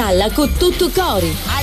ora in onda alla Catalla con tutto cori.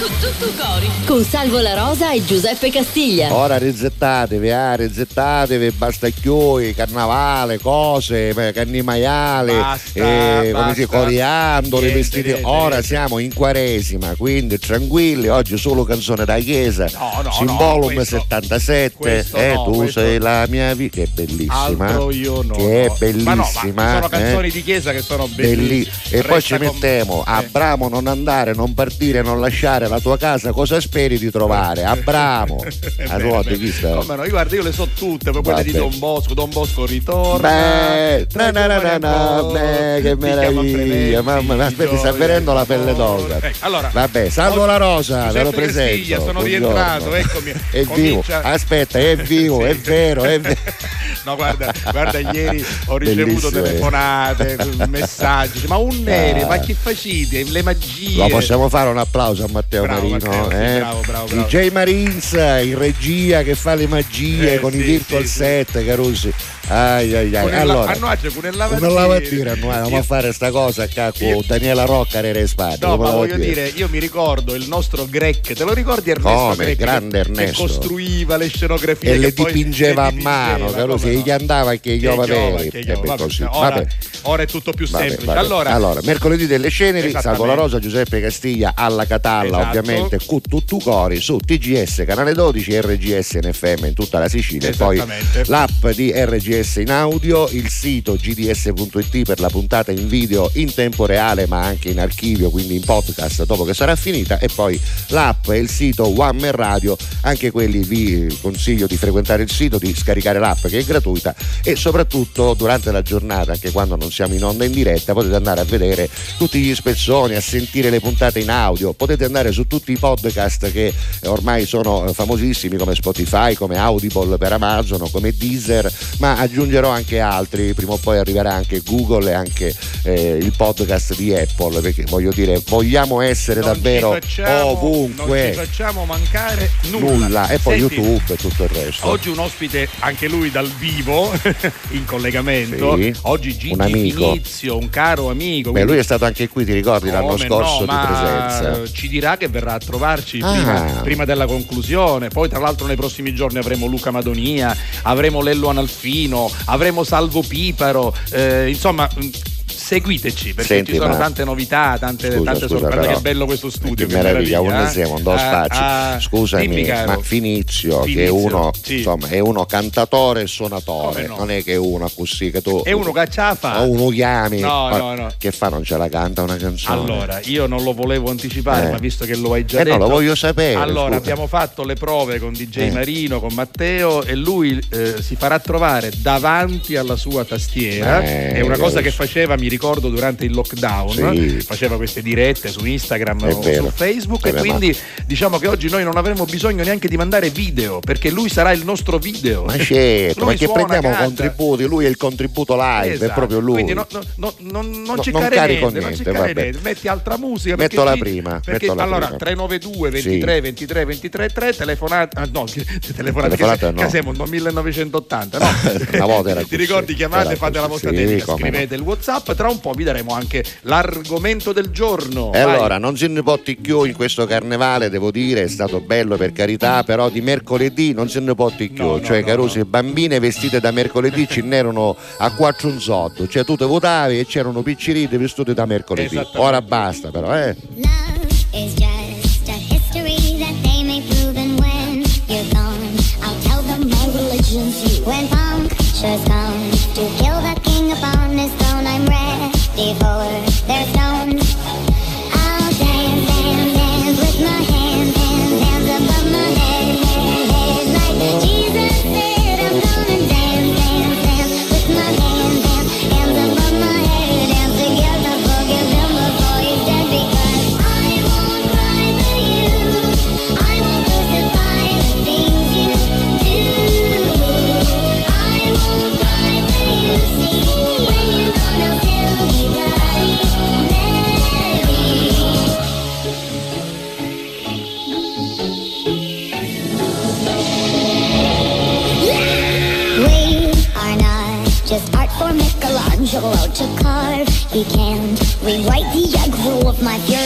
Con tutto cori. Con Salvo La Rosa e Giuseppe Castiglia. Ora rizettatevi, eh, rizettatevi, basta chiui, carnavale, cose, eh, canni maiali, Basta, eh, come si basta. coriandoli, Niente, vestiti. niente, Ora niente. siamo in quaresima, quindi tranquilli, oggi solo canzone da chiesa. No, no, Simbolum no, questo- 77. questo eh, no, tu questo- sei la mia vita. Che bellissima. Altro io no. Che è bellissima. Ma no, ma sono eh. canzoni di chiesa che sono Belli- bellissime. E poi ci con- mettiamo eh. Abramo non andare, non partire, non lasciare la tua casa, cosa speri di trovare? Abramo. Tua è vero. vista. Come no, io guarda, io le so tutte, poi quelle di. Don Bosco, Don Bosco ritorna. Beh, na, na, na, na, beh, che meraviglia, mamma mia, aspetti, sta venendo la pelle d'oca. Ecco, allora, Vabbè, salvo la rosa, ve lo presento. sono rientrato, eccomi. È vivo, aspetta, è vivo, è vero, è vero. No, guarda, guarda, ieri ho ricevuto Bellissimo. telefonate, messaggi. Ma un nere, ma che facite? Le magie. Lo possiamo fare un applauso a Matteo Bravo, Marino, Matteo, sì, eh? bravo, bravo, bravo. DJ Marins in regia che fa le magie Eh, con i sì, virtual sì, sì. set, Carusi. Ai ai ai. Con il Allora, a Noaggio, con il lavandino. una lavandina, noi andiamo a fare sta cosa qua con Daniela Rocca Rere Spade. No, ma voglio dire? io mi ricordo il nostro Grec, te lo ricordi Ernesto Come? Grec? Grande che, che Ernesto. costruiva le scenografie e che le dipingeva a mano, dipingeva, Carusi, come e no? gli andava che gli Che ova che E così. ora, è tutto più Vabbè, semplice. vabbè. Allora, mercoledì delle ceneri, Salvo la. Rosa, Giuseppe Castiglia alla Catalla, Esatto. ovviamente cu tutto cori su TGS canale 12 e RGS in FM in tutta la Sicilia e poi l'app di RGS in audio, il sito gds.it per la puntata in video in tempo reale ma anche in archivio, quindi in podcast dopo che sarà finita. E poi l'app e il sito One Radio, anche quelli vi consiglio di frequentare il sito, di scaricare l'app che è gratuita. E soprattutto durante la giornata, anche quando non siamo in onda in diretta, potete andare a vedere tutti gli spezzoni, a sentire le puntate in audio, potete andare su tutti i podcast che ormai sono famosissimi come Spotify, come Audible per Amazon, come Deezer, ma aggiungerò anche altri, prima o poi arriverà anche Google e anche eh, il podcast di Apple, perché voglio dire, vogliamo essere non davvero ci facciamo- Non ci ovunque. facciamo mancare nulla. Nulla, e poi Senti, YouTube e tutto il resto. Oggi un ospite, anche lui dal vivo, in collegamento. Sì, Oggi Gigi un amico. Finizio, un caro amico. Beh, lui è stato anche qui, ti ricordi, l'anno scorso no, di presenza. Ci dirà che verrà a trovarci Ah. prima, prima della conclusione. Poi, tra l'altro, nei prossimi giorni avremo Luca Madonia, avremo Lello Analfino, avremo Salvo Piparo. eh, insomma. Seguiteci perché Senti, ci sono ma- tante novità, tante, Scusa, tante scusa, sorprese. Però. che bello questo studio. Che meraviglia, un eh. siamo, un do Ah, spazio. ah, Scusami, ma Finizio, che è Finizio, uno, sì. insomma, è uno cantatore e suonatore, no? non è che è uno così che tu È uno che ce la fa. o uno chiami, No, no, no. che fa? Non ce la canta una canzone? Allora, io non lo volevo anticipare, Eh. ma visto che lo hai già Eh no, detto. lo voglio sapere, Allora, scusa. abbiamo fatto le prove con DJ Eh. Marino, con Matteo e lui eh, si farà trovare davanti alla sua tastiera. Eh, È una cosa che faceva, mi ricordo, durante il lockdown. Sì. Faceva queste dirette su Instagram È o vero. su Facebook. E quindi diciamo che oggi noi non avremo bisogno neanche di mandare video, perché lui sarà il nostro video. Ma certo, Lui ma che suona, prendiamo canta. contributi, lui è il contributo live, è Esatto. proprio lui. Quindi no- no- no- non, non No, cercare non carico niente, non niente, vabbè. niente. metti altra musica. Metto perché la prima, Perché, metto la allora prima. 392 23 Sì. 23 23 3 telefonata. ah, no, telefonate Telefonata che, no. siamo nel 1980. No? Una volta era Ti ricordi? Chiamate, fate la vostra sì, dedica, scrivete il WhatsApp. Tra un po' vi daremo anche l'argomento del giorno. E Vai. allora, non se ne potti più in questo carnevale, devo dire, è stato bello per carità, però di mercoledì non se ne potti più. No, cioè, no, Carusi, no. bambine vestite da mercoledì ce n'erano a quattro un sotto. Cioè, tu te votavi e c'erano piccirite vestite da mercoledì. Ora basta, però, eh. Steve Ho. my future.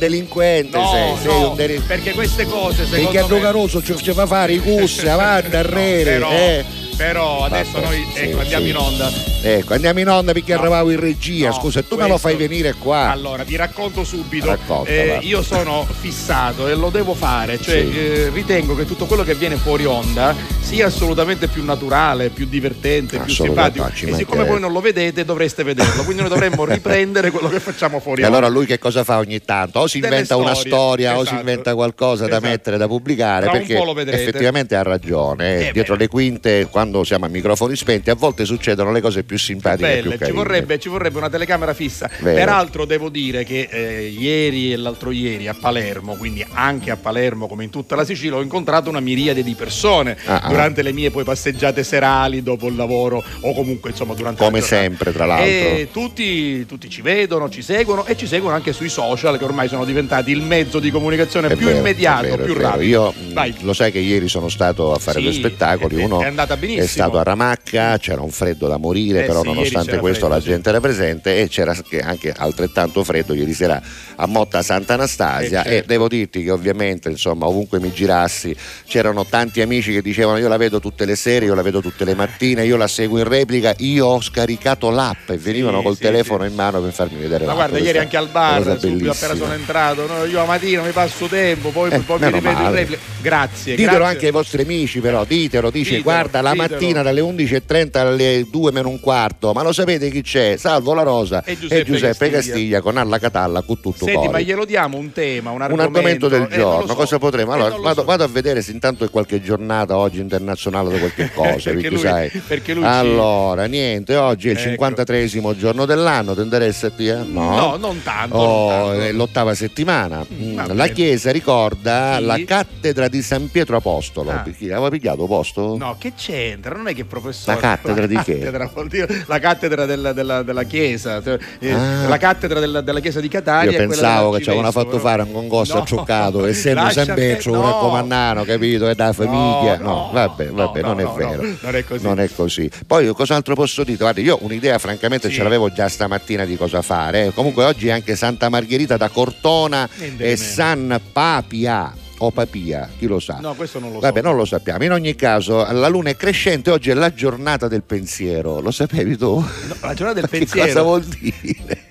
Delinquente, No, sei, sei no, un delinquente. perché queste cose secondo Perché a me... Luca Rosso ci ci fa fare i cussi avanti, arrere. però, eh. però adesso Vabbè, noi sì, ecco, andiamo sì. in onda. Ecco, andiamo in onda perché No. eravamo in regia. No, Scusa, tu me lo fai questo- venire qua. Allora, vi racconto subito. Racconta, Eh, io sono fissato e lo devo fare, cioè Sì. eh, ritengo che tutto quello che avviene fuori onda sia assolutamente più naturale, più divertente, più simpatico. e siccome voi non lo vedete, dovreste vederlo. Quindi noi dovremmo riprendere quello che facciamo fuori E onda. allora lui che cosa fa ogni tanto? O si Delle inventa una storie, storia o si esatto. inventa qualcosa da Esatto. mettere, da pubblicare, Tra perché effettivamente ha ragione. Eh, Dietro beh. le quinte, quando siamo a microfoni spenti, a volte succedono le cose più simpatiche e più Belle, ci carine. vorrebbe, ci vorrebbe una telecamera fissa. Vero. Peraltro devo dire che eh, ieri e l'altro ieri a Palermo, quindi anche a Palermo come in tutta la Sicilia, ho incontrato una miriade di persone Ah, ah. durante le mie poi passeggiate serali dopo il lavoro o comunque insomma durante Come sempre, tra l'altro. E tutti, tutti ci vedono, ci seguono e ci seguono anche sui social che ormai sono diventati il mezzo di comunicazione È più vero, immediato, è vero, è più rapido. Io mh, Vai. lo sai che ieri sono stato a fare Sì, due spettacoli. è- Uno è benissimo. stato a Ramacca, c'era un freddo da morire, Eh però sì, nonostante questo freddo, la sì. gente era presente e c'era anche- altrettanto freddo ieri sera a Motta Sant'Anastasia Eh, certo. e devo dirti che ovviamente insomma ovunque mi girassi c'erano tanti amici che dicevano io la vedo tutte le sere, io la vedo tutte le mattine, io la seguo in replica, io ho scaricato l'app e venivano Sì, col sì, telefono sì. in mano per farmi vedere Ma guarda, ieri anche al bar, subito appena sono entrato, no, io la mattina mi passo tempo, poi, Eh, poi mi ripeto in male. replica. Grazie. Ditelo grazie. anche ai vostri amici, però, ditelo, dice Ditelo, guarda la ditelo. mattina dalle 11.30 alle 2 meno un quarto, ma lo sapete chi c'è? Salvo la Rosa E Giuseppe Giuseppe Castiglia. Castiglia con Alla Catalla con tutto Senti, ma cori. glielo diamo un tema, un Un argomento, argomento del Eh, giorno, so. cosa potremo? Eh, Allora, lo vado, so. vado a vedere se intanto è qualche giornata oggi internazionale di qualche cosa, Perché perché, lui- sai. perché lui allora, niente, oggi è il Ecco. 53esimo giorno dell'anno, ti interessa a te? No. No, non tanto. Oh, non tanto. è l'ottava settimana. Mm, va La bene. chiesa ricorda Sì. la cattedra di San Pietro Apostolo. Ah. Perché aveva pigliato posto? No, che c'entra? Non è che professore. La cattedra di che? cattedra vuol dire la cattedra della, della- della chiesa. eh, Ah. La cattedra della, della chiesa di Catania. Io pensavo che ci avevano fatto fare un concorso No. a Cioccato, essendo San Pietro un no. raccomandano, capito? È da famiglia. No, no, vabbè, no, vabbè, no, non è vero. no, non è così. Non è così. Poi cos'altro posso dire? Guarda, io un'idea francamente Sì. ce l'avevo già stamattina di cosa fare. Comunque oggi anche Santa Margherita da Cortona Niente e meno. San Papia. O Papia, chi lo sa? No, questo non lo Vabbè, so. non lo sappiamo. In ogni caso, la luna è crescente, oggi è la giornata del pensiero. Lo sapevi tu? No, la giornata del Che pensiero. cosa vuol dire?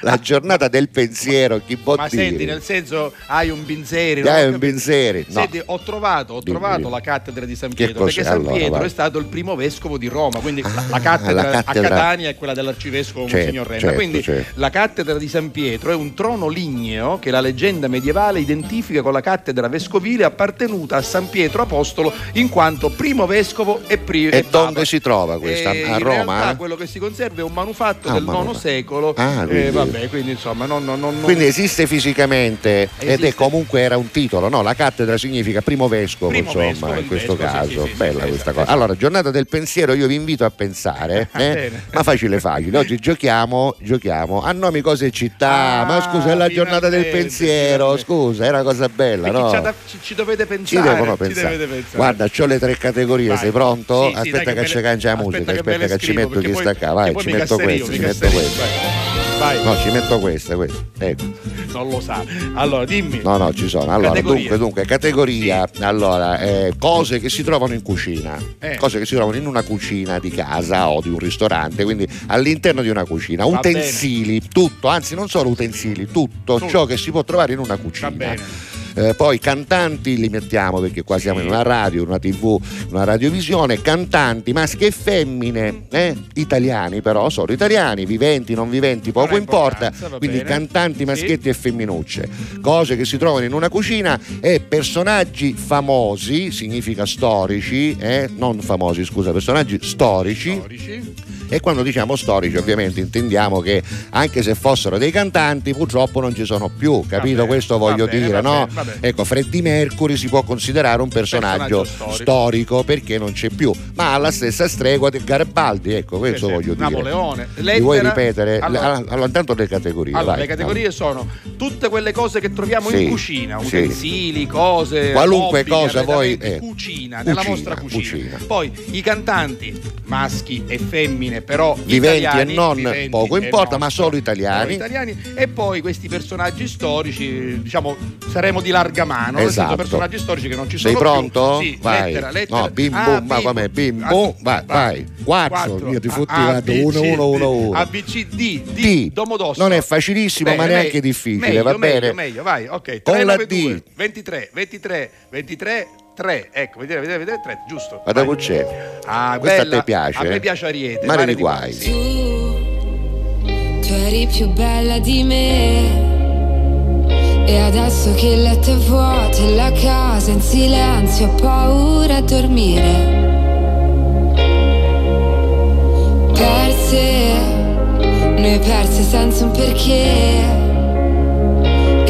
La giornata del pensiero, chi può Ma dire? senti, nel senso, hai un Binzeri. No? un Binzeri. No. Senti, ho trovato, ho trovato la cattedra di San Pietro, perché San Allora, Pietro vai. è stato il primo vescovo di Roma, quindi la- Ah, la, cattedra la cattedra- a Catania è quella dell'arcivescovo Certo, Monsignor Renna. certo, quindi certo. la cattedra di San Pietro è un trono ligneo che la leggenda medievale identifica con la cattedra vescovile appartenuta a San Pietro Apostolo in quanto primo vescovo e primo E dove si trova questa? Eh, A in Roma? realtà quello che si conserva è un manufatto Ah, del IX secolo Ah, quindi quindi- vabbè, quindi insomma, non, non- non- Quindi esiste fisicamente ed Esiste. è comunque era un titolo, no? La cattedra significa primo vescovo, Primo insomma, vescovo, in questo vescovo, caso. sì, sì, Bella sì, questa esatto, cosa. Allora, giornata del pensiero, io vi invito a pensare, Ah, eh? ma facile facile. Oggi giochiamo, giochiamo a nomi, cose e città. Ah, ma scusa, è la giornata del pensiero, scusa, è una cosa bella, Perché no? da- ci, ci dovete Ci pensare. devono ci pensare. dovete pensare. Guarda, ho le tre categorie, Vai. sei pronto? Aspetta che ci cangia la musica, aspetta che ci metto poi- qua, vai, ci metto mi ci metto questa. Vai. No, ci metto queste, queste. Ecco. Non lo sa. Allora, dimmi. No, no, ci sono. Allora, Categorie. dunque, dunque, categoria. Allora, eh, cose che si trovano in cucina. Eh. Cose che si trovano in una cucina di casa o di un ristorante, quindi all'interno di una cucina. Va utensili, tutto, anzi non solo utensili, tutto, Tutto. ciò che si può trovare in una Va cucina. bene. Eh, poi cantanti li mettiamo perché qua siamo Sì. in una radio, una tv, una radiovisione, cantanti maschi e femmine, eh, italiani però, solo italiani, viventi, non viventi, poco importa, quindi bene. cantanti Sì. maschietti e femminucce, cose che si trovano in una cucina e personaggi famosi, significa storici, eh, non famosi scusa, personaggi storici, Storici. E quando diciamo storici ovviamente intendiamo che anche se fossero dei cantanti purtroppo non ci sono più, capito? bene, Questo voglio bene, dire, va no? Ecco, Freddie Mercury si può considerare un personaggio, Personaggio storico. storico perché non c'è più, ma alla stessa stregua di Garibaldi, ecco, questo voglio dire. Napoleone. Mi vuoi Lettera- ripetere? Allora- Allora, intanto le categorie. Allora, vai. le categorie sono tutte quelle cose che troviamo Sì, in cucina, sì. utensili, cose, Qualunque mobili, cosa voi- eh, cucina, nella cucina, vostra cucina. cucina. Poi i cantanti, maschi e femmine, però Viventi italiani, e non, viventi poco importa, ma solo italiani. italiani. E poi questi personaggi storici, diciamo, saremo di larga mano, Esatto. personaggi storici che non ci Sei sono pronto? più. Sì, vai. lettera, lettera. No, bim Ah, bum, ma com'è? Bim ah, bum, vai, vai. Quattro, io ti fotti guarda, uno, uno, uno, uno. A, B, C, D, D. Domodossola. Non è facilissimo, Bene, ma neanche meglio, difficile, meglio, va meglio, bene? Meglio, vai, ok. Con 3, la 9, D. 2, 23, 23, 23, 3. Ecco, vedete, vedete, vedete, 3, giusto. Guarda Vai. che c'è. Ah, Questa bella. a te piace? A me piace Ariete. Mare di guai. Sì. Tu eri più bella di me. E adesso che il letto è vuoto e la casa in silenzio, ho paura a dormire. Perse, noi perse senza un perché.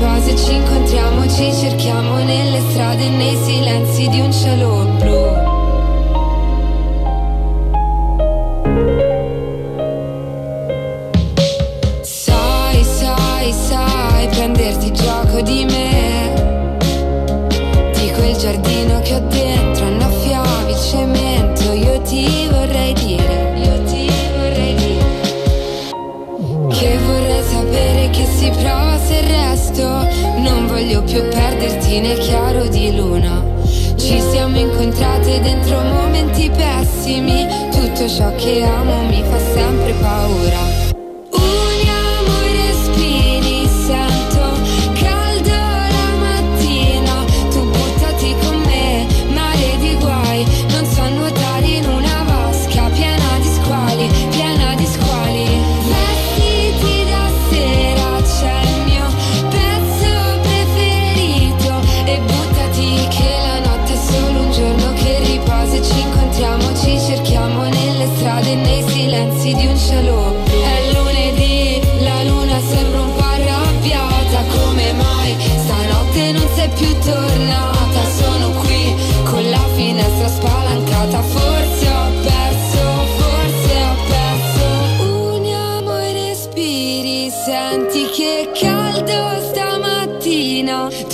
che riposa E ci incontriamo, ci cerchiamo nelle strade nei silenzi di un cielo pessimi Tutto ciò che amo mi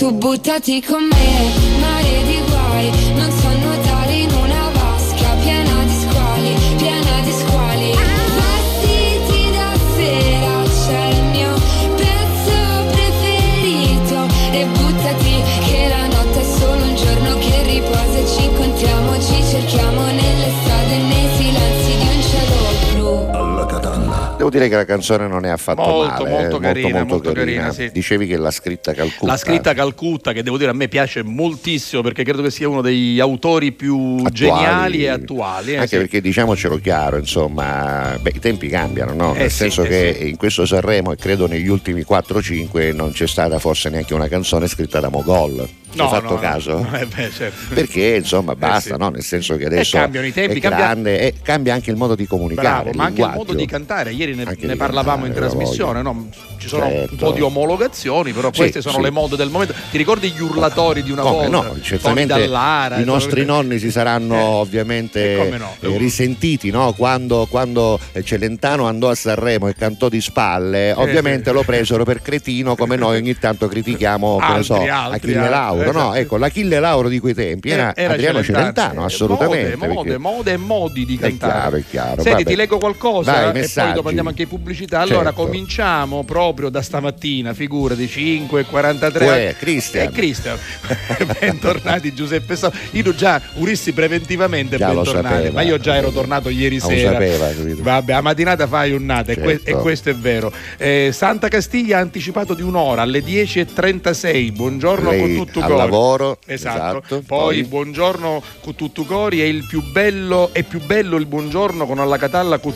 Tu buttati con me, mare di Devo dire che la canzone non è affatto Molto, male, molto eh, carina, molto carina, sì. Dicevi che l'ha scritta Calcutta. La scritta Calcutta, che devo dire a me piace moltissimo perché credo che sia uno degli autori più geniali e attuali. eh, Anche sì. perché diciamocelo chiaro, insomma, beh, i tempi cambiano, no? Eh Nel sì, senso eh che in questo Sanremo e credo negli ultimi 4-5 non c'è stata forse neanche una canzone scritta da Mogol. Ci hai fatto no, caso? no. Eh beh, certo. Perché insomma basta, sì. no? Nel senso che adesso cambiano i tempi, è cambia- grande e cambia anche il modo di comunicare. Bravo, ma anche il modo di cantare. Ieri ne, ne parlavamo in trasmissione. no? Ci sono Certo. un po' di omologazioni, però Sì, queste sono sì. le mode del momento. Ti ricordi gli urlatori di una Come volta? no, certamente Dallara, i nostri nonni si saranno Eh, ovviamente no? eh, risentiti no? quando, quando eh, Celentano andò a Sanremo e cantò di spalle, ovviamente lo presero per cretino come noi ogni tanto critichiamo ne so, Altri, altri, Achille altri, Lauro. No? esatto. Ecco, l'Achille Lauro di quei tempi era, Adriano Celentano, assolutamente. Mode, mode, mode e modi di È cantare. chiaro, è chiaro. Senti, ti leggo qualcosa Vai, e poi dopo andiamo anche in pubblicità. Allora, Certo. cominciamo proprio da stamattina, figura di 5 e 43. Uè, Cristian. Eh, Cristian. bentornati Giuseppe Sa- Io già urissi preventivamente Già bentornati, sapeva. ma io già ero tornato ieri Ah, lo sera. sapeva. Vabbè, a mattinata fai un nata e, que- Certo. e questo è vero. Eh, Santa Castiglia ha anticipato di un'ora alle 10.36. Buongiorno Lei con tutto al cori. Lavoro, Esatto. esatto. Poi, Poi? buongiorno con tutto cori è il più bello è più bello il buongiorno con alla catalla con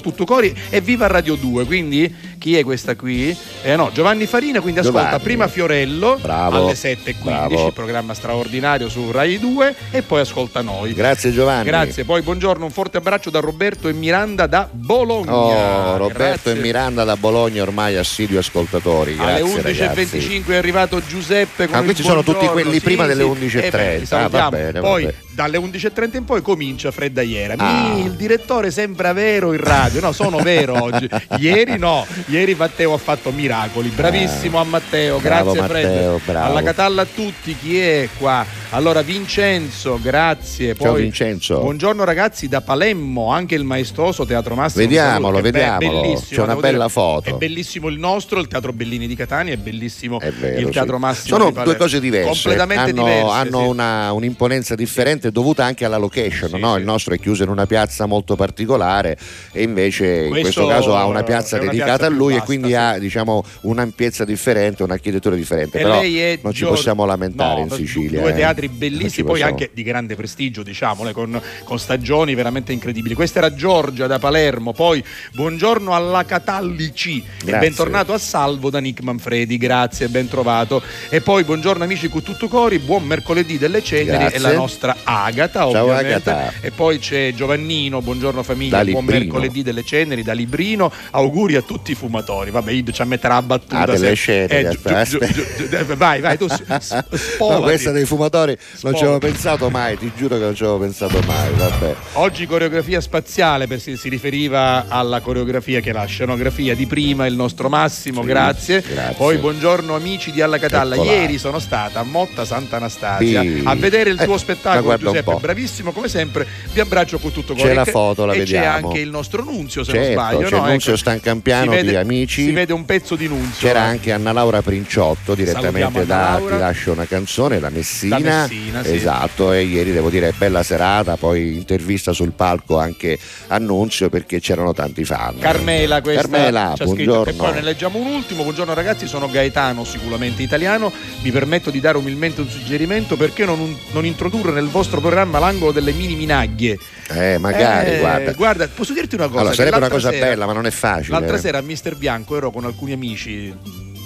tutto cori e viva Radio 2. Quindi chi è questa qui? Eh no, Giovanni Farina, quindi ascolta Giovanni. prima Fiorello Bravo. alle 7.15, Bravo. programma straordinario su Rai 2 e poi ascolta noi. Grazie Giovanni. Grazie, poi buongiorno, un forte abbraccio da Roberto e Miranda da Bologna. Oh, Roberto Grazie. e Miranda da Bologna ormai assidui ascoltatori. Alle Grazie, ragazzi. 11.25 è arrivato Giuseppe con Ah, il questi sono tutti quelli Sì, prima sì. delle 11.30. Eh Ah, bene, Poi. Dalle 11.30 in poi comincia Fredda Iera. Ah. Il direttore sembra vero in radio. No, sono vero oggi. Ieri no, ieri Matteo ha fatto miracoli. Bravissimo a Matteo, Bravo, grazie Fred. Matteo, bravo. Alla Catalla a tutti, chi è qua? Allora Vincenzo, grazie. Ciao, Poi, Vincenzo. Buongiorno ragazzi da Palemmo, anche il maestoso Teatro Massimo. un Vediamolo, vediamolo. bellissimo, C'è una bella dire. foto. È bellissimo il nostro, il Teatro Bellini di Catania, è bellissimo È vero, il Teatro sì. Massimo. Sono Palermo. due cose diverse. Completamente hanno, diverse. hanno sì. una, un'imponenza differente dovuta anche alla location. Sì, no? Il nostro è chiuso in una piazza molto particolare e invece in Questo questo caso ha una piazza una dedicata piazza a lui vasta, e quindi ha diciamo, un'ampiezza differente, un'architettura differente. E Però non ci Gior- possiamo lamentare No, in Sicilia. Due eh. Teatri bellissimi, poi anche di grande prestigio, diciamole, con, con stagioni veramente incredibili. Questa era Giorgia da Palermo, poi buongiorno alla Catallici e Grazie. bentornato a salvo da Nick Manfredi, grazie, ben trovato. E poi buongiorno amici con tutto cori, buon mercoledì delle ceneri Grazie. e la nostra Agata, Ciao, ovviamente. Agata. E poi c'è Giovannino, buongiorno famiglia, buon mercoledì delle ceneri da Librino, auguri a tutti i fumatori. Vabbè, Ido ci metterà a battuta. Ah, delle ceneri, eh, giu- aspetta, giu- aspetta. giu- giu- vai, vai, tu s- s- spolati. No, questa dei fumatori non ci avevo pensato mai, ti giuro che non ci avevo pensato mai. Vabbè. Oggi coreografia spaziale, per si, si riferiva alla coreografia che è la scenografia di prima, il nostro Massimo, Sì, grazie. grazie. Poi buongiorno amici di Alla Catalla, Eccola. ieri sono stata a Motta Sant'Anastasia Sì. a vedere il Eh, tuo ma spettacolo Giuseppe, bravissimo come sempre, vi abbraccio con tutto C'è cuore. la E- foto, la e c'è vediamo. anche il nostro Nunzio se Certo, non sbaglio. c'è no? Nunzio Ecco, Stancampiano vede- di Amici. Si vede un pezzo di Nunzio. C'era eh. anche Anna Laura Princiotto direttamente Salutiamo da. Ti lascio una canzone, da Messina. Da Messina, sì. Esatto, e ieri devo dire bella serata, poi intervista sul palco anche Annunzio perché c'erano tanti fan. Carmela questa Carmela, scritto. buongiorno. e poi ne leggiamo un ultimo buongiorno ragazzi sono Gaetano sicuramente italiano mi permetto di dare umilmente un suggerimento perché non, non introdurre nel vostro programma l'angolo delle mini minaglie Eh, magari, Eh, guarda. posso dirti una cosa Allora, sarebbe una cosa sera- bella, ma non è facile. l'altra sera a Mister Bianco ero con alcuni amici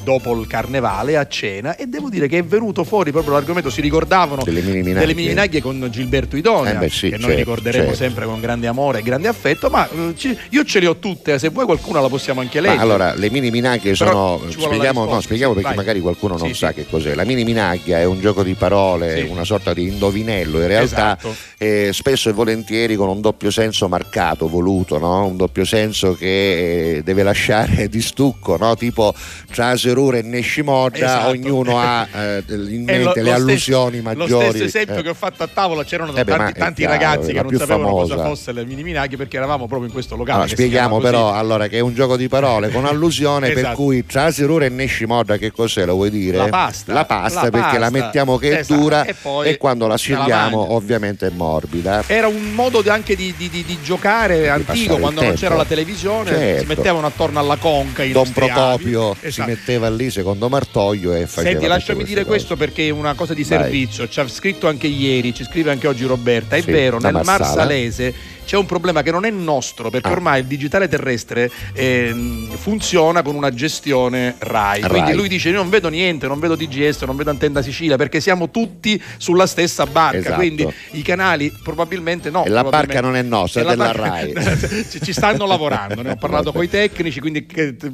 dopo il carnevale a cena e devo dire che è venuto fuori proprio l'argomento si ricordavano Delle mini con Gilberto Idonia Eh beh, sì, che noi certo, ricorderemo certo. sempre con grande amore e grande affetto ma eh, ci- io ce le ho tutte se vuoi qualcuna la possiamo anche leggere allora, le mini minaglie sono. Spieghiamo, no, spieghiamo sì, perché vai. magari qualcuno non Sì, sa che cos'è. La mini minaglia è un gioco di parole, una sorta di indovinello in realtà, Esatto. eh, spesso e volentieri con un doppio senso marcato, voluto, no? un doppio senso che eh, deve lasciare di stucco, no? tipo trase Serura e Neshimoda, Esatto. ognuno ha eh, in È mente lo- le lo stesso- allusioni maggiori. Lo stesso esempio che ho fatto a tavola c'erano Eh beh, tanti, è tanti chiaro, ragazzi la che non sapevano cosa famosa. fosse le mini minaghi perché eravamo proprio in questo locale. Allora, spieghiamo però allora, che è un gioco di parole con allusione per Esatto. cui tra Serura e Neshimoda che cos'è lo vuoi dire? La pasta. La pasta La perché la pasta. mettiamo che è Esatto. dura E e quando la la scegliamo ovviamente è morbida. Era un modo anche di, di- di- di giocare antico quando non c'era la televisione, Certo. si mettevano attorno alla conca Don Procopio avi. si Esatto. metteva lì secondo Martoglio e faceva Senti, lasciami dire cose. questo perché è una cosa di Vai. servizio. Ci ha scritto anche ieri, ci scrive anche oggi Roberta. È Sì, vero, nel Marsala. Marsalese c'è un problema che non è nostro perché Ah. ormai il digitale terrestre ehm, funziona con una gestione RAI. Quindi Rai. lui dice: Io non vedo niente, non vedo DGS, non vedo Antenda Sicilia perché siamo tutti sulla stessa barca. Esatto. Quindi i canali probabilmente no. E la barca non è nostra, E è la della barca- Rai. ci, stanno lavorando, ne ho parlato con i tecnici, quindi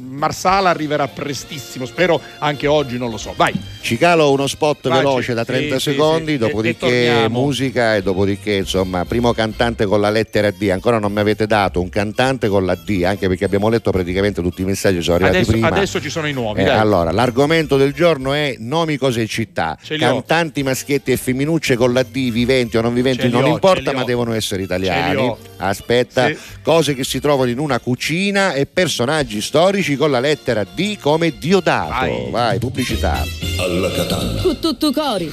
Marsala arriverà prestissimo, spero anche oggi, non lo so. Vai. Ci calo uno spot Vai, veloce da 30 sì, secondi, sì, e- dopodiché e torniamo. musica e dopodiché insomma primo cantante con la lettera D. Ancora non mi avete dato un cantante con la D, anche perché abbiamo letto praticamente tutti i messaggi che sono arrivati Adesso, prima. adesso ci sono i nuovi. Eh, dai. allora, l'argomento del giorno è nomi, cose e città. Ce. Cantanti maschietti e femminucce con la D, viventi o non viventi, non ho, importa, ma devono essere italiani. Aspetta, Sì. cose che si trovano in una cucina e personaggi storici con la lettera D come Diodato. Vai. Vai pubblicità. Alla Catalla. Cu tutto cori.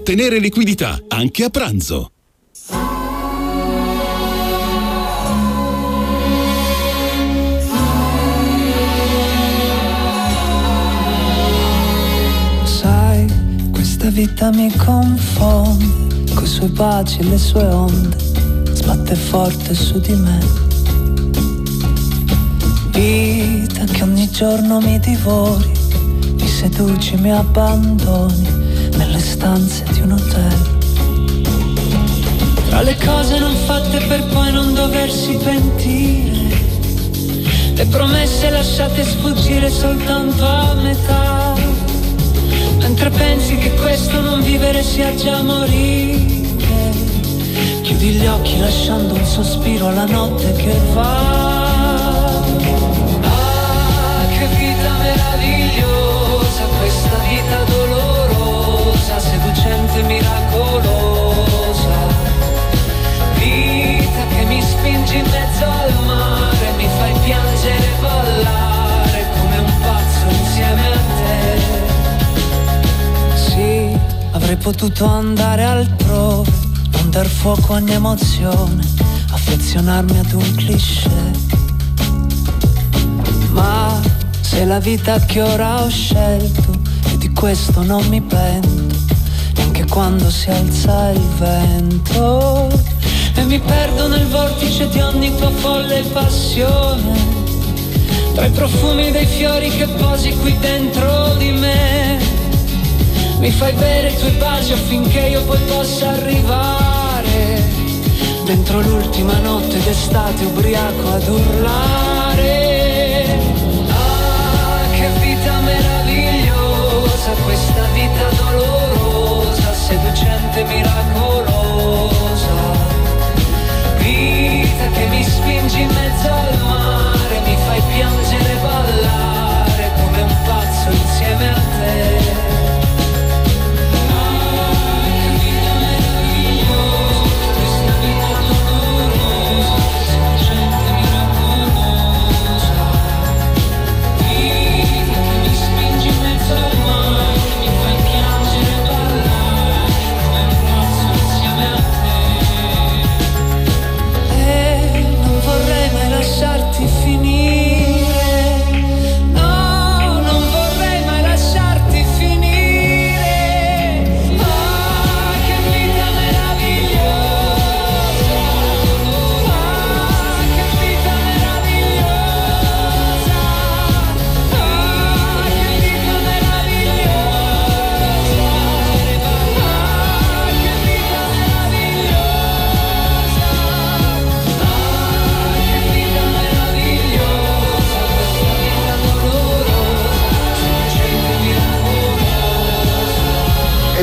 liquidità, anche a pranzo. Sai, questa vita mi confonde, coi suoi baci e le sue onde, sbatte forte su di me. Vita che ogni giorno mi divori, mi seduci, mi abbandoni nelle stanze di un hotel. Tra le cose non fatte per poi non doversi pentire, le promesse lasciate sfuggire soltanto a metà. Mentre pensi che questo non vivere sia già morire Chiudi gli occhi lasciando un sospiro alla notte che va Ah, che vita meravigliosa Questa vita dolorosa Seducente, miracolosa Vita che mi spingi in mezzo al mare Mi fai piangere e ballare Come un pazzo insieme a te sì, avrei potuto andare altrove, non dar fuoco a ogni emozione, affezionarmi ad un cliché. Ma se la vita che ora ho scelto, e di questo non mi pento, quando si alza il vento. E mi perdo nel vortice di ogni tua folle passione, tra i profumi dei fiori che posi qui dentro di me. Mi fai bere i tuoi baci affinché io poi possa arrivare Dentro l'ultima notte d'estate ubriaco ad urlare Ah, che vita meravigliosa Questa vita dolorosa Seducente, miracolosa. Vita che mi spingi in mezzo al mare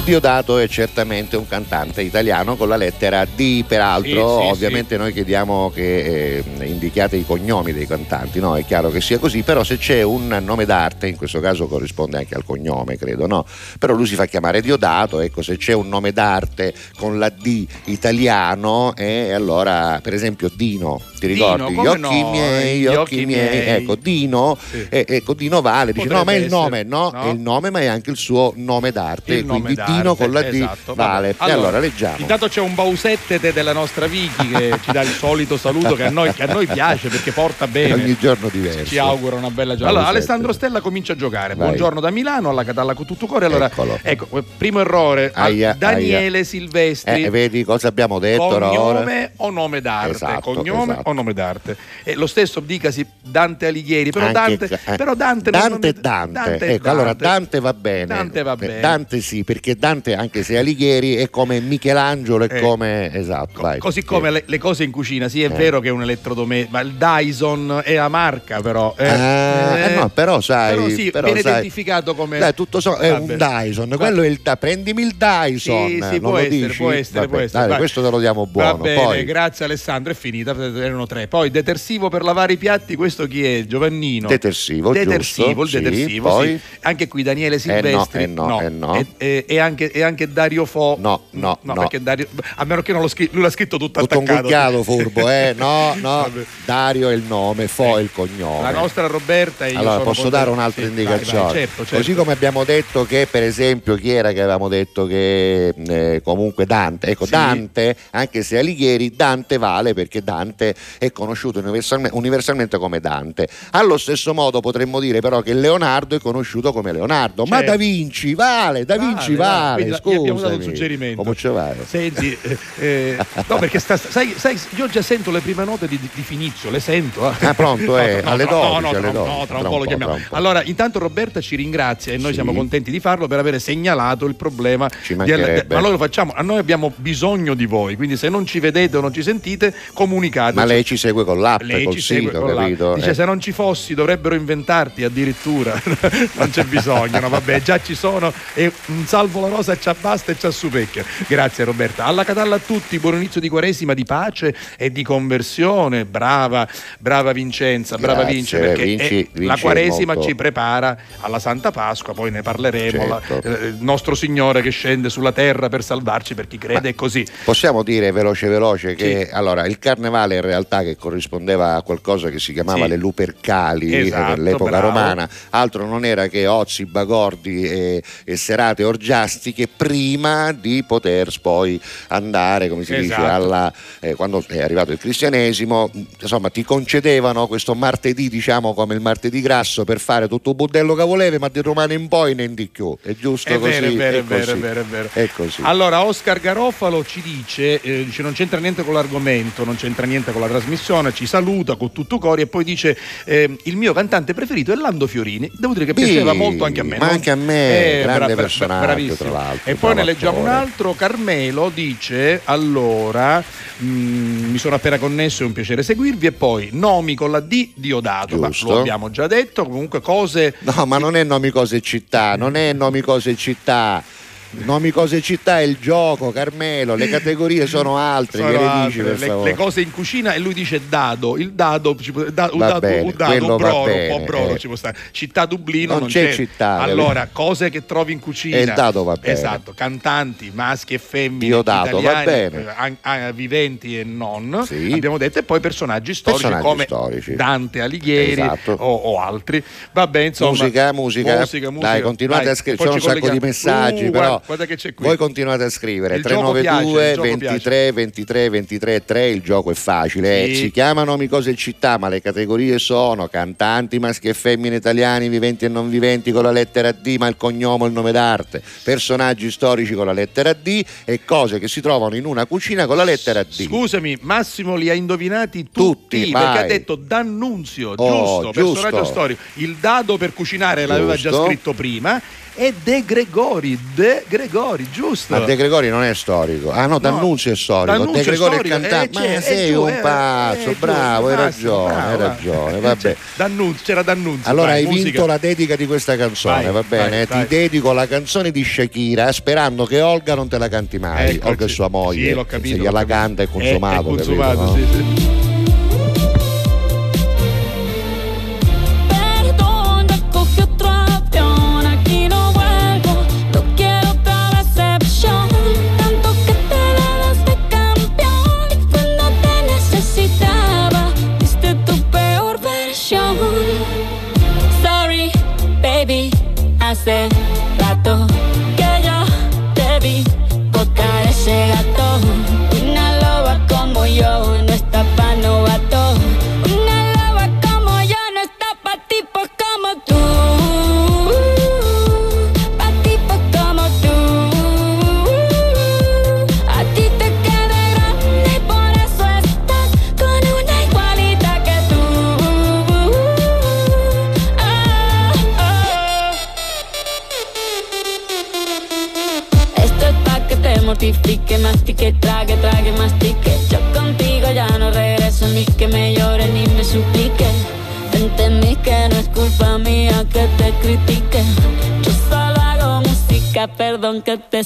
Diodato è certamente un cantante italiano con la lettera D, peraltro. Sì, sì, ovviamente noi chiediamo che eh, indichiate i cognomi dei cantanti, no? È chiaro che sia così, però se c'è un nome d'arte, in questo caso corrisponde anche al cognome, credo, no? Però lui si fa chiamare Diodato, ecco, se c'è un nome d'arte con la D italiano, e allora per esempio Dino, ti ricordi? come gli occhi no, miei, gli occhi, miei. ecco, Dino, Sì. eh, ecco, Dino vale, dice Potrebbe no, ma è il essere, nome, no? no? È il nome, ma è anche il suo nome d'arte, Il nome quindi d'arte, Dino con la D esatto, vale. vabbè. E allora leggiamo. Intanto c'è un bausettete della nostra Vicky che ci dà il solito saluto che a noi, che a noi piace perché porta bene. Ogni giorno diverso. Ci augura una bella giornata. Allora. Alessandro Stella comincia a giocare. Vai. Buongiorno da Milano alla Catalla con tutto cuore. Allora, Eccolo. ecco, primo errore. Aia, Daniele Silvestri. Eh, vedi cosa abbiamo detto? Cognome o nome d'arte? Esatto, Cognome esatto. o nome d'arte? E lo stesso dicasi Dante Alighieri, però Anche- Dante, eh, però Dante, Dante, non- Dante. Dante ecco, allora Dante va bene. Dante va Eh, bene. Dante sì, perché Dante, anche se Alighieri, è come Michelangelo, è Eh. come. Esatto, vai. Così come le, le cose in cucina, sì, è Eh. vero che è un elettrodomestico, ma il Dyson è la marca, però. eh. Ah, eh, no, però sai, Però sì, però viene sai- identificato come. Dai, tutto so- è Vabbè. un Dyson, quello è il prendimi il Dyson. Sì, sì, non può lo essere, dici? può essere, Vabbè, può essere. dai, questo te lo diamo buono. Va bene, Poi, grazie Alessandro, è finita, erano tre. Poi detersivo per lavare i piatti, questo chi è? Giovannino. Detersivo, Detersivo, giusto, il sì, detersivo, poi? sì. Anche qui Daniele Silvestri. eh no, eh no. E, e- e anche, e anche Dario Fo. No, no, no. perché Dario, a meno che non lo scritto, lui l'ha scritto tutto, tutto attaccato. ingucchiato, furbo, eh? No, no. Dario è il nome, Fo è il cognome. La nostra Roberta e io Allora, posso contento- dare un'altra Sì, vai, indicazione? vai, certo, certo. Così come abbiamo detto che, per esempio, chi era che avevamo detto che eh, comunque Dante, ecco, Sì. Dante, anche se Alighieri, Dante vale perché Dante è conosciuto universalme- universalmente come Dante. Allo stesso modo potremmo dire però che Leonardo è conosciuto come Leonardo, ma Certo. Da Vinci vale, Da Vinci Vale, vale, gli abbiamo dato un suggerimento. Come ci vale? Senti, eh, eh, no, perché sta, sai, sai, io già sento le prime note di, di Finizio, le sento. eh. Ah, pronto, eh, alle tra- 12, no, alle tra, 12, no, tra un po' un lo po', chiamiamo. po'. Allora, intanto Roberta ci ringrazia e noi Sì. siamo contenti di farlo per aver segnalato il problema. Ci di- ma noi lo facciamo, a noi abbiamo bisogno di voi, quindi se non ci vedete o non ci sentite, comunicate. Ma lei ci segue con l'app, Lei col ci segue sito, con la- capito? Dice Eh. se non ci fossi dovrebbero inventarti addirittura. non c'è bisogno, no, vabbè, già ci sono e un salvo la rosa ci basta e ci assupecchia. Grazie Roberta. Alla Catalla a tutti, buon inizio di Quaresima, di pace e di conversione. Brava, brava Vincenza, brava Grazie, Vince, perché Vinci- la Vinci è Quaresima molto- ci prepara alla Santa Pasqua, poi ne parleremo. la- Certo. eh, il nostro Signore che scende sulla terra per salvarci, per chi crede è così. Possiamo dire veloce veloce che Sì. allora il carnevale in realtà che corrispondeva a qualcosa che si chiamava Sì. le lupercali eh, Esatto, nell'epoca bravo. romana, altro non era che ozzi, bagordi e, e serate orgiastiche prima di poter poi andare, come si dice, Esatto. alla, eh, quando è arrivato il cristianesimo, insomma ti concedevano questo martedì diciamo come il martedì grasso per fare tutto il budello che volevi, ma di romano in poi ne di più, è giusto È così? vero, è vero, è così. è vero, è vero. È così. Allora, Oscar Garofalo ci dice, eh, dice non c'entra niente con l'argomento, non c'entra niente con la trasmissione, ci saluta con tutto cori e poi dice eh, il mio cantante preferito è Lando Fiorini. Devo dire che Sì, piaceva molto anche a me. ma no? anche a me, Eh, grande personaggio, bravissimo. tra l'altro, E poi ne leggiamo un altro, Carmelo dice, allora, mm, mi sono appena connesso, è un piacere seguirvi e poi nomi con la D Diodato, ma Giusto. lo abbiamo già detto, comunque cose... No, ma non è nomi cose città, non è nomi cose città. Nomi cose città è il gioco, Carmelo, le categorie sono altre, Sono altre, dici le, le cose in cucina e lui dice dado, il dado, da- un dado, bene, un dado, un broro, bene, un po' broro eh. ci può stare. Città Dublino Non non, c'è città, Allora, cose che trovi in cucina. E il dado va bene. Esatto, cantanti, maschi e femmine, Diodato, va italiani, eh, an- ah, viventi e non, Sì. abbiamo detto, e poi personaggi storici Personaggi come storici. Dante Alighieri Esatto. o, o altri. Vabbè, insomma. musica, musica, musica, musica. Dai, continuate Dai, a scrivere, c'è un sacco di messaggi, Uh, però guarda, che c'è qui. voi continuate a scrivere Il gioco 392 piace, il gioco 23 23 23 3, il gioco è facile, Sì. eh, si chiamano nomi cose città, ma le categorie sono cantanti maschi e femmine italiani, viventi e non viventi con la lettera D, ma il cognome e il nome d'arte, personaggi storici con la lettera D e cose che si trovano in una cucina con la lettera D. Scusami, Massimo li ha indovinati tutti, Tutti, perché ha detto D'Annunzio, Oh, giusto, giusto. personaggio storico. Il dado per cucinare l'aveva già Giusto. scritto prima. E De Gregori, De Gregori, giusto? Ma De Gregori non è storico. Ah no, D'Annunzio è storico. D'Annunzio De è Gregori è storico, cantante. eh, Ma sei è giù, un eh, pazzo, è bravo, hai ragione, hai ragione. Vabbè. D'Annunzio, c'era D'Annunzio. Allora vai, hai musica. vinto la dedica di questa canzone, Vai, va bene? vai, Ti dedico la canzone di Shakira sperando che Olga non te la canti mai. Ecco, Olga è sua moglie. Sì, l'ho capito, Se gliela canta è È- consumato. È, consumato, capito, no? sì, sì.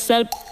yourself.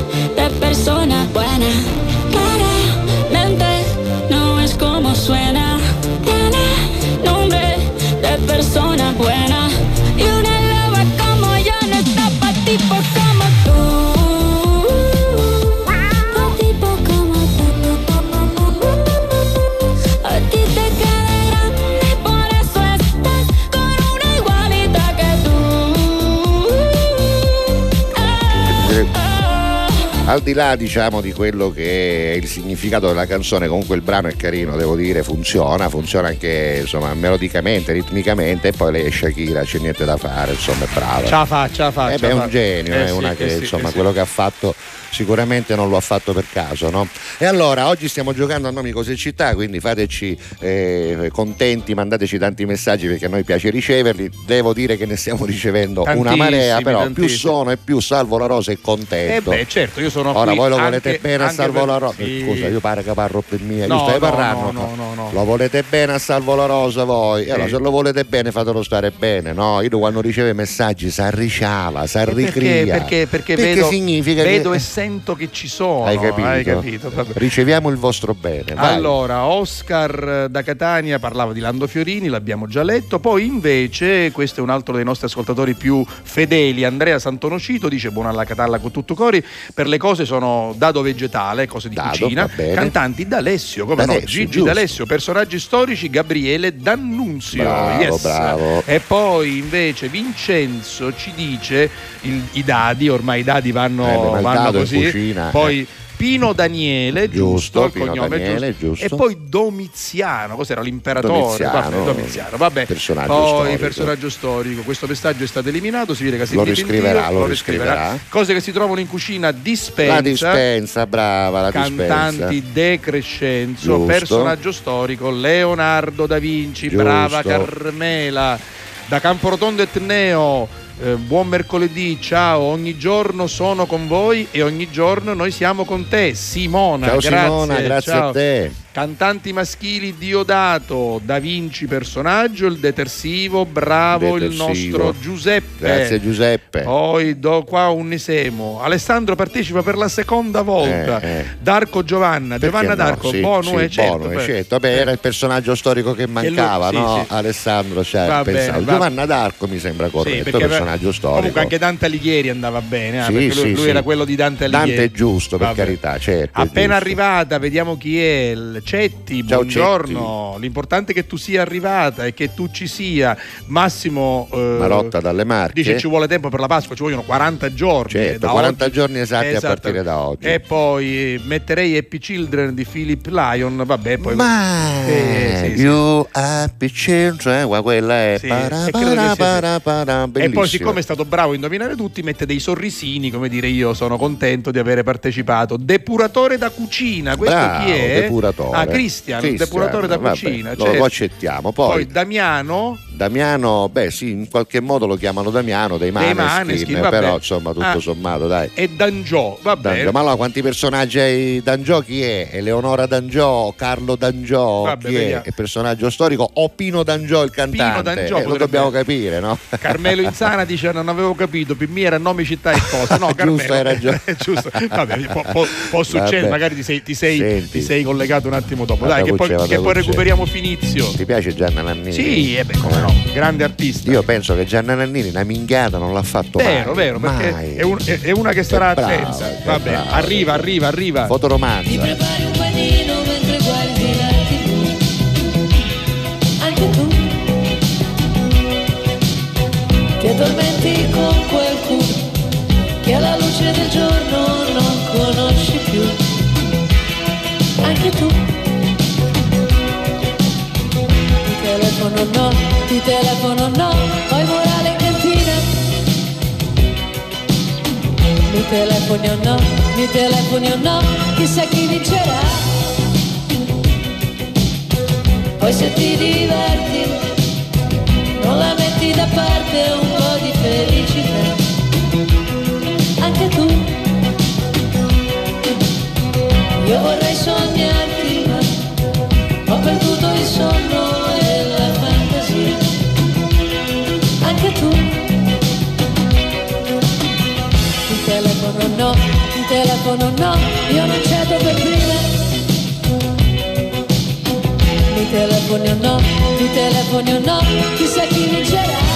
persona buena. Claramente Al di là diciamo di quello che è il significato della canzone, comunque il brano è carino, devo dire, funziona, funziona anche insomma melodicamente, ritmicamente e poi lei è Shakira, c'è niente da fare, insomma è brava. Ce la fa, ce la fa. Eh beh, è un genio, Eh è sì, una eh che sì, insomma eh sì. quello che ha fatto sicuramente non lo ha fatto per caso, no? E allora oggi stiamo giocando a nomi cose città, quindi fateci eh, contenti, mandateci tanti messaggi perché a noi piace riceverli. Devo dire che ne stiamo ricevendo una marea, però più tantissimi. sono e più salvo la rosa Eh contento. beh, certo, io sono Ora voi lo anche- volete bene a Salvo per- la Rosa? sì. Scusa, io pare che parlo per mia. No, io stai no, parlando? no, no, no, no. Lo volete bene a Salvo la Rosa voi? E allora Sì. se lo volete bene fatelo stare bene, no? Io quando riceve messaggi si arriciala, si Eh, arricria. Perché, perché, perché vedo, significa vedo che... e sento che ci sono. Hai capito? Hai capito? Riceviamo il vostro bene. vai. Allora, Oscar da Catania parlava di Lando Fiorini, l'abbiamo già letto. Poi invece, questo è un altro dei nostri ascoltatori più fedeli, Andrea Santonocito, dice buona alla Catalla con tutto cori, per le cose sono dado vegetale, cose di Dado, cucina, cantanti D'Alessio, come no, D'Alessio, Gigi giusto. D'Alessio, personaggi storici, Gabriele D'Annunzio. Bravo, yes. bravo. E poi invece Vincenzo ci dice il- i dadi, ormai i dadi vanno, Eh, beh, vanno in così. cucina, poi eh. Pino Daniele, Giusto, giusto, il Pino cognome Daniele, giusto. giusto. E poi Domiziano, cos'era l'imperatore? Domiziano, vabbè, Domiziano, vabbè. personaggio poi storico. personaggio storico. Questo messaggio è stato eliminato, si vede che si Lo riscriverà, lo riscriverà. Cose che si trovano in cucina dispensa. La dispensa, brava, la dispensa. Cantanti De Crescenzo, Giusto. personaggio storico, Leonardo da Vinci, brava Carmela, da Camporotondo Etneo, eh, buon mercoledì, ciao, ogni giorno sono con voi e ogni giorno noi siamo con te, Simona. Ciao grazie, Simona, grazie ciao. a te. Cantanti maschili Diodato, Da Vinci personaggio, il detersivo, bravo Detersivo. il nostro Giuseppe. Grazie Giuseppe. Poi do qua un esemo. Alessandro partecipa per la seconda volta. Eh, eh. Darco Giovanna, Perché Giovanna no? D'Arco, Sì, Bonue, sì, certo. Beh. certo. Vabbè, era il personaggio storico che mancava, sì, no? sì. Alessandro, cioè, Va pensavo. bene, va- Giovanna d'Arco mi sembra Sì, corretto, perché personaggio storico. Comunque anche Dante Alighieri andava bene, eh, Sì, perché lui, sì, lui sì. era quello di Dante Alighieri. Dante è giusto, per Vabbè. carità, certo. Appena arrivata, vediamo chi è. il Cetti, Ciao, buongiorno. L'importante è che tu sia arrivata e che tu ci sia. Massimo eh, Marotta dalle Marche. dice ci vuole tempo per la Pasqua, ci vogliono 40 giorni. Certo, da 40 oggi. giorni esatti a Esatto. partire da oggi. E poi eh, metterei Happy Children di Philip Lyon. Vabbè, poi. Ma Eh, sì, sì. you happy children, quella è Sì, para, e para, para, para, E poi, siccome è stato bravo a indovinare tutti, mette dei sorrisini, come dire io sono contento di avere partecipato. Depuratore da cucina, questo Bravo, chi è? depuratore. Ah, Cristian, Cristian, depuratore da vabbè, cucina. lo, certo. lo accettiamo. Poi, Poi Damiano, Damiano, beh sì, in qualche modo lo chiamano Damiano dei Maneskin, però insomma tutto Ah. sommato dai. e Dangiò, va bene. D'Angio. Ma allora quanti personaggi hai D'Angio? Chi è? Eleonora D'Angio, Carlo D'Angio, Vabbè, chi è? vediamo. È personaggio storico o Pino D'Angio il cantante? D'Angio Eh, lo dobbiamo capire, no? Carmelo Insana dice non avevo capito, era nome, città e cosa. No, Carmelo, Giusto, hai ragione. giusto. Vabbè, può, può- può succedere, magari ti sei, ti sei- ti sei collegato un attimo dopo. Vada Dai, che con poi, che poi recuperiamo Finizio. Ti piace Gianna Nannini? Sì, e beh, come no, grande artista. Io penso che Gianna Nannini una minchiata non l'ha fatto Vero, mai. vero, perché mai. è, un- è- è una che starà brava, attenta. Vabbè, brava. arriva, arriva, arriva. Fotoromanza. prepari un panino mentre guardi la tv Anche tu Ti addormenti con qualcuno Che alla luce del giorno non conosci più Anche tu telefono no, ti telefono no Poi morale in cantina mi telefoni o no, mi telefoni o no, chissà chi vincerà. Poi se ti diverti, non la metti da parte un po' di felicità. Anche tu, io vorrei telefono no, io non cedo per prima. Mi telefoni o no, mi telefoni o no, chissà chi vincerà.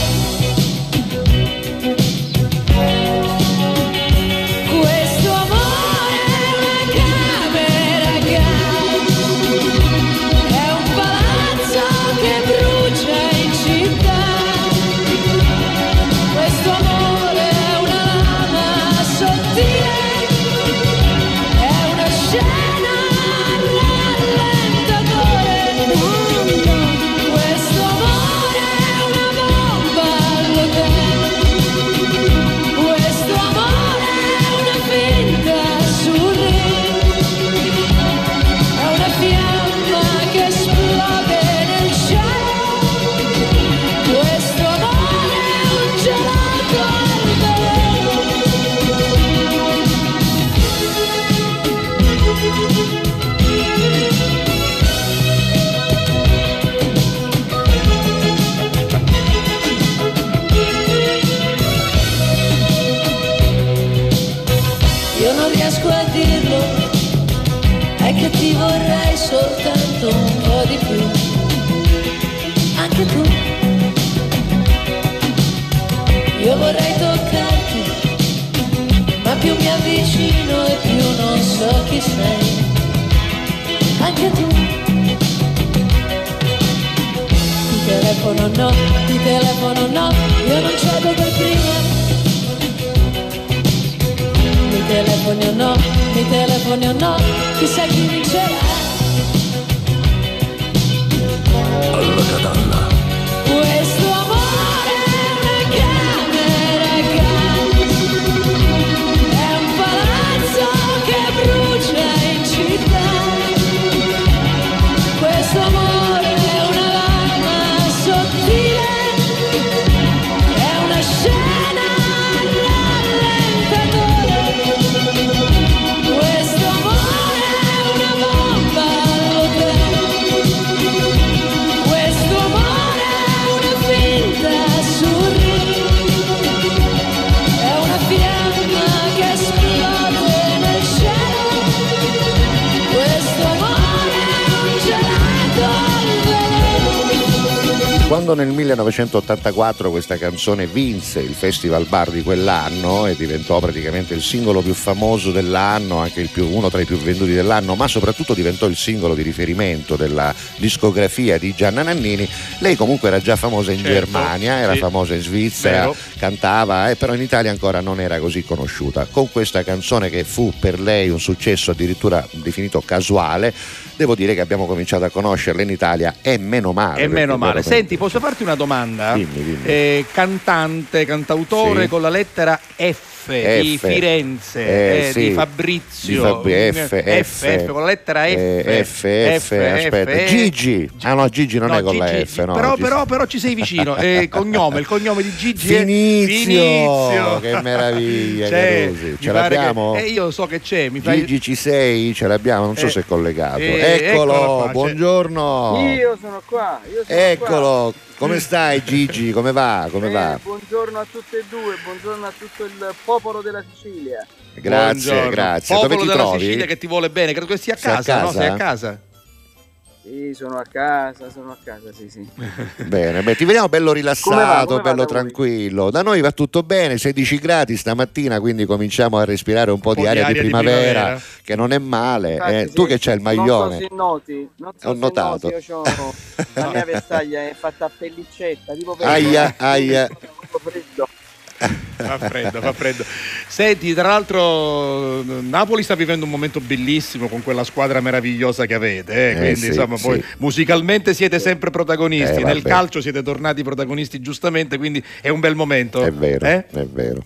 1984 questa canzone vinse il Festival Bar di quell'anno e diventò praticamente il singolo più famoso dell'anno, anche il più- uno tra i più venduti dell'anno, ma soprattutto diventò il singolo di riferimento della discografia di Gianna Nannini, lei comunque era già famosa in Certo, Germania, era sì. famosa in Svizzera, Vero. cantava, eh, però in Italia ancora non era così conosciuta. Con questa canzone che fu per lei un successo addirittura definito casuale, devo dire che abbiamo cominciato a conoscerla in Italia e meno male. E meno male. Senti, posso farti una domanda? Dimmi, dimmi. Eh, cantante, cantautore Sì. con la lettera F, di F. Firenze, Eh, eh, sì. di Fabrizio. Di Fabri- F, F, F, F, con la lettera F. Eh, F, F, aspetta, F, Gigi. Ah no, Gigi non No, è con la Gigi, F, no. però, però, però ci sei vicino. Eh, cognome, il cognome di Gigi è Finizio, Finizio. che meraviglia, C'è, Carusi. Ce l'abbiamo? che- eh, io so che c'è, mi fai... Gigi ci sei? Ce l'abbiamo, non so Eh, se è collegato. eh, eccolo, eccolo qua, buongiorno. Io sono qua, io sono Eccolo, come stai Gigi? Come va? Come va? Eh, buongiorno a tutte e due, buongiorno a tutto il popolo della Sicilia. Grazie, Buongiorno. grazie. Popolo Dove ti della trovi? Sicilia che ti vuole bene, credo che sia a Sei a casa, no? casa? Sei a casa? Sì, sono a casa, sono a casa, sì, sì. Bene, beh, ti vediamo bello Come va? rilassato, Come va bello da voi? tranquillo. Da noi va tutto bene, 16 gradi stamattina, quindi cominciamo a respirare un po' di po' aria, di, primavera, primavera. che non è male. Infatti, eh. sì, Tu che c'hai il maglione. Non so se noti, non so Ho se notato. noti, io ho la mia vestaglia è fatta a pellicetta, tipo per Aia, aia. Freddo. Fa freddo, fa freddo. Senti, tra l'altro Napoli sta vivendo un momento bellissimo con quella squadra meravigliosa che avete, eh, Eh, quindi sì, insomma poi sì. musicalmente siete sempre protagonisti, Eh, nel calcio siete tornati protagonisti giustamente, quindi è un bel momento. È vero, Eh? è vero.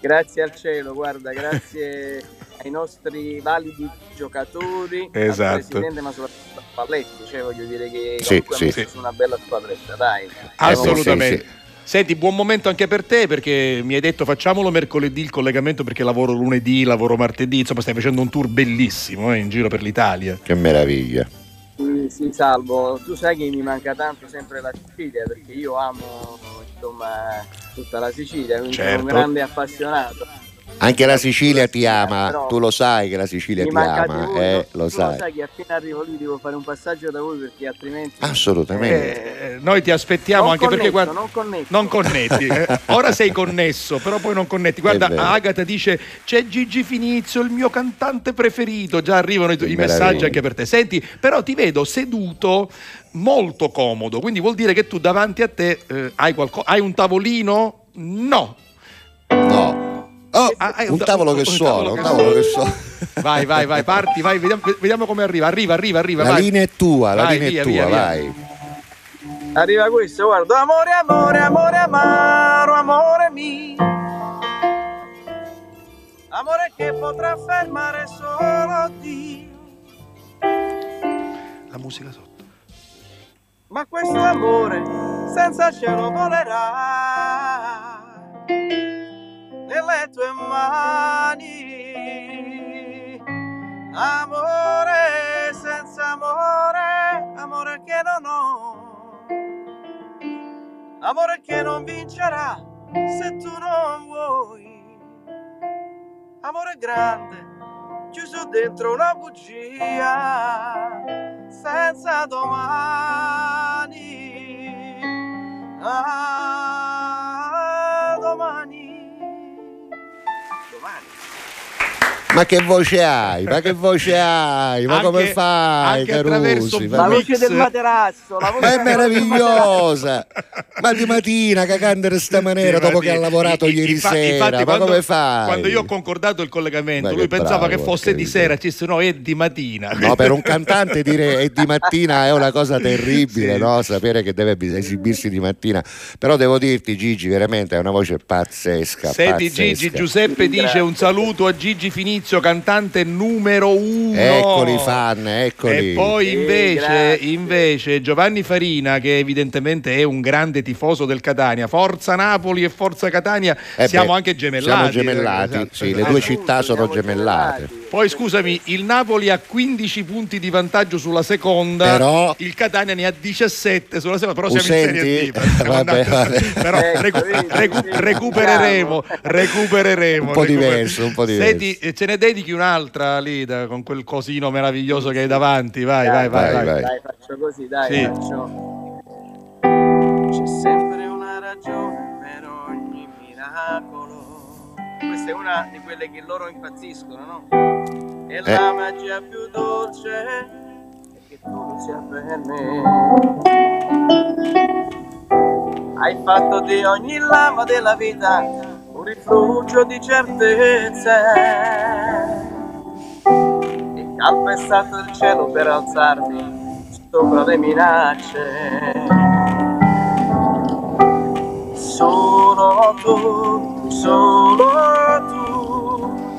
Grazie al cielo, guarda, grazie ai nostri validi giocatori, Esatto. al presidente, ma soprattutto a Palletti, cioè voglio dire che Sì, sì. ha messo su una bella squadretta, dai. Assolutamente. Senti, buon momento anche per te perché mi hai detto facciamolo mercoledì il collegamento perché lavoro lunedì, lavoro martedì, insomma stai facendo un tour bellissimo eh, in giro per l'Italia. Che meraviglia. Sì, sì, salvo, tu sai che mi manca tanto sempre la Sicilia perché io amo insomma tutta la Sicilia, quindi sono Certo. un grande appassionato. Anche la Sicilia ti ama, Però tu lo sai che la Sicilia ti ama, voi, eh, no? lo tu sai. lo sai che appena arrivo lì devo fare un passaggio da voi perché altrimenti Assolutamente. Eh, noi ti aspettiamo non anche perché connetto, guarda, non connetto. non connetti. eh. Ora sei connesso, però poi non connetti. Guarda. Agata dice: C'è Gigi Finizio, il mio cantante preferito. Già arrivano i, i messaggi anche per te. Senti, però ti vedo seduto molto comodo. Quindi vuol dire che tu davanti a te eh, hai, qualco- hai un tavolino? No. No. Oh, Ah, hai un ta- tavolo che un suona, un tavolo che suona. Vai, vai, vai, parti, vai, vediamo, vediamo come arriva. Arriva, arriva, arriva. La vai. linea è tua, la Vai, linea via, è tua, via, via. vai. Arriva questo, guarda, amore, amore, amore, amaro, amore mio. Amore che potrà fermare solo Dio. La musica sotto. Ma questo amore senza cielo volerà nelle tue mani. Amore senza amore, amore che non ho. Amore che non vincerà se tu non vuoi. Amore grande, chiuso dentro una bugia, senza domani. Ah, domani. Ma che voce hai? Ma che voce hai? Ma Anche- come fai, Carusi? La voce del materasso, la voce ma è meravigliosa! Ma di mattina canta in questa maniera dopo che ha lavorato I- ieri infa- sera, infatti, ma quando, come fai? Quando io ho concordato il collegamento, Ma lui che pensava bravo, che fosse di sera, ci disse no, è di mattina. No, per un cantante dire è di mattina è una cosa terribile, Sì. no? Sapere che deve esibirsi di mattina. Però devo dirti, Gigi, veramente è una voce pazzesca. Senti pazzesca. Gigi, Giuseppe dice un saluto a Gigi Finizio, cantante numero uno. Eccoli i fan, eccoli. E poi invece, grazie. invece Giovanni Farina, che evidentemente è un grande tifoso del Catania, Forza Napoli e Forza Catania, Eh siamo beh, anche gemellati. Siamo gemellati, Esatto, sì, le esatto. due città sono gemellate. Poi scusami, il Napoli ha 15 punti di vantaggio sulla seconda, Però- il Catania ne ha 17 sulla seconda, però siamo in senti? Serie D. Vabbè, vabbè. Però recu- recu- recupereremo, recupereremo. Un po' diverso, un po' diverso. Senti, eh, ce ne dedichi un'altra lì da- con quel cosino meraviglioso che hai davanti, vai, vai, Dai, vai. vai, vai. vai. Dai, faccio così, dai, Sì. faccio. C'è sempre una ragione per ogni miracolo. Questa è una di quelle che loro impazziscono, no? E la magia più dolce è che tu lo sia per me. Hai fatto di ogni lama della vita un rifugio di certezze e calpestato il cielo per alzarmi sopra le minacce. Solo tu, solo tu,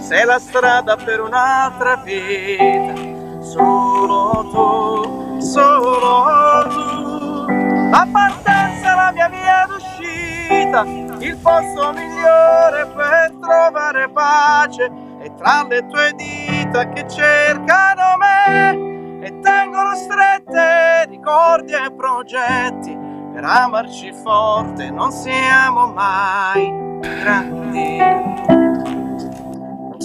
sei la strada per un'altra vita. Solo tu, solo tu, la partenza la mia via d'uscita, il posto migliore per trovare pace. È tra le tue dita che cercano me e tengono strette ricordi e progetti. Per amarci forte non siamo mai grandi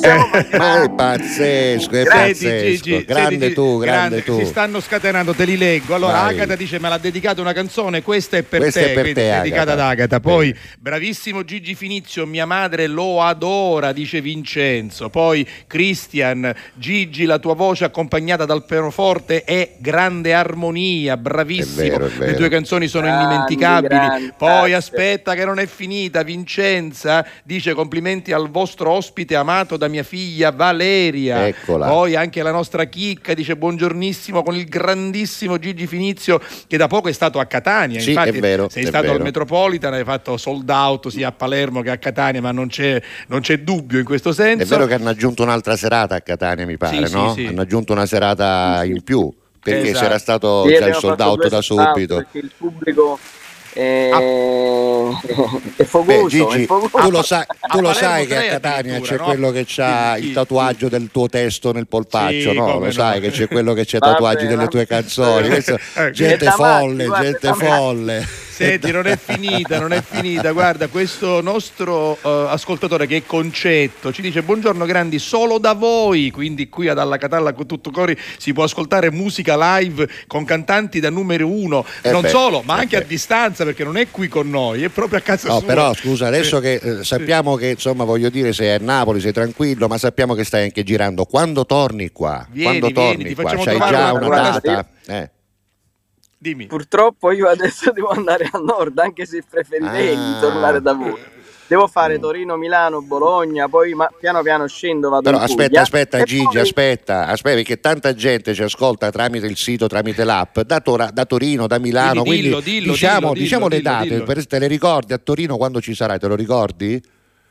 siamo mai Ma è pazzesco, è Senti, pazzesco. Gigi, grande tu, grande, tu. Si stanno scatenando, te li leggo. Allora, Vai. Agata dice: Me l'ha dedicata una canzone, questa è per Questa te. è per te, dedicata Agata. ad Agata. Poi, Bene. bravissimo Gigi Finizio, mia madre lo adora, dice Vincenzo. Poi, Christian, Gigi, la tua voce accompagnata dal pianoforte è grande armonia, bravissimo. È vero, è Le vero. tue canzoni sono Grandi, indimenticabili. grandi, Poi, grazie. aspetta che non è finita. Vincenza dice: Complimenti al vostro ospite amato da mia figlia Valeria. Eccola. Poi anche la nostra Chicca dice buongiornissimo con il grandissimo Gigi Finizio che da poco è stato a Catania. Sì, Infatti è vero, sei è stato al vero. Metropolitan, hai fatto sold out sia a Palermo che a Catania, ma non c'è, non c'è dubbio in questo senso. È vero che hanno aggiunto un'altra serata a Catania, mi pare, Sì, no? sì, sì. Hanno aggiunto una serata in più, perché Esatto. c'era stato Sì, già il sold out da subito. perché il pubblico è, è Beh, fogoso, è Gigi, fogoso. tu lo sai, tu lo sai che a Catania c'è no? quello che ha il tatuaggio del tuo testo nel polpaccio, Sì, no? Lo no. sai che c'è quello che c'è Vabbè, tatuaggi delle tue canzoni. Questo- Eh, gente è folle, gente è folle. Senti, non è finita, non è finita. Guarda, questo nostro eh, ascoltatore che è Concetto ci dice: Buongiorno grandi, solo da voi. Quindi qui ad Alla Catalla con tutto cori si può ascoltare musica live con cantanti da numero uno. Eh non beh, solo, ma eh anche a beh. distanza, perché non è qui con noi, è proprio a casa No, sua. però scusa, adesso che eh, sappiamo che insomma voglio dire sei a Napoli, sei tranquillo, ma sappiamo che stai anche girando. Quando torni qua? Vieni, Quando vieni, torni ti qua? facciamo C'hai già una- una data? Eh. Dimmi. Purtroppo io adesso devo andare a nord, anche se preferirei Ah. tornare da voi. Devo fare Torino, Milano, Bologna, poi ma- piano piano scendo, vado Però in aspetta, Puglia. aspetta E Gigi, poi- aspetta, aspetta, perché tanta gente ci ascolta tramite il sito, tramite l'app, da, Tora- da Torino, da Milano, Quindi dillo, quindi dillo, diciamo, dillo, diciamo dillo, le date, dillo. per- te le ricordi a Torino quando ci sarai, te lo ricordi?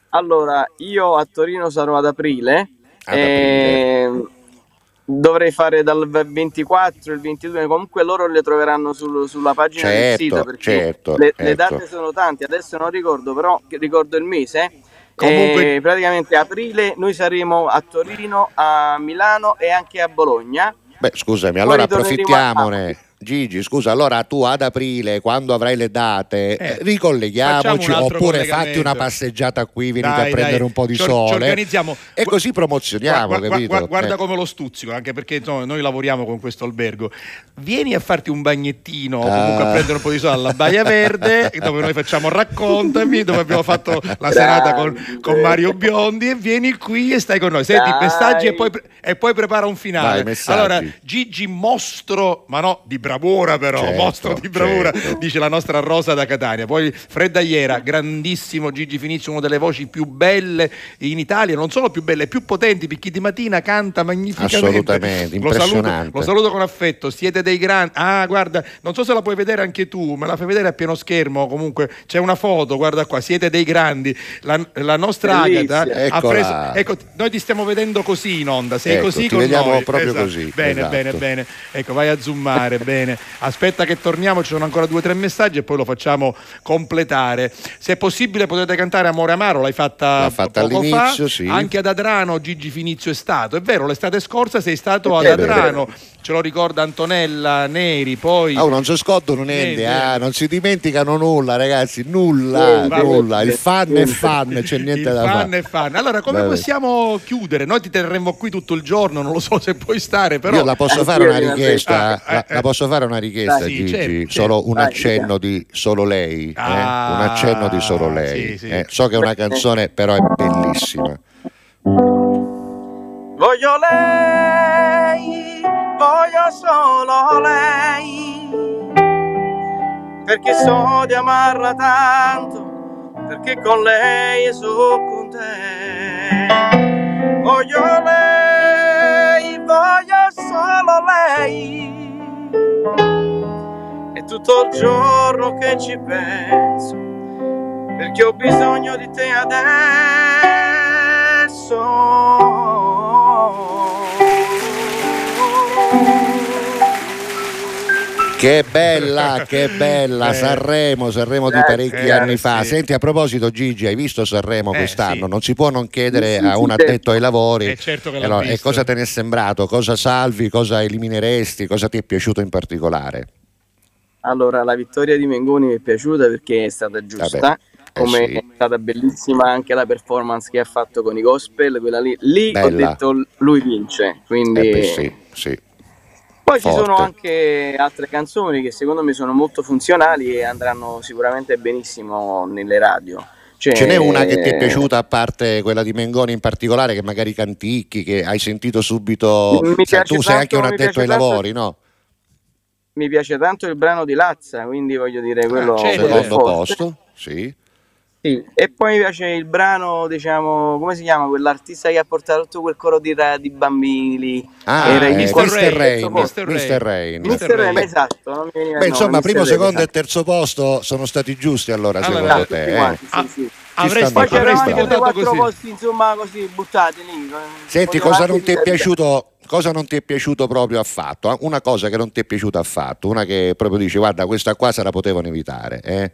Allora, io a Torino sarò ad aprile. Ad ehm, dovrei fare dal 24 il 22, comunque loro le troveranno sul- sulla pagina del Certo, sito perché certo, le, le ecco. date sono tante, adesso non ricordo, però ricordo il mese. Comunque- Eh, praticamente aprile noi saremo a Torino, a Milano e anche a Bologna. Beh, scusami, allora approfittiamone. Gigi, scusa, allora tu ad aprile, quando avrai le date, Eh, ricolleghiamoci un altro oppure fatti una passeggiata qui, venite Dai, a prendere dai, un po' di ci ci sole organizziamo. e così promozioniamo, Gua- gua- capito? gua- guarda Eh. come lo stuzzico, anche perché insomma, noi lavoriamo con questo albergo. Vieni a farti un bagnettino, o comunque a Ah. prendere un po' di soldi alla Baia Verde, dove noi facciamo raccontami, dove abbiamo fatto la serata con, con Mario Biondi e vieni qui e stai con noi. Senti, Dai. messaggi e poi, e poi prepara un finale. allora, Gigi mostro, ma no, di bravura però, Certo, mostro di bravura, certo. dice la nostra Rosa da Catania. Poi Fredda Iera, grandissimo Gigi Finizio, una delle voci più belle in Italia, non solo più belle, più potenti, perché di mattina canta magnificamente. Assolutamente, Lo saluto, impressionante. lo saluto con affetto, siete dei grandi. Ah, guarda, non so se la puoi vedere anche tu, me la fai vedere a pieno schermo, comunque c'è una foto, guarda qua, siete dei grandi. La, la nostra Bellissima. Agata ha Eccola. preso ecco, noi ti stiamo vedendo così in onda, sei Ecco, così ti con vediamo noi. proprio Esatto. così, Bene, esatto. bene, bene. Ecco, vai a zoomare, bene. Aspetta che torniamo, ci sono ancora due o tre messaggi e poi lo facciamo completare. Se è possibile potete cantare Amore Amaro, l'hai fatta, L'ha fatta poco all'inizio, fa. sì. Anche ad Adrano Gigi Finizio è stato. È vero, l'estate scorsa sei stato ad. Adrano, ce lo ricorda Antonella Neri, poi... Oh, non si scottono niente, Niente. ah, non si dimenticano nulla, ragazzi, nulla, Niente, nulla. Il fan è fan, c'è niente il da fan fare. è fan. Allora, come Vabbè. possiamo chiudere? Noi ti terremo qui tutto il giorno, non lo so se puoi stare, però. Io la posso Eh, fare una eh, richiesta, eh, la, eh. la posso fare una richiesta, Dai, sì, Gigi, certo, certo. solo un Dai, accenno di solo lei, eh? Ah, un accenno di solo lei. sì, sì. eh. So che è una canzone, però è bellissima. Voglio lei, voglio solo lei, perché so di amarla tanto, perché con lei sono con te. Voglio lei, voglio solo lei, è tutto il giorno che ci penso, perché ho bisogno di te adesso. Che bella, che bella, Eh. Sanremo, Sanremo di Eh, parecchi eh, anni fa. sì. Senti, a proposito, Gigi, hai visto Sanremo Eh, quest'anno? sì. Non si può non chiedere a un sì, addetto ai lavori. Eh, certo allora, e visto. cosa te ne è sembrato? Cosa salvi? Cosa elimineresti? Cosa ti è piaciuto in particolare? Allora, la vittoria di Mengoni mi è piaciuta perché è stata giusta. Vabbè, eh come sì. è stata bellissima anche la performance che ha fatto con i gospel, quella lì, lì ho detto lui vince. Quindi... Eh beh, sì, sì. Poi ci forte. sono anche altre canzoni che secondo me sono molto funzionali e andranno sicuramente benissimo nelle radio. Cioè, Ce n'è una che ti è piaciuta a parte quella di Mengoni in particolare, che magari canticchi, che hai sentito subito. Piace tu sei anche tanto- un addetto ai tanto- lavori, no? Mi piace tanto il brano di Lazza, quindi voglio dire quello, Ah, Secondo posto, sì. Sì, E poi mi piace il brano, diciamo, come si chiama? Quell'artista che ha portato tutto quel coro di, ra- di bambini lì. Ah, Era eh, il Mr. Rain, Rain, Mr. Mr. Rain. Mr. Rain, esatto. Non mi veniva Beh, nome, insomma, Mr. primo, Rain, secondo e esatto. terzo posto sono stati giusti allora, Allora, secondo Esatto, te. tutti eh? quanti, sì, Ah, sì. Avresti, Poi c'erano Avresti anche tre votato quattro così. posti, insomma, così buttati lì. Senti, cosa non ti è piaciuto? Cosa non ti è piaciuto proprio affatto? Una cosa che non ti è piaciuta affatto, una che proprio dici, guarda, questa qua se la potevano evitare. Eh?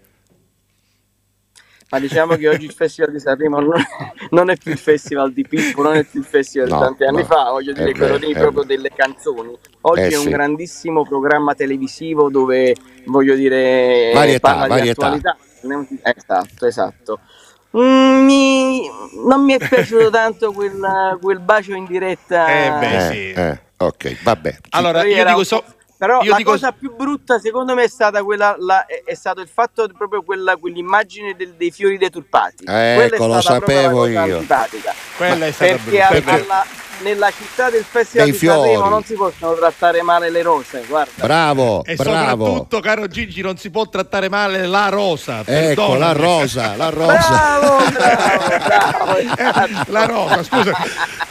Ma diciamo che oggi il Festival di Sanremo non è, non è più il Festival di Pippo, non è più il Festival No, di tanti anni no, fa, voglio dire quello vero, lì è proprio delle canzoni. Oggi Eh, è un sì. grandissimo programma televisivo dove, voglio dire, Varietà, parla varietà. di attualità. Esatto, esatto. Mm, mi- non mi è piaciuto tanto quel, quel bacio in diretta. Eh, beh, Eh, sì. eh, ok, vabbè. Allora, io dico so- Però io la dico- cosa più brutta secondo me è stata quella, la- è, è stato il fatto proprio quella, quell'immagine del- dei fiori deturpati. Quella Ecco, è lo stata proprio la sapevo io. antipatica. Quella è stata Perché brutta. alla- Perché- alla- nella città del Festival Dei di Sanremo fiori. non si possono trattare male le rose, guarda. Bravo, E bravo. soprattutto, caro Gigi, non si può trattare male la rosa. Ecco, la perdonami. rosa, la rosa. Bravo, bravo, bravo. Eh, la rosa, scusa.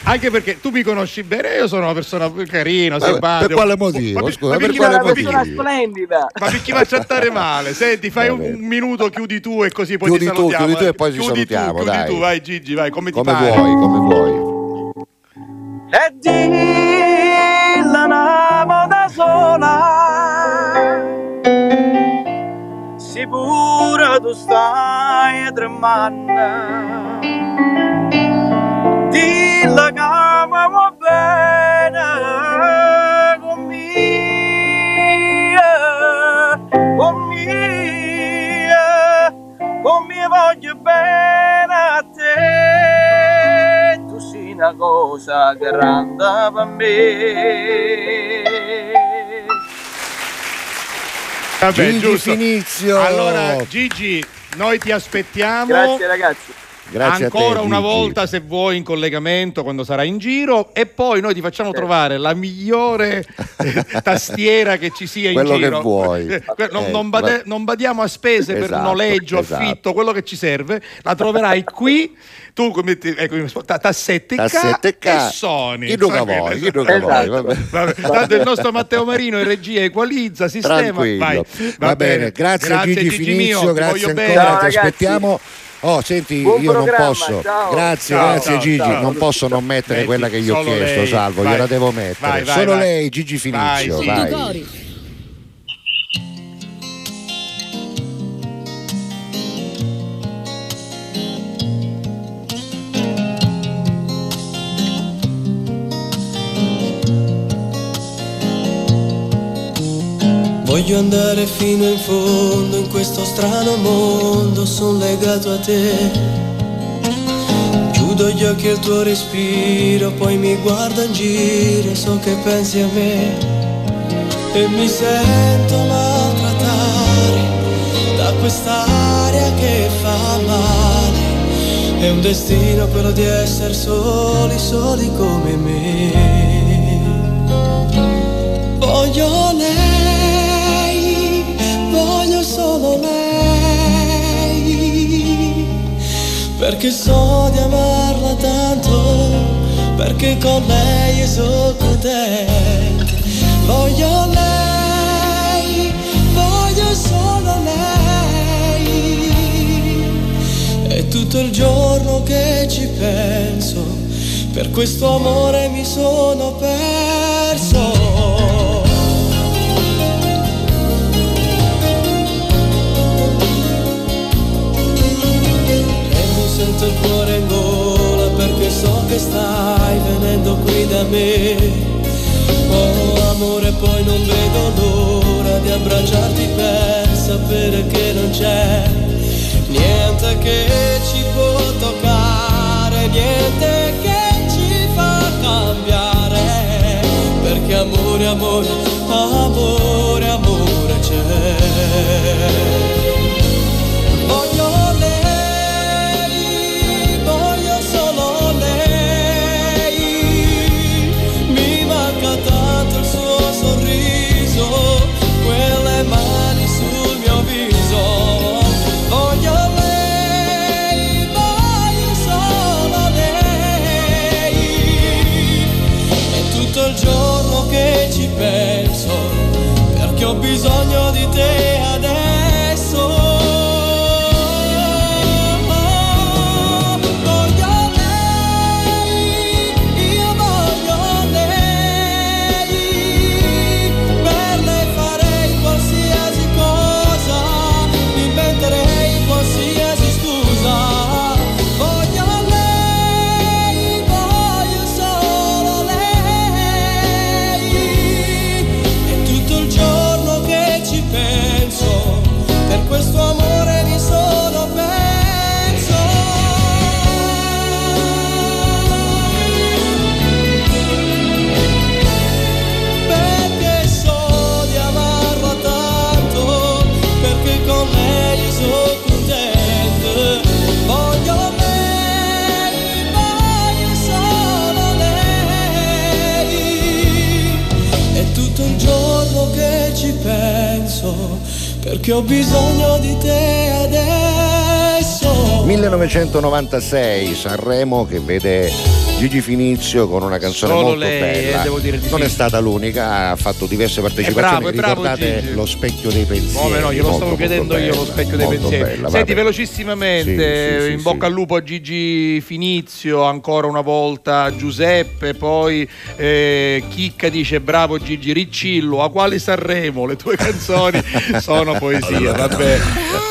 Anche perché tu mi conosci bene, io sono una persona carina, simpatica. per quale motivo? Ma, Scusa, ma per quale una persona motivo? splendida. ma per chi va a trattare male? Senti, fai un, un minuto, chiudi tu e così poi Chiudi ti tu, salutiamo. chiudi tu eh. e poi ci Chiudi tu, salutiamo, chiudi dai. tu, vai Gigi, vai, come ti Come pare. vuoi, come vuoi. E di la nave da sola Sicura tu stai tremando Dilla che mi va una cosa grande per me. Vabbè, Gigi giusto. Finizio. Allora, Gigi, noi ti aspettiamo. Grazie ragazzi. Grazie a te, Ancora una Gigi. volta se vuoi in collegamento quando sarai in giro e poi noi ti facciamo trovare la migliore eh, tastiera che ci sia in Quello che giro. vuoi. Eh, non, Eh, non bade- va- non badiamo a spese per Esatto, noleggio, esatto. affitto, quello che ci serve, la troverai qui. Tu come ti- ecco, ta- tassette K, Tassette K, e Sony. chi Va bene, vuoi, chi esatto. dunque vuoi, vabbè. Vabbè, Tanto il nostro Matteo Marino in regia equalizza, sistema. Tranquillo. Vai. Va, bene, grazie, a Gigi, Gigi Finizio, mio, ti grazie voglio ancora, bene. Ti ragazzi. aspettiamo. Oh, senti, Buon io non posso. ciao. Grazie, Ciao, grazie ciao, Gigi, ciao. non posso non mettere Metti quella che gli ho chiesto, lei. Salvo, Vai. gliela devo mettere. Vai, vai, Solo vai. lei, Gigi Finizio, Vai, sì. Voglio andare fino in fondo in questo strano mondo, sono legato a te. Chiudo gli occhi al tuo respiro, poi mi guardo in giro, so che pensi a me. E mi sento maltrattare da quest'aria che fa male. È un destino quello di essere soli, soli come me. Voglio lei, perché so di amarla tanto, perché con lei sono contento. Voglio lei, voglio solo lei, è tutto il giorno che ci penso, per questo amore mi sono perso. Da me. Oh amore poi non vedo l'ora di abbracciarti per sapere che non c'è niente che ci può toccare, niente che ci fa cambiare. Perché amore, amore, perché ho bisogno di te adesso. 1996 Sanremo che vede Gigi Finizio con una canzone Solo molto lei, bella. eh, devo dire di non sì. è stata l'unica, ha fatto diverse partecipazioni. bravo, è bravo Ricordate Gigi. lo specchio dei pensieri. Come no, glielo molto, stavo chiedendo io lo bella, specchio dei pensieri. bella, Senti, velocissimamente, Sì, sì, in bocca al lupo a Gigi Finizio, ancora una volta Giuseppe, poi eh, Chicca dice bravo Gigi Riccillo, a quale Sanremo? Le tue canzoni sono poesia, vabbè.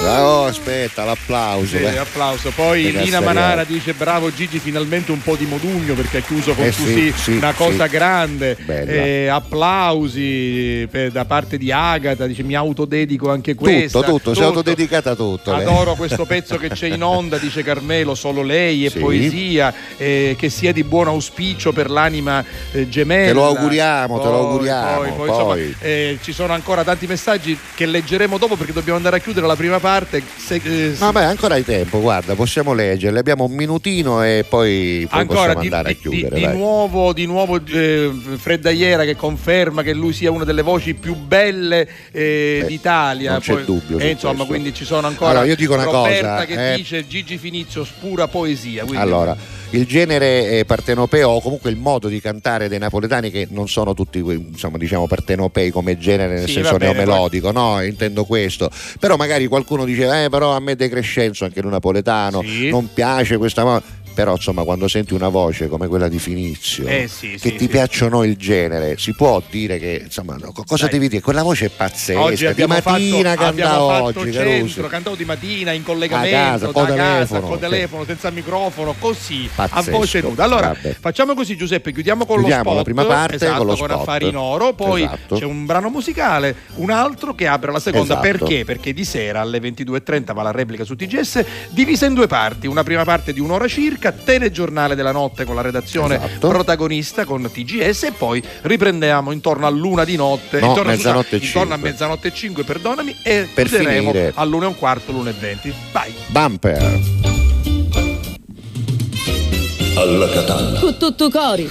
Oh, aspetta, l'applauso. Sì, eh. applauso. Poi Lina. Manara dice bravo Gigi, finalmente un po' di modugno giugno perché ha chiuso con Eh così sì, sì, una cosa sì. grande. Eh, applausi per- da parte di Agata, dice mi autodedico anche questa. Tutto, tutto, si è autodedicata a tutto. lei. Adoro questo pezzo che c'è in onda, dice Carmelo, solo lei è poesia, eh, che sia di buon auspicio per l'anima eh, gemella. Te lo auguriamo, te lo Poi, auguriamo, Poi, poi, poi. insomma, eh, ci sono ancora tanti messaggi che leggeremo dopo perché dobbiamo andare a chiudere la prima parte. Se- eh, Vabbè, ancora hai tempo, guarda, possiamo leggerle. Abbiamo un minutino e poi, poi Ancora di, andare di- a chiudere. di- di nuovo, di nuovo eh, Freddaiera che conferma che lui sia una delle voci più belle eh, Eh, d'Italia. non c'è Poi- dubbio eh, insomma, questo. quindi ci sono ancora Allora, io dico una Roberta cosa, che eh. dice Gigi Finizio spura poesia. quindi- Allora, il genere eh, partenopeo o comunque il modo di cantare dei napoletani che non sono tutti insomma diciamo partenopei come genere nel Sì, senso bene, neomelodico, no, intendo questo. Però magari qualcuno dice "Eh, però a me De Crescenzo anche il napoletano Sì. non piace questa mo-". Però insomma quando senti una voce come quella di Finizio Eh, sì, che sì, ti sì. piacciono il genere si può dire che insomma no, co- cosa Dai. devi dire quella voce è pazzesca di mattina fatto, canta oggi centro, cantavo di mattina in collegamento, A casa, casa, telefono, sì. telefono, senza microfono, così, Pazzesco, a voce nuda. Allora, vabbè. facciamo così Giuseppe, chiudiamo con Chiudiamo lo spot. la prima parte esatto, con lo spot. Affari in Oro, poi Esatto. c'è un brano musicale, un altro che apre la seconda. Esatto. Perché? Perché di sera alle 22.30 va la replica su TGS, divisa in due parti. Una prima parte di un'ora circa, telegiornale della notte con la redazione Esatto. protagonista con TGS e poi riprendiamo intorno all'una di notte. No, intorno, mezzanotte e intorno a mezzanotte e 5, perdonami, e Per chiuderemo finire. all'una e un quarto, l'una e venti. Vai! Bumper Alla Catalla. Cu tutto cori.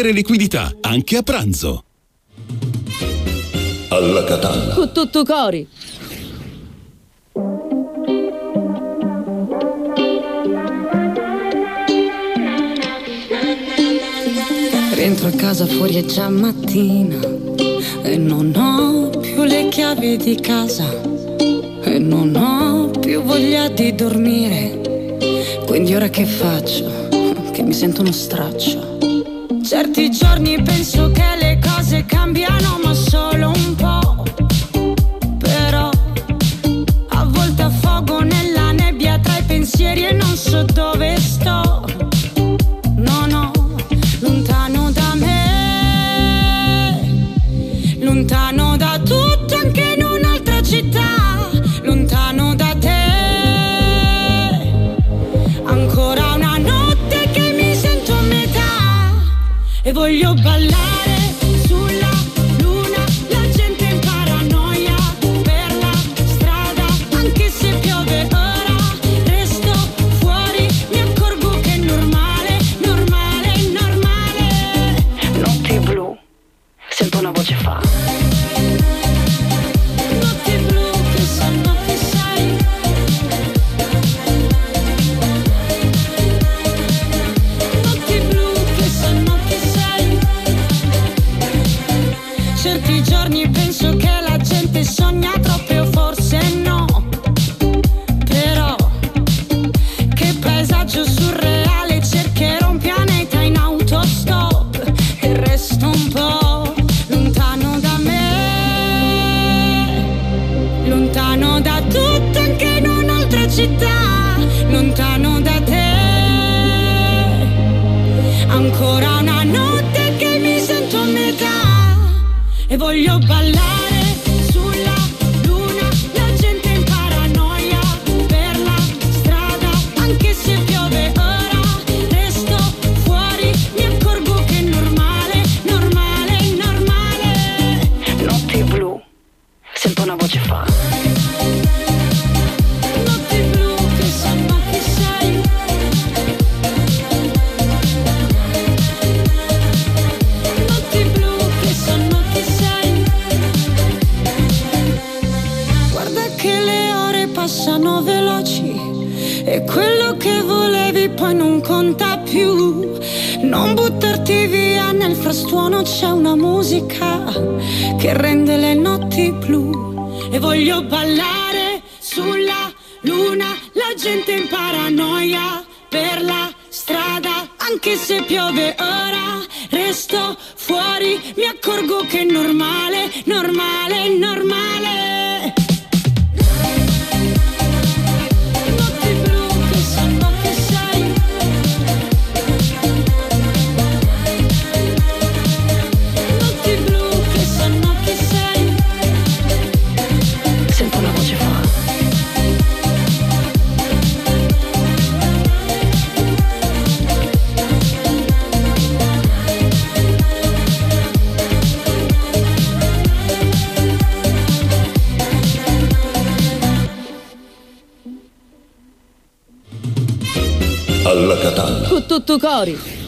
liquidità, anche a pranzo. Alla Catalla. Cu tutto cori. Rientro a casa fuori è già mattina e non ho più le chiavi di casa e non ho più voglia di dormire. Quindi ora che faccio? Che mi sento uno straccio. Certi giorni penso che le cose cambiano ma solo un po'. Però a volte affogo nella nebbia tra i pensieri e non so dove sto. Tutto cori.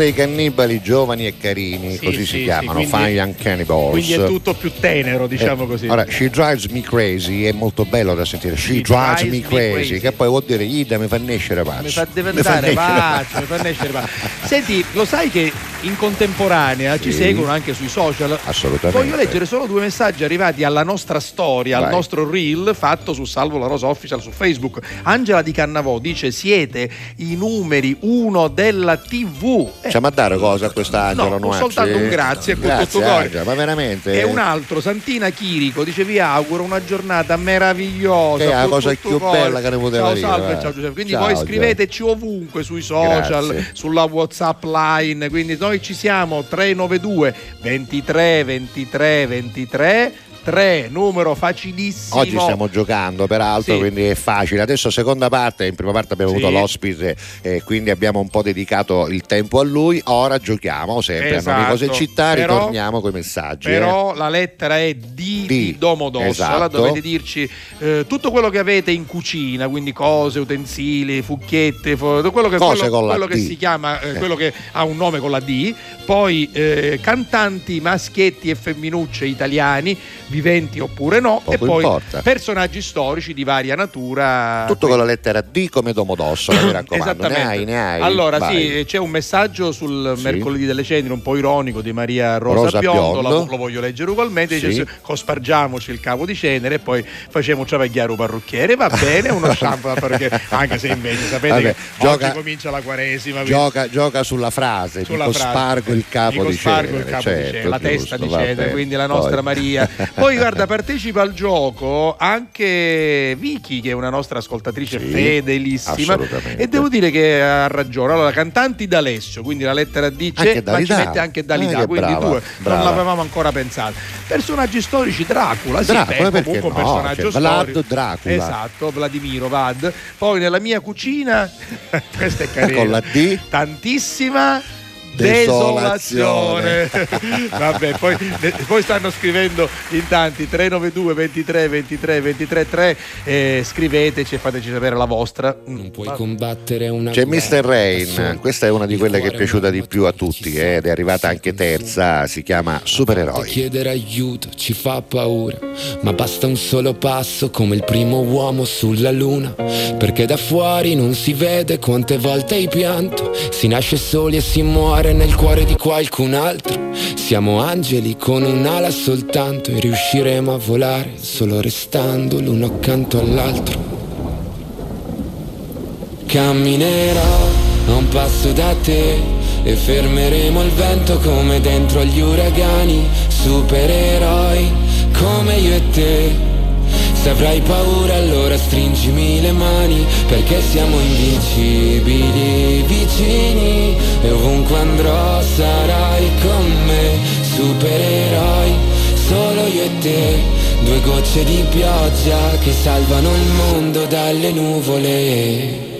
Dei cannibali giovani e carini, Sì, così sì, si sì, chiamano, quindi- Fine Cannibals. Quindi è tutto più tenero, diciamo Eh, così. Ora, She Drives Me Crazy è molto bello da sentire. She, drives, Me crazy, che poi vuol dire Ida mi fa nascere pazzo. Mi fa nascere pazzo, mi fa nascere pazzo. Senti, lo sai che in contemporanea ci Sì. seguono anche sui social? Assolutamente. Voglio leggere solo due messaggi arrivati alla nostra storia, al Vai. nostro reel fatto su Salvo la Rosa Official su Facebook. Angela di Cannavò dice siete i numeri uno della TV. Eh, Facciamo a dare cosa a quest'Angelo No, Nuazzi? soltanto un grazie con Grazie. Angela, ma veramente E un altro, Santina Chirico, dice vi auguro una giornata meravigliosa. Che è la cosa più cuore." bella che ne poteva ciao, dire, Salve, va. ciao Giuseppe. Quindi Ciao, voi Già. scriveteci ovunque sui social, Grazie. sulla WhatsApp line. Quindi noi ci siamo 392 23 23 23 3, numero facilissimo. Oggi stiamo giocando, peraltro, Sì. quindi è facile. Adesso, seconda parte, in prima parte abbiamo Sì. avuto l'ospite, e quindi abbiamo un po' dedicato il tempo a lui. Ora giochiamo sempre a nomi, cose Esatto. città. Però- Ritorniamo con i messaggi. eh. Però la lettera è D di, Di, Domodossola, esatto. dovete dirci eh, tutto quello che avete in cucina, quindi cose, utensili, fucchiette, fo- quello che, Cose quello- quello che D. si chiama, eh, quello che ha un nome con la D, poi eh, cantanti maschietti e femminucce italiani, viventi oppure no, Poco e poi importa. personaggi storici di varia natura. Tutto con la lettera D come Domodossola, mi raccomando. Ne hai, ne hai. Allora, Vai. sì, c'è un messaggio sul Sì. mercoledì delle ceneri un po' ironico di Maria Rosa, Rosa Biondo, Biondo. la- lo voglio leggere ugualmente. Sì. Dice: Cospargiamoci il capo di cenere e poi facciamo travagliare un parrucchiere. Va bene, uno shampoo da parrucchiere, anche se invece sapete Vabbè, che gioca- oggi comincia la quaresima. Gioca, gioca sulla frase, Sulla frase. cospargo il capo di il cenere, capo di certo, cenere, la giusto, testa di cenere, quindi la nostra Poi- Maria. Poi guarda, partecipa al gioco anche Vicky, che è una nostra ascoltatrice Sì, fedelissima. E devo dire che ha ragione. Allora, cantanti d'Alessio, quindi la lettera D c'è, Anche ma ci mette anche Dalida, che quindi brava, due brava. non l'avevamo ancora pensato. Personaggi storici, Dracula, sì, Dracula, beh, perché comunque un no? personaggio Cioè, Vlad storico. Dracula. Esatto, Vladimiro Vad. Poi nella mia cucina, questa è carina. Con la D. Tantissima Desolazione. desolazione. Vabbè, poi, poi stanno scrivendo in tanti 392 23 23 23 3 eh, scriveteci e fateci sapere la vostra. Non puoi combattere una C'è Mr. Rain, questa è una di quelle che è piaciuta di più a tutti eh, ed è arrivata anche terza, si chiama Supereroi. Chiedere aiuto ci fa paura, ma basta un solo passo come il primo uomo sulla luna, perché da fuori non si vede quante volte hai pianto, si nasce soli e si muore nel cuore di qualcun altro. Siamo angeli con un'ala soltanto e riusciremo a volare solo restando l'uno accanto all'altro. Camminerò a un passo da te e fermeremo il vento come dentro agli uragani, supereroi come io e te. Se avrai paura allora stringimi le mani perché siamo invincibili vicini e ovunque andrò sarai con me, supereroi, solo io e te. Due gocce di pioggia che salvano il mondo dalle nuvole.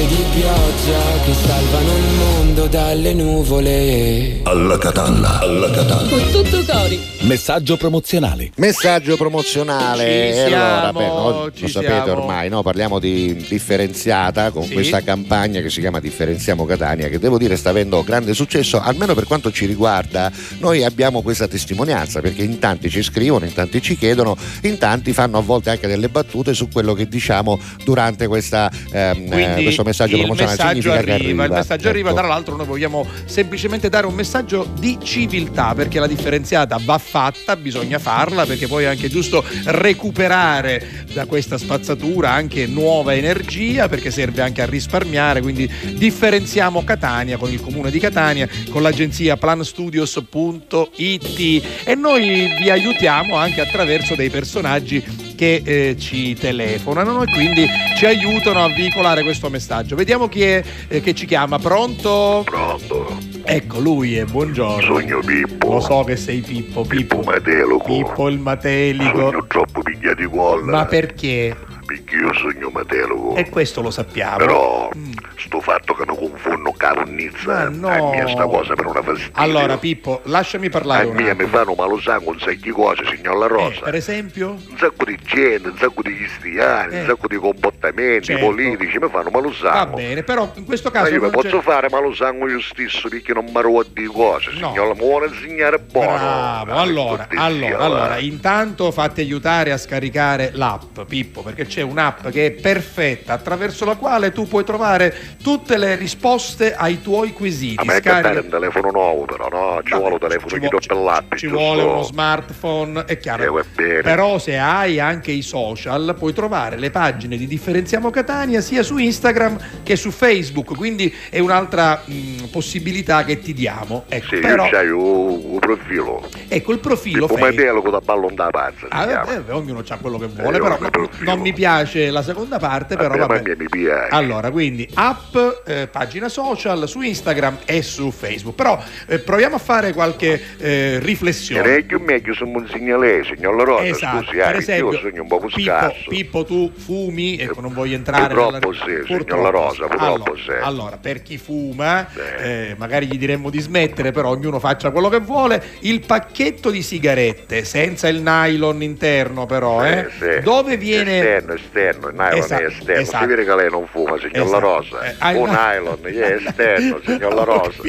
gocce di pioggia che salvano il mondo dalle nuvole. Alla catalla, alla catalla. Con tutto cori. Messaggio promozionale. Messaggio promozionale. Ci E siamo, allora, beh, no, ci lo sapete siamo. ormai, no? parliamo di differenziata con Sì. questa campagna che si chiama Differenziamo Catania, che devo dire sta avendo grande successo, almeno per quanto ci riguarda. Noi abbiamo questa testimonianza perché in tanti ci scrivono, in tanti ci chiedono, in tanti fanno a volte anche delle battute su quello che diciamo durante questa, ehm, eh, Quindi questo messaggio il promozionale. messaggio Significa che arriva, il messaggio arriva, ecco. tra l'altro noi vogliamo semplicemente dare un messaggio di civiltà perché la differenziata va fatta, bisogna farla perché poi è anche giusto recuperare da questa spazzatura anche nuova energia perché serve anche a risparmiare, quindi differenziamo Catania con il comune di Catania, con l'agenzia planstudios.it e noi vi aiutiamo anche attraverso dei personaggi che eh, ci telefonano e quindi ci aiutano a veicolare questo messaggio. Vediamo chi è eh, che ci chiama. Pronto? Pronto. Ecco, lui è buongiorno. Sogno Pippo. Lo so che sei Pippo, Pippo. Pippo Matelico. Pippo il Matelico. Sogno troppo piglia di colla. Ma perché? Perché io sogno Matelico. E questo lo sappiamo. Però sto fatto che non confondo caronnizza Ma no. a mia sta cosa per una fastidio. Allora, Pippo, lasciami parlare a mia mi fanno malo sangue un sacco di cose, signor La Eh, Rosa. per esempio? Un sacco di gente, un sacco di cristiani, Eh. un sacco di comportamenti Certo. politici, mi fanno malo Va sangue. bene, però in questo Ma caso io mi non c'è- posso fare malo sangue io stesso perché non mi ruolo di cose, signor, mi vuole insegnare buono. Bravo, Ah, allora, allora, va. allora, intanto fatti aiutare a scaricare l'app Pippo, perché c'è un'app che è perfetta, attraverso la quale tu puoi trovare tutte le risposte ai tuoi quesiti. A me è Scarica- un telefono nuovo però, no? Ci vuole un telefono di doppellappi, ci vuole uno smartphone, è chiaro. Eh. Però se hai anche i social puoi trovare le pagine di Differenziamo Catania sia su Instagram che su Facebook, quindi è un'altra mh, possibilità che ti diamo. Ecco, Sì, però, c'hai un profilo. ecco il profilo Facebook. Matelo da ballon da pazza, Ah, chiama. eh, ognuno ha quello che vuole, io però non mi piace la seconda parte, però Vabbè, vabbè. mi piace. Allora, quindi app, eh, pagina social su Instagram e su Facebook. Però eh, proviamo a fare qualche eh, riflessione. Meglio mi insegna lei, signor Rosa, Esatto, scusi, per eh, esempio, io sogno un po' Pippo, scarso. Pippo, tu fumi, ecco, non voglio entrare Purtroppo nella... sì, signor La Rosa, purtroppo allora, sì. allora, per chi fuma, eh, magari gli diremmo di smettere, però ognuno faccia quello che vuole. Il pacchetto di sigarette, senza il nylon interno, però, eh, Sì. dove viene... Esterno, esterno, il nylon Esatto, è esterno. esatto. Si vede che lei non fuma, signor La Esatto. Rosa. Eh, ny- nylon è esterno, signor La Rosa.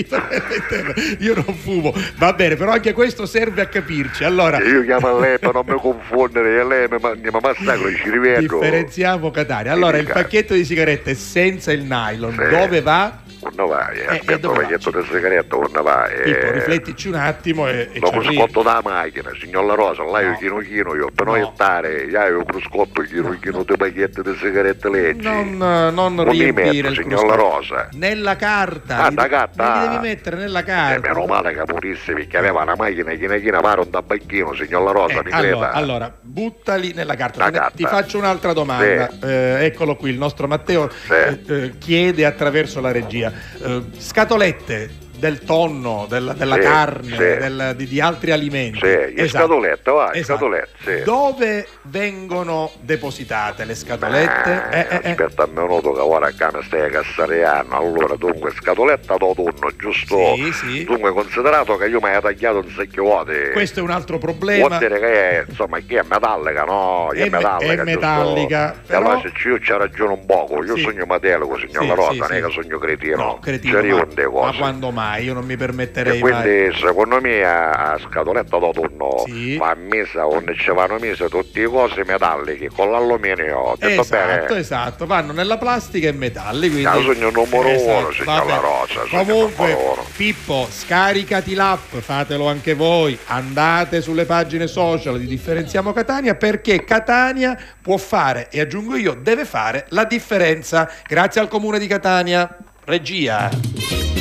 Io non fumo, va bene, però anche questo serve a capirci. Allora, Io chiamo a lei per non mi confondere, e lei mi, ma- mi massacro, ci rivedo. differenziamo Catania. Allora, il pacchetto di sigarette senza il nylon, Sì. dove va? Quando vai? Eh, e aspetta un pacchetto di sigaretta, quando vai? Pippo, Eh, riflettici un attimo e, e Dopo scotto da macchina, signor La Rosa, là io chino chino, io per non stare, io ho cruscotto chino chino di pacchetto di sigarette leggi. Non, non riempire metto, il signor La cruscotto. Rosa. Nella carta. Ah, da carta, li devi mettere nella Eh, carta. meno male che morisse perché aveva una macchina china china pare un tabacchino, signor La Rosa, Eh, mi allora, creda. allora, buttali nella carta. Carta. Ti faccio un'altra domanda. Sì. Eh, eccolo qui, il nostro Matteo eh, eh, chiede attraverso la regia. Eh, scatolette del tonno, del- della Sì, carne, sì. del- di, di altri alimenti. Sì, le Esatto. scatolette, va, le Esatto. scatolette. Dove vengono depositate le scatolette? Eh, eh, eh. Aspetta un minuto che ora a casa stai cassariano. Allora, dunque, scatoletta d'autunno, giusto? Sì, sì. Dunque, considerato che io mi hai tagliato un secchio vuote. Questo è un altro problema. Vuol dire che è, insomma, che è metallica, no? Che È è, me- metallica, è metallica, E però- allora se io ci ragione un poco, io Sì. sogno matelico, signor Sì, Rosa, sì, non è che sogno cretino. No, cretino, Ci ma, ma quando mai? Io non mi E permetterei mai. quindi secondo me a, scatoletta d'autunno Sì. va messa onde ci vanno messe tutte cose metalliche con l'alluminio. Detto Esatto, bene. esatto, vanno nella plastica e metalli. Quindi... Ah, sogno numero Esatto, uno, signor. La Rosa, Comunque. Pippo, scaricati l'app, fatelo anche voi. Andate sulle pagine social di Differenziamo Catania perché Catania può fare, e aggiungo io, deve fare la differenza. Grazie al comune di Catania. Regia.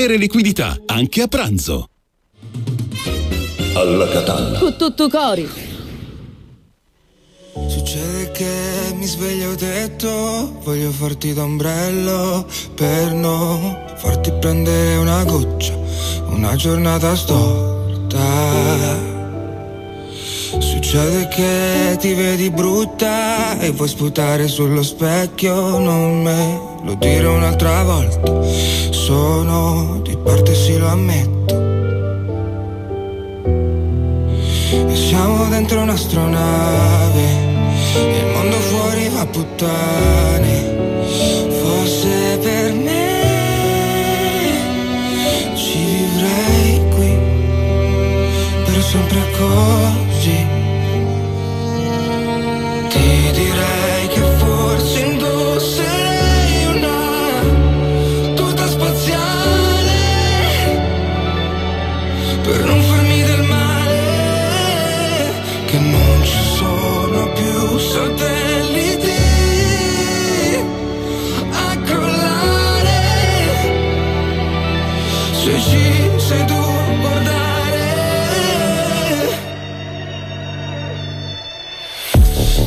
avere liquidità anche a pranzo. Alla Catalla. Con tutto cori. Succede che mi sveglio detto, voglio farti d'ombrello per non farti prendere una goccia, una giornata storta. Succede che ti vedi brutta e vuoi sputare sullo specchio, non me lo dire un'altra volta, sono di parte sì lo ammetto. E siamo dentro un'astronave e il mondo fuori va a puttane. Forse per me ci vivrei qui per sempre così. Ti direi per non farmi del male, che non ci sono più satelliti a crollare. Se ci sei tu a guardare.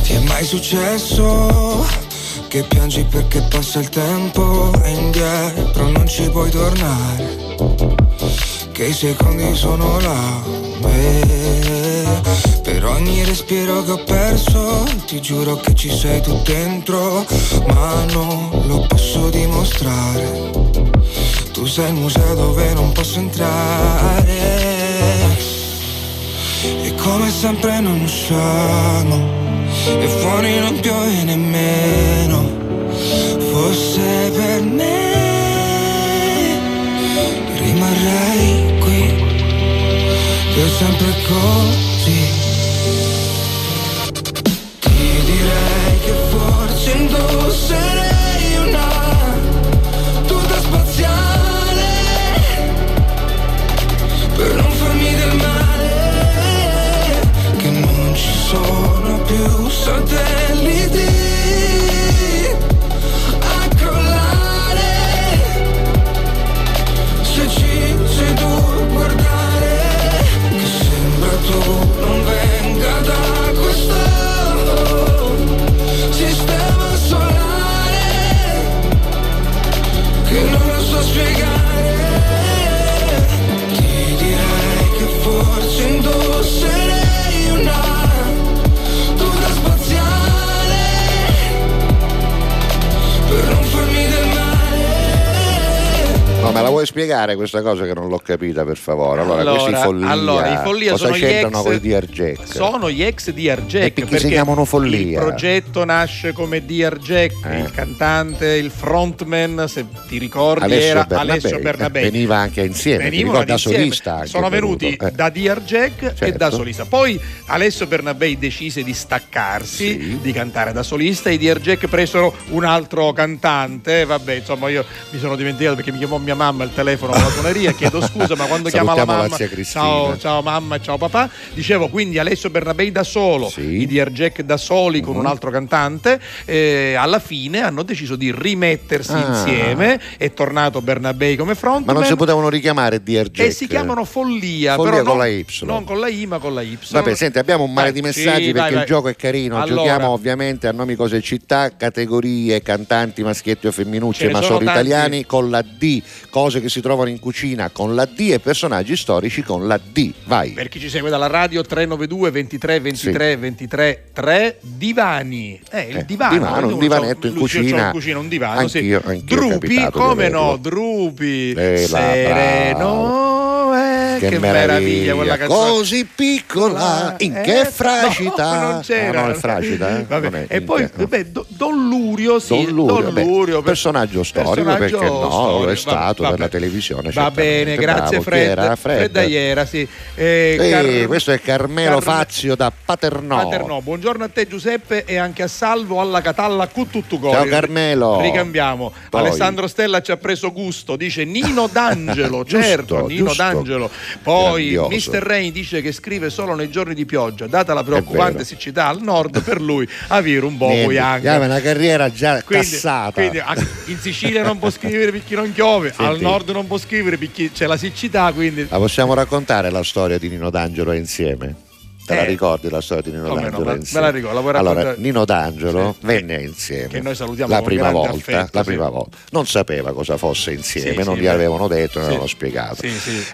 Ti è mai successo che piangi perché passa il tempo e indietro non ci puoi tornare? Che i secondi sono là eh, Per ogni respiro che ho perso Ti giuro che ci sei tu dentro Ma non lo posso dimostrare. Tu sei il museo dove non posso entrare. E come sempre non usciamo E fuori non piove nemmeno. Forse per me rimarrei qui per sempre così. Ti direi che forse indosserei una tuta spaziale per non farmi del male, che non ci sono più satelliti me la vuoi spiegare questa cosa che non l'ho capita, per favore? Allora, Allora, questi follia, allora, i follia cosa sono gli c'entrano ex- con i DR Jack? Sono gli ex DR E Jack perché si chiamano follia? Il progetto nasce come DR Jack, Eh. il cantante, il frontman, se ti ricordi, Alessio era Bernabei, Alessio eh, Bernabei. veniva anche insieme, Venivano da insieme. solista Sono venuti eh. da DR Jack e Certo. da solista. Poi Alessio Bernabei decise di staccarsi, di cantare da solista. I DR Jack presero un altro cantante. Vabbè, insomma, io mi sono dimenticato perché mi chiamò mia mamma al telefono alla suoneria. Chiedo scusa, ma quando chiama la la mamma, Cristina. ciao, ciao mamma ciao papà. Dicevo quindi Alessio Bernabei da solo, i DR Jack da soli con un altro cantante. eh, alla fine hanno deciso di rimettersi Ah. insieme. È tornato Bernabei come frontman. Ma non si potevano richiamare DR Jack? E si chiamano Follia, Follia però con non, la Y. non con la I ma con la Y. Vabbè, senti, abbiamo un mare di messaggi sì, perché vai, il vai. gioco è carino. Allora. Giochiamo ovviamente a nomi, cose e città, categorie, cantanti, maschietti o Ce femminucce, ma solo tanti. italiani con la D, cose che si trovano in cucina con la D e personaggi storici con la D. Vai. Per chi ci segue dalla radio 392 23 23 23 3 divani. Eh, il Eh, divano. divano, un divanetto in cucina. in cucina un divano, sì. Anch'io- anch'io è Drupi, come no, Drupi. Eh, Sereno, eh, che, meraviglia quella canzone. Così piccola, in che Eh, fragita. no, non c'era. Ah, no, è fragita, eh? Vabbè, è- E poi no. vabbè, Do- Don Lurio, sì, Don Lurio, beh, Lurio, per- personaggio storico personaggio perché no, storico, è stato vabbè. per la televisione. Va bene, grazie Bravo, Fred. era? Fred. Iera, sì. Eh, Eh, Car- questo è Carmelo Carme- Fazio da Paternò. Paternò. Buongiorno a te Giuseppe e anche a Salvo alla Catalla Cuttuttugori. Ciao, Carmelo. Ricambiamo. Poi. Alessandro Stella ci ha preso gusto, dice Nino D'Angelo, certo, Nino. D'Angelo. Poi Grandioso. Mr. Rain dice che scrive solo nei giorni di pioggia, data la preoccupante siccità al nord, per lui avere un Niente, anche. aveva una carriera già Quindi, cassata. quindi in Sicilia non può scrivere perché non piove, al Senti. nord non può scrivere perché c'è la siccità, quindi La possiamo raccontare la storia di Nino D'Angelo insieme? Te la Eh. ricordi la storia di Nino Come no, D'Angelo me- la ricordo, la allora? Nino D'Angelo Sì. venne insieme che noi salutiamo la prima volta, affetto, la sì. prima volta. Non sapeva cosa fosse insieme, Sì, non gli avevano detto, non avevano spiegato.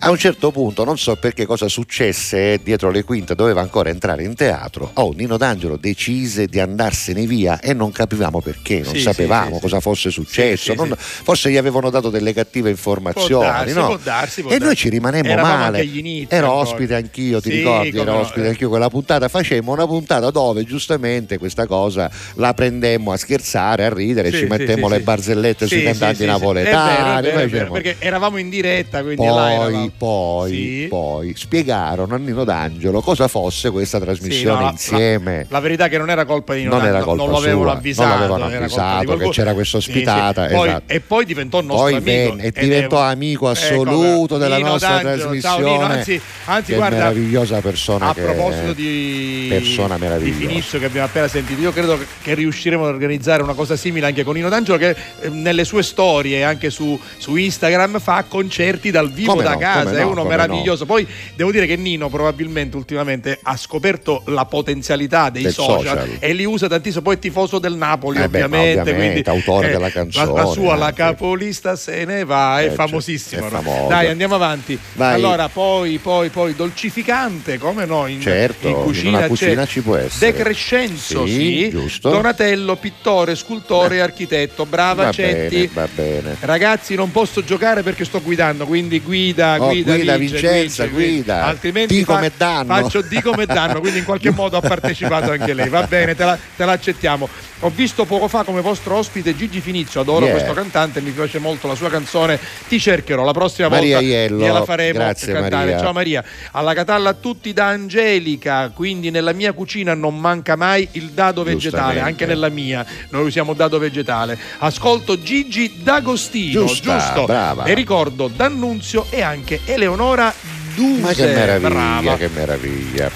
A un certo punto, non so perché cosa successe, dietro le quinte doveva ancora entrare in teatro. Oh, Nino D'Angelo decise di andarsene via e non capivamo perché, non sapevamo cosa fosse successo. non-. Forse gli avevano dato delle cattive informazioni, darsi, no? può darsi, può e noi darsi. ci rimanemmo Eravamo male. Ero ospite anch'io, ti ricordi? Ero ospite eh. Anch'io quella puntata. Facemmo una puntata dove giustamente questa cosa la prendemmo a scherzare, a ridere, Sì, ci mettemmo sì, le barzellette sui cantanti napoletani. È vero, è vero, perché eravamo in diretta, quindi poi, poi, poi spiegarono a Nino D'Angelo cosa fosse questa trasmissione no, insieme. La, la verità è che non era colpa di Nino Non era D'Angelo, colpa non l'avevano avvisato, non l'avevano avvisato che c'era questa ospitata, esatto. E poi diventò nostro Poi amico. venne e diventò amico Ecco, assoluto della Nino nostra D'Angelo, trasmissione. Ciao Nino, anzi, anzi che guarda, meravigliosa persona a che proposito di, persona di meravigliosa. Finizio che abbiamo appena sentito, io credo che riusciremo ad organizzare una cosa simile anche con Nino D'Angelo che eh, nelle sue storie anche su, su Instagram fa concerti dal vivo Come da no, casa, è no, uno meraviglioso. Poi devo dire che Nino probabilmente ultimamente ha scoperto la potenzialità dei social, social. e li usa tantissimo, poi è tifoso del Napoli Eh beh, ma ovviamente, ovviamente, quindi, autore eh, della canzone La, la sua La anche. capolista se ne va, è Eh, certo, famosissimo. è no? Dai, andiamo avanti. Vai. Allora, poi, poi, poi, dolcificante, come no? In, Certo, in in cucina, una cucina ci può essere. Decrescenzo, Sì, sì. giusto. Donatello, pittore, scultore e architetto. Brava, Va Cetti. bene, va bene. Ragazzi, non posso giocare perché sto guidando, quindi guida, Oh, guida, guida, vince, Vincenza, vince, guida. Altrimenti Di come danno. faccio di come danno, quindi in qualche modo ha partecipato anche lei. Va bene, te la, te la accettiamo. Ho visto poco fa come vostro ospite Gigi Finizio, adoro Yeah. questo cantante, mi piace molto la sua canzone. Ti cercherò la prossima Maria volta. Iello, gliela faremo grazie, cantare. Maria. Ciao Maria. Alla Catalla a tutti da Angelica, quindi nella mia cucina non manca mai il dado vegetale, anche nella mia. Noi usiamo dado vegetale. Ascolto Gigi D'Agostino, Giusta, giusto? brava. E ricordo D'Annunzio e anche Eleonora Duse. Ma che meraviglia, Brava. che meraviglia.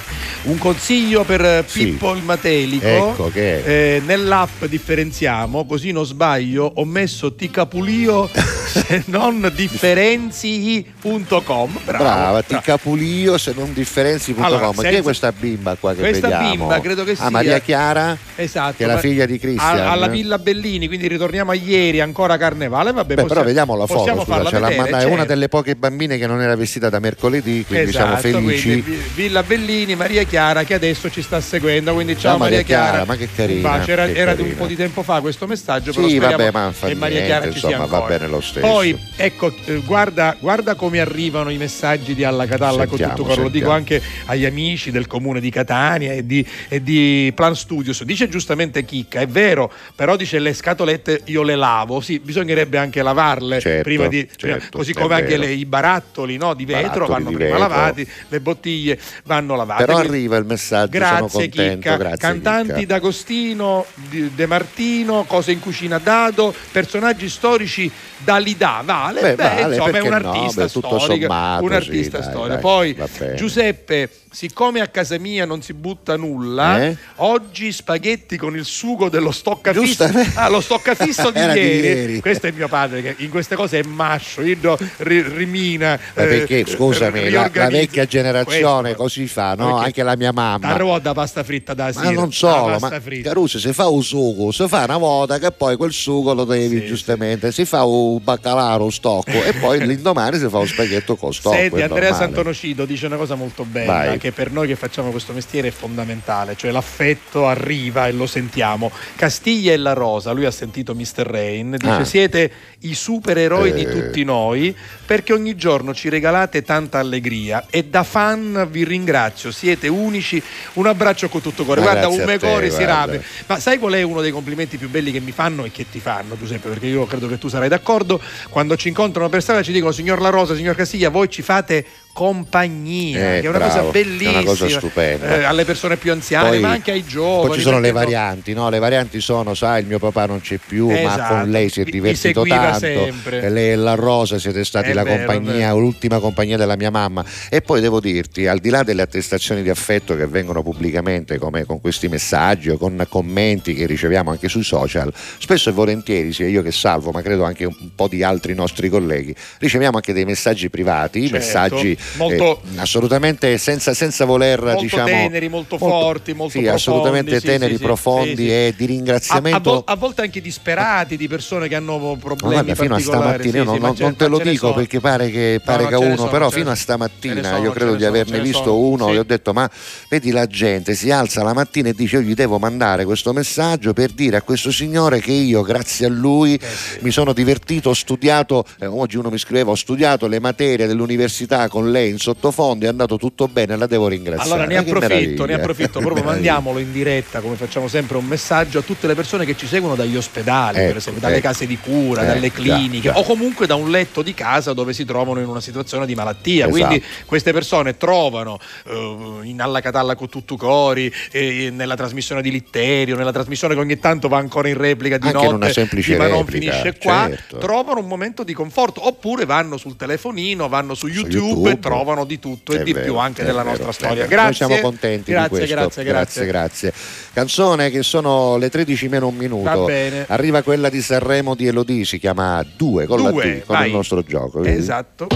Un consiglio per eh, Sì. Pippo il Matelico. Ecco che Eh, nell'app differenziamo, così non sbaglio, ho messo Ticapulio se non differenzi.com. Bravo. Brava, ti capulio se non differenzi.com. Allora, Chi è senza- questa bimba qua che Questa vediamo? bimba credo che Ah, sia- Maria Chiara? Esatto. Che è la figlia di Cristian. Alla Villa Bellini, quindi ritorniamo a ieri, ancora carnevale. Vabbè, Beh, possiamo- però vediamo la foto, possiamo scusa, l'ha vedere, mandata. È una certo. delle poche bambine che non era vestita da mercoledì, quindi siamo Esatto, felici. quindi Vi- Villa Bellini, Maria Chiara che adesso ci sta seguendo. Quindi ciao, Ciao, Maria Maria Chiara. Chiara, ma che carina, bacio, Era, che era di un carina. po' di tempo fa questo messaggio. Sì, però vabbè, ma fa che Maria niente, Chiara ci insomma, va bene lo stesso. Poi ecco, eh, guarda, guarda come arrivano i messaggi di Alla Catalla con Sentiamo, tutto coro. Lo dico anche agli amici del comune di Catania e di, e di Plan Studios. Dice giustamente Chicca, è vero, però dice le scatolette io le lavo. Sì, bisognerebbe anche lavarle Certo, prima di. prima- certo, così è come anche le- i barattoli no, di vetro Barattoli vanno di prima vetro. lavati, le bottiglie vanno lavate. Però Quindi- arriva il messaggio, sono Grazie contento, Chicca. grazie Cantanti Chicca. d'Agostino, De Martino, cose in cucina Dado, personaggi storici da Lidà. Vale, Beh, beh, vale, insomma è un no? artista Beh, tutto storico. sommato, un sì, artista dai, storico. dai, Poi. Giuseppe, siccome a casa mia non si butta nulla, Eh? oggi spaghetti con il sugo dello stoccafisso. Ah, lo stoccafisso di Era di ieri. ieri. Questo è mio padre che in queste cose è mascio, io rimina. Ma eh, perché, scusami, la, la vecchia generazione Questo, così fa, no? perché Anche la mia mamma. Tarò da pasta fritta da Ma sera. non la solo, ma fritta. Caruso, se fa un sugo, si fa una volta che poi quel sugo lo devi Sì, giustamente, si fa un baccalà, un stocco e poi l'indomani si fa un spaghetto con stocco. Senti, Andrea normale. Dice una cosa molto bella Vai. che per noi che facciamo questo mestiere è fondamentale, cioè l'affetto arriva e lo sentiamo. Castiglia e la Rosa, lui ha sentito Mr. Rain, dice Ah. siete i supereroi di Eh. tutti noi perché ogni giorno ci regalate tanta allegria e da fan vi ringrazio, siete unici, un abbraccio con tutto cuore. Ma Guarda, un a me te, cuore si rame. Ma sai qual è uno dei complimenti più belli che mi fanno e che ti fanno, Giuseppe? Perché io credo che tu sarai d'accordo. Quando ci incontrano per strada ci dicono, signor La Rosa, signor Castiglia, voi ci fate compagnia, Eh, che è una bravo, cosa è bellissima. una cosa stupenda. eh, alle persone più anziane, Poi- ma anche ai giovani. Poi ci sono le varianti, no? Le varianti sono, sai, il mio papà non c'è più, ma Esatto, con lei si è divertito seguiva tanto. sempre. Lei e la Rosa siete stati È la vero, è compagnia, vero. l'ultima compagnia della mia mamma. E poi devo dirti, al di là delle attestazioni di affetto che vengono pubblicamente come con questi messaggi o con commenti che riceviamo anche sui social, spesso e volentieri, sia io che salvo, ma credo anche un po' di altri nostri colleghi, riceviamo anche dei messaggi privati, Certo, messaggi molto- eh, assolutamente senza, senza voler Molto diciamo teneri, molto forti, molto sì, profondi, assolutamente sì, teneri, sì, profondi e di A, a ringraziamento. vol- a volte anche disperati di persone che hanno problemi guarda, fino a stamattina, non, non- non te lo dico sono. perché pare che No, pare no, ne uno, sono, però fino a stamattina sono, io credo di averne visto uno e ho detto ma vedi la gente si alza la mattina e dice io gli devo mandare questo messaggio per dire a questo signore che io grazie a lui mi sono divertito, ho studiato, eh, oggi uno mi scriveva ho studiato le materie dell'università con lei in sottofondo, è andato tutto bene, la devo ringraziare. Allora ne che approfitto, ne approfitto, proprio mandiamolo in diretta, come facciamo sempre, un messaggio a tutte le persone che ci seguono dagli ospedali, Ecco, per esempio, dalle ecco. case di cura, Eh, dalle già, cliniche già. o comunque da un letto di casa dove si trovano in una situazione di malattia. Esatto. Quindi queste persone trovano eh, in Alla Catalla con tutto cori, eh, nella trasmissione di Litterio, nella trasmissione che ogni tanto va ancora in replica di Anche in notte, una semplice di ma non finisce qua, certo. trovano un momento di conforto, oppure vanno sul telefonino, vanno su YouTube, YouTube. Trovano di tutto e È di vero, più anche della vero, nostra storia. Grazie. Noi siamo contenti grazie, di questo. Grazie, grazie, grazie, grazie. Canzone che sono le 13 meno un minuto. Va bene. Arriva quella di Sanremo di Elodie, si chiama Due con la Due, D, con vai. il nostro gioco. vedi? Esatto.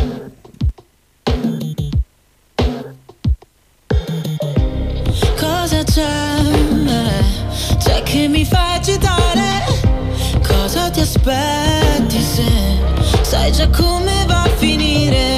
Cosa c'è? C'è che mi fa agitare? Cosa ti aspetti se sai già come va a finire?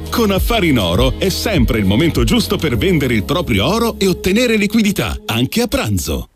Con Affari in Oro è sempre il momento giusto per vendere il proprio oro e ottenere liquidità, anche a pranzo.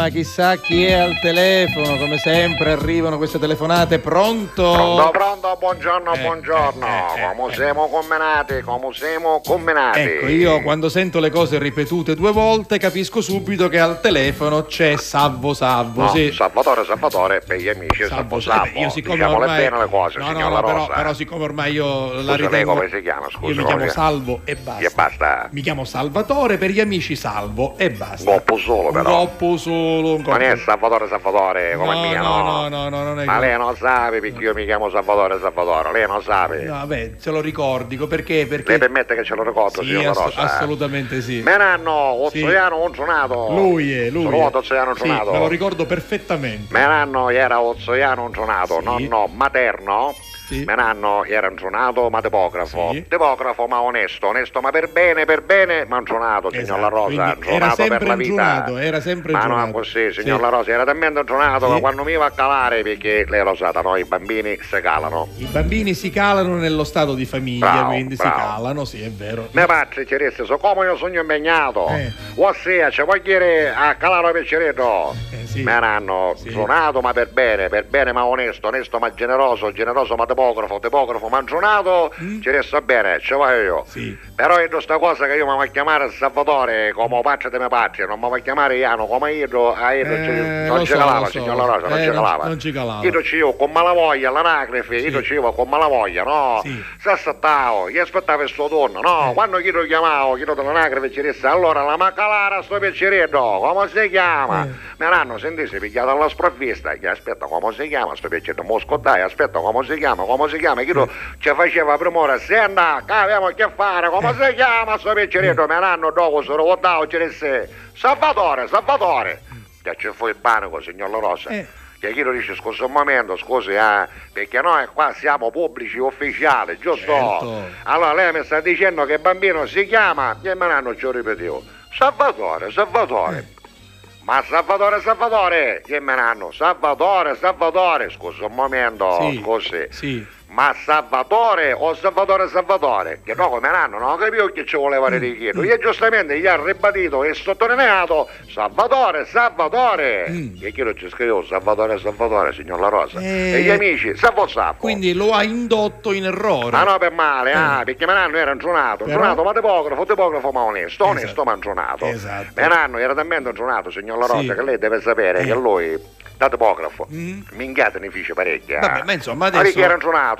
Chiama, chissà chi è al telefono, come sempre arrivano queste telefonate, pronto? Pronto, pronto, buongiorno, Eh, buongiorno. come siamo combinati, come siamo combinati. Ecco, io quando sento le cose ripetute due volte capisco subito che al telefono c'è Salvo Salvo. No, sì. Salvatore, Salvatore, per gli amici, salvo, salvo. Eh, io siccome Diciamole ormai bene le cose, no, no, La no, però, però siccome ormai io la Scusa, lei ritengo come si chiama, scusa? io mi chiamo? Salvo e basta. E basta. Mi chiamo Salvatore per gli amici Salvo e basta. Goppo solo, però. goppo solo, un Non è. Salvatore, Salvatore, come No, mia, no, no? no, no, no, non è Ma lei non sa perché io mi chiamo Salvatore, Salvatore, lei non sa. No, vabbè, se lo ricordi, perché? Perché Lei permette che ce lo ricordo, Sì, signor ass- Rosa? assolutamente sì. Menanno, Sì. Ozzoliano Uncionato. Lui è, lui. Sono voto Ozzoliano Sì, me lo ricordo perfettamente. Menanno era Ozzoliano Uncionato, nonno materno Me nanno era intronato ma tipografo. Tipografo ma onesto, onesto ma per bene, per bene, ma intronato, signor La Rosa, era intronato per sempre la vita. intronato, era sempre Ma non intronato. così, signor Sì. La Rosa, era talmente intronato Sì. che quando mi va a calare, perché lei lo sa, da noi i bambini si calano. I bambini si calano nello stato di famiglia, Bravo, quindi si bravo. calano, sì, è vero. Mio padre ci disse, so come io sogno impegnato. Eh. Ossia, ci vuoi dire a calare piaceretto? sì. Me l'hanno suonato ma per bene, per bene ma onesto, onesto ma generoso, generoso ma tipografo, tipografo ma suonato, Mm. ci resta bene, ci voglio io. Però è questa cosa che io mi voglio chiamare Salvatore come padre di mio padre, non mi voglio chiamare Iano come io, a io Eh, non ci so, calava, so. signor La Rosa, non Eh, ci calava. non ci calava. Io ci io con malavoglia all'anagrafe, io ci io con malavoglia, no? Si aspettavo, io aspettavo il suo turno, no? Quando io lo chiamavo, io dell'anagrafe ci disse, allora la macalara sto piaceretto, come si chiama? Me l'hanno sentito pigliato alla sprovvista, gli aspetta come si chiama sto piaceretto, mosco dai, aspetta come si chiama, come si chiama, io ci faceva primore, senta, che abbiamo a che fare, come si chiama sto piaceretto, me l'hanno dopo sono votato, ci disse, Salvatore, Salvatore, che ci fu il panico, signor La Rosa. Che chi lo dice scusa un momento, scusi, eh, perché noi qua siamo pubblici ufficiali, giusto? Certo. Allora lei mi sta dicendo che il bambino si chiama, e me l'hanno ci ripetevo, Salvatore, Salvatore. Ma Salvatore, Salvatore, che me l'hanno? Salvatore, Salvatore, scusa un momento, Sì, scusi. Sì. Ma Salvatore o Salvatore Salvatore? Che no, come l'hanno, non capivo che ci voleva Mm. richiedere. Io giustamente gli ha ribadito e sottolineato Salvatore, Salvatore. E chi lo ci scrivo Salvatore, Salvatore, signor La Rosa. Eh. E gli amici, Salvo Sappo. Quindi lo ha indotto in errore. Ma no per male, ah, perché Menanno era intronato, Però- intronato ma tipografo, tipografo ma onesto, onesto ma intronato. Esatto. Menanno era talmente intronato, signor La Rosa, Sì. che lei deve sapere che lui, da tipografo, minchiate ne fece parecchia. Mm. Vabbè, ma insomma Ma adesso, era signor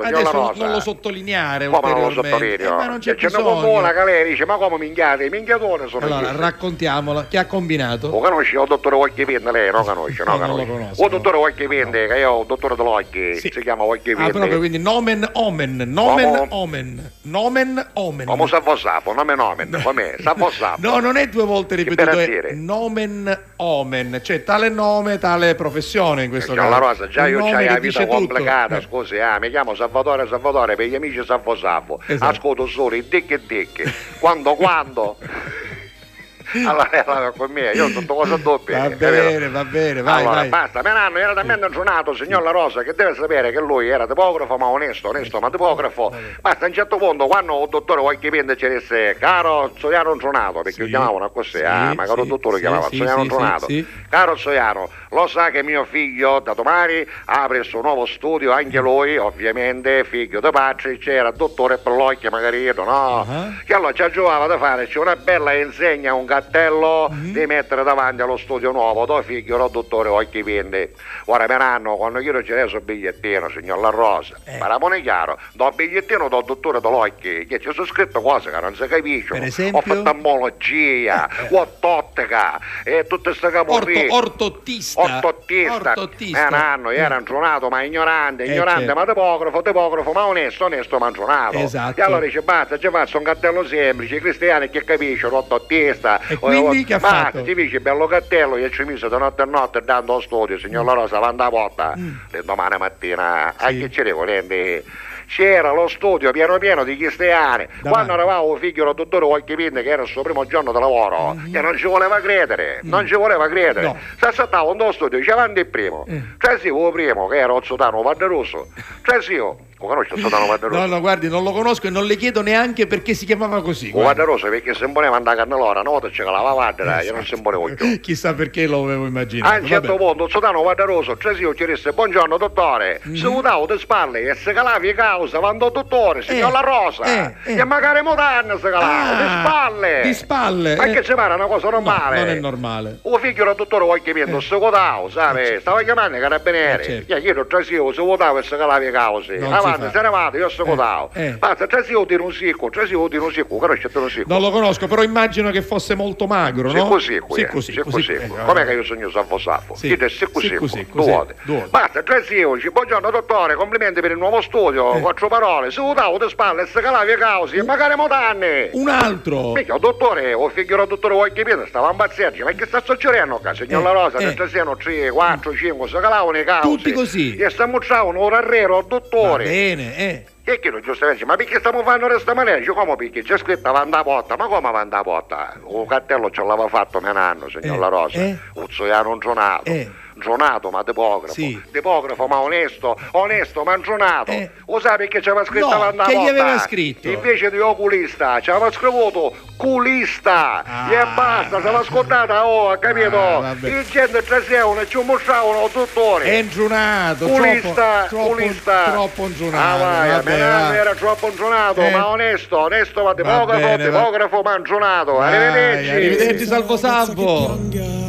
La adesso Rosa? non lo sottolineare Come non lo sottolineo? Eh, ma non c'è ne bisogno. qualcuno che lei dice, ma come minchiate? Minchiatone sono Allora, io. raccontiamola. Chi ha combinato? Lo conosci il dottore Occhipende, lei non conosce, no, No, non lo conosce. conosco, O dottore Occhipende, che io ho il dottore dell'occhi, si chiama Ah, Occhipende. proprio quindi nomen omen, nomen Come- omen, nomen omen. Come Savo Sapo, nome nomen, com'è? Savo Sapo. No, non è due volte ripetuto, è nomen omen, cioè tale nome, tale professione in questo Signor caso. La Rosa, già Un io che la vita tutto. complicata, Eh, scusi, ah, mi chiamo Salvatore Salvatore, per gli amici Savo Sapo. Esatto. Ascolto solo i dicche e dicche. Quando, quando? allora, allora, con me, io ho tutto cosa doppia. Va eh, bene, va bene, vai, allora, vai. basta, Menanno era talmente intronato, signor La Rosa, che deve sapere che lui era tipografo, ma onesto, onesto, ma tipografo. Basta, a un certo punto, quando il dottore Occhipende ci disse, caro Zoiano intronato, perché lo chiamavano così, Sì, ah, magari sì, il dottore sì, chiamava sì, Zoiano sì, sì, sì. Caro Zoiano, lo sa che mio figlio da domani apre il suo nuovo studio, anche lui, ovviamente, figlio di Patri, c'era dottore Pellocchio Magarito, no? Che allora ci giovava da farci una bella insegna, un cartello di mettere davanti allo studio nuovo, tuo figlio, lo dottore Occhi Pindi. Ora per anno, quando io ci reso il bigliettino, signor La Rosa, ma ramone chiaro, do bigliettino do dottore dell'Occhi, che ci sono scritte cose che non si capiscono. Per esempio? Oftalmologia, ortottica, e tutte queste capo Orto- ortottista. Ortottista. Ortottista. Eh, nanno, io ero intronato, ma ignorante, Eh, ignorante, certo. ma tipografo, tipografo, ma onesto, onesto, ma intronato. Esatto. E allora dice, basta, ci faccio un cartello semplice, i cristiani che capiscono, ortottista. E quindi che ha fatto? ti dice bello cartello, io ci mise da notte a notte dando lo studio, signor La Rosa, avanti a porta. Mm. Domani mattina, anche ci rivolente c'era lo studio pieno pieno di cristiani. Quando eravamo figlio del dottore Occhipinde, che era il suo primo giorno di lavoro, Mm-hmm. che non ci voleva credere, non ci voleva credere. Si aspettava un studio, diceva avanti il primo. Eh. Cioè sì, il primo, che era il Sotano Padderusso. Cioè sì, lo conosci Sotano Padderusso? No, no, guardi, non lo conosco e non le chiedo neanche perché si chiamava così. Padderusso perché se imponeva andare a cannellora, una volta ci calava Vaddera, io non si imponevo più. Chissà perché lo avevo A immaginato. un certo punto Padderusso, cioè sì, ci disse, buongiorno dottore, Mm-hmm. se udavo di spalle e se calavi causa, al dottore, signor Eh, La Rosa, eh, eh. e magari modanne se calava, di Ah, spalle. Di spalle. Ma eh. che ci pare una cosa normale? Non è normale. O figlio del dottore Occhipendo, eh. se votavo, sai, stava chiamando i carabinieri. Eh, certo. Io chiedo tre io se votavo e se calava i cause. Si se ne vado, io se votavo. eh. Basta, tre io tiro un sicco, tre io tiro un sicco, conosci tiro un sicco. Non lo conosco, però immagino che fosse molto magro, no? Sì, eh, così, sì, così. così. eh, Com'è che io sogno Saffo Saffo? Sì. Dite così. volte. Due volte. Basta, tre sionici, buongiorno dottore, complimenti per il nuovo studio, Eh. quattro parole, se votavo di spalle se calavi causi, e magari modanne. Un altro. Mica, dottore, o figlio dottore Occhipiedo, stava impazzendo, ma che sta succedendo qua, signor Eh, La Rosa, eh. mentre siano 3, 4, 5, se calavano i causi. Tutti così. E mostrando un orarrero al dottore. Bene, eh. E che non giustamente, ma perché stiamo fanno questa maniera? Dice, come perché c'è scritto Vanda Potta, ma come Vanda Potta? Un cartello ce l'aveva fatto mio nanno, signor Eh, La Rosa, eh? un gionato. Eh. Gionato ma tipografo, Sì. tipografo ma onesto, onesto ma gionato. Lo sai perché c'era scritto No, Vanda che gli aveva scritto? Invece di oculista, c'aveva scritto culista e basta, se l'ha scordata, oh, ha capito? Ah, vabbè. I gente trasevano e ci mostravano tuttori. È ingionato, Culista, troppo, culista. troppo Ah, ingionato. vai, vabbè, mio nanno va. era troppo ingionato, Eh. ma onesto, onesto, ma tipografo, bene, va- tipografo, ma ingionato. Vai, Arrivederci. arrivederci, salvo salvo.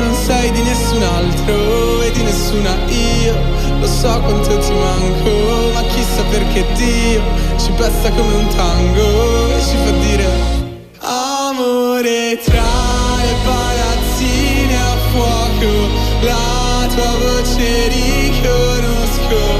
Non sei di nessun altro e di nessuna io. Lo so quanto ti manco, ma chissà perché Dio ci pesta come un tango e ci fa dire Amore tra le palazzine a fuoco, la tua voce riconosco.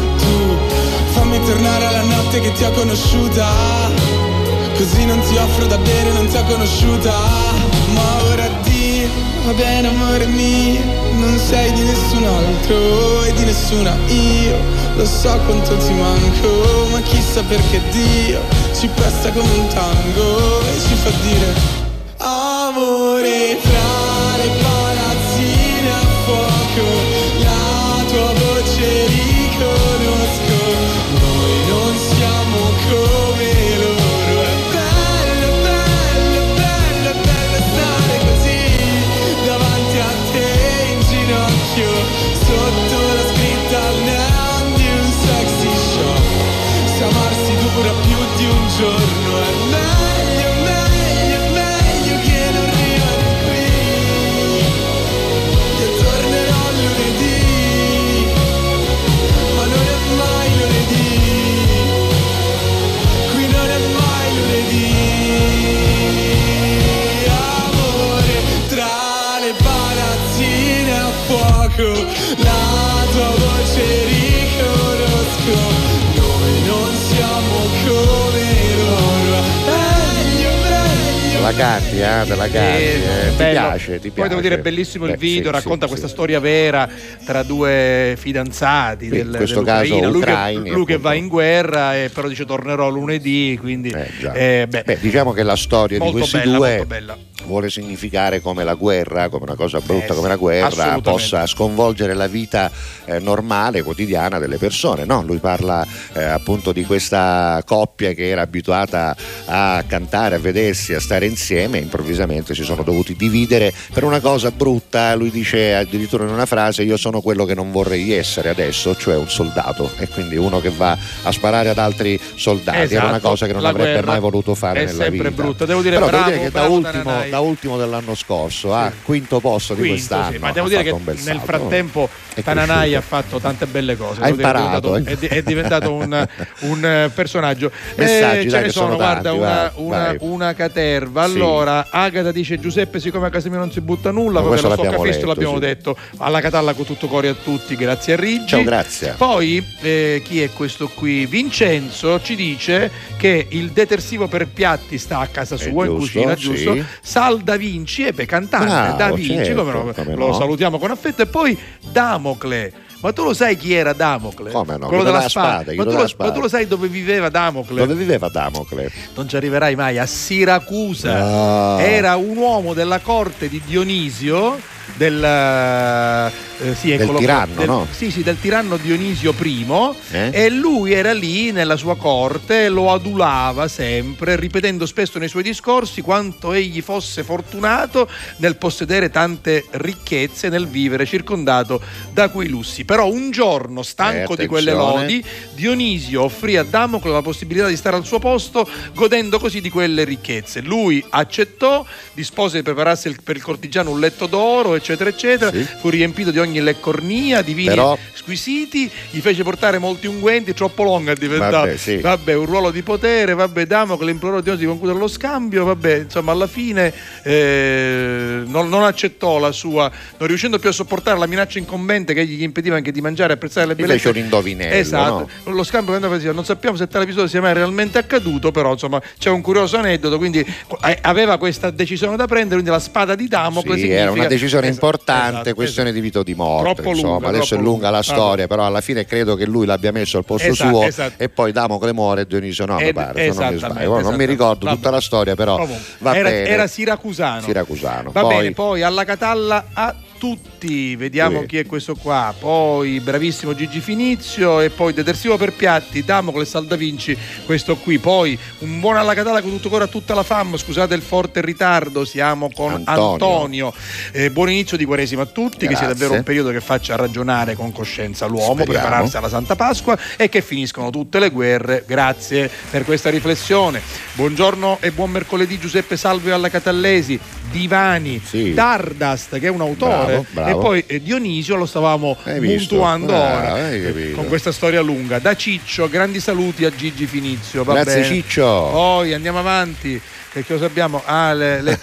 Fammi tornare alla notte che ti ho conosciuta. Così non ti offro da bere, non ti ho conosciuta. Ma ora addio, va bene amore mio. Non sei di nessun altro e di nessuna io. Lo so quanto ti manco, ma chissà perché Dio ci pesta come un tango e ci fa dire Amore La canti, eh, te la canti, eh. ti piace, ti piace. Poi devo dire bellissimo il Beh, video, sì, racconta sì, questa sì. storia vera tra due fidanzati del, in questo caso lui, che, lui che va in guerra e però dice tornerò lunedì, quindi già. eh, beh, Beh, diciamo che la storia di questi bella, due molto bella. Vuole significare come la guerra, come una cosa brutta Eh, come la guerra, possa sconvolgere la vita eh, normale, quotidiana delle persone. No, lui parla eh, appunto di questa coppia che era abituata a cantare, a vedersi, a stare insieme e improvvisamente si sono dovuti dividere per una cosa brutta. Lui dice addirittura in una frase: Io sono quello che non vorrei essere adesso, cioè un soldato. E quindi uno che va a sparare ad altri soldati. Era una Esatto, cosa che non la avrebbe mai voluto fare è nella sempre vita. brutta. Devo dire Però bravo, devo dire che da ultimo, da ultimo dell'anno scorso a quinto posto di Quinto, quest'anno sì, ma devo ha dire che nel frattempo È Tananai ha fatto tante belle cose. Ha imparato, È eh. diventato, è di- è diventato un, un, eh, personaggio. Messaggi, ce dai, ne sono, sono guarda, tanti, una, vai, una- vai. una caterva. Sì. Allora, Agata dice Giuseppe, siccome a casa mia non si butta nulla, questo lo so, capisco, l'abbiamo sì. detto. Alla Catalla con tutto cuore a tutti, grazie a Rigi. Ciao, grazie. Poi, eh, chi è questo qui? Vincenzo ci dice che il detersivo per piatti sta a casa È sua, in giusto, cucina, sì. Sal Da Vinci, Epe, cantante Bravo, Da Vinci, certo, come no? come lo no. salutiamo con affetto. E poi Damocle. Ma tu lo sai chi era Damocle? Come no? Quello Quello della della spada. spada, Ma, tu lo, spada. ma tu lo sai dove viveva Damocle? Dove viveva Damocle? Non ci arriverai mai a Siracusa. Ah. Era un uomo della corte di Dionisio. Del, eh, sì, Del tiranno, del- no? Sì, sì, del tiranno Dionisio I. Eh? E lui era lì nella sua corte, lo adulava sempre, ripetendo spesso nei suoi discorsi quanto egli fosse fortunato nel possedere tante ricchezze, nel vivere circondato da quei lussi. Però un giorno, stanco Eh, di quelle lodi, Dionisio offrì a Damocle la possibilità di stare al suo posto, godendo così di quelle ricchezze. Lui accettò, dispose di prepararsi per il cortigiano un letto d'oro, eccetera, eccetera. Fu riempito di ogni leccornia, di vini Però- squisiti, gli fece portare molti unguenti, troppo lungo è diventato. Vabbè, sì. Vabbè, un ruolo di potere, vabbè, Damocle implorò di concludere lo scambio, vabbè, insomma, alla fine eh, non, non accettò la sua, non riuscendo più a sopportare la minaccia incombente che gli impediva anche di mangiare e apprezzare le bellezze. fece un indovinello, Esatto, lo scambio che diceva, non sappiamo se tale episodio sia mai realmente accaduto, però insomma c'è un curioso aneddoto, quindi eh, aveva questa decisione da prendere, quindi la spada di Damocle Sì, significa- era una decisione importante, esatto, questione di vita o di morte. Troppo insomma, lunga, adesso è lunga la lunga. storia, però alla fine credo che lui l'abbia messo al posto Esatto, suo esatto. e poi Damocle muore e Dionisio no, mi pare, non mi sbaglio. Non mi ricordo tutta la storia, però era, bene. era siracusano. Siracusano. Va Poi- bene, poi alla Catalla a tutti, vediamo Sì. chi è questo qua. Poi bravissimo Gigi Finizio e poi detersivo per piatti, Damocle Salda Vinci, questo qui. Poi un buon alla Catalla con tutto cuore a tutta la fam. Scusate il forte ritardo, siamo con Antonio. Antonio. Eh, buon inizio di Quaresima a tutti, che sia Grazie. davvero un periodo che faccia ragionare con coscienza l'uomo, Speriamo. prepararsi alla Santa Pasqua e che finiscono tutte le guerre. Grazie per questa riflessione. Buongiorno e buon mercoledì Giuseppe Salvio alla Catallesi, Divani, Sì. Dardast che è un autore Bravo, bravo. e poi eh, Dionisio lo stavamo puntuando Ah, ora capito. con questa storia lunga. Da Ciccio, grandi saluti a Gigi Finizio. va Grazie, bene? Ciccio. Poi andiamo avanti. Perché cosa abbiamo? Ah, le- le-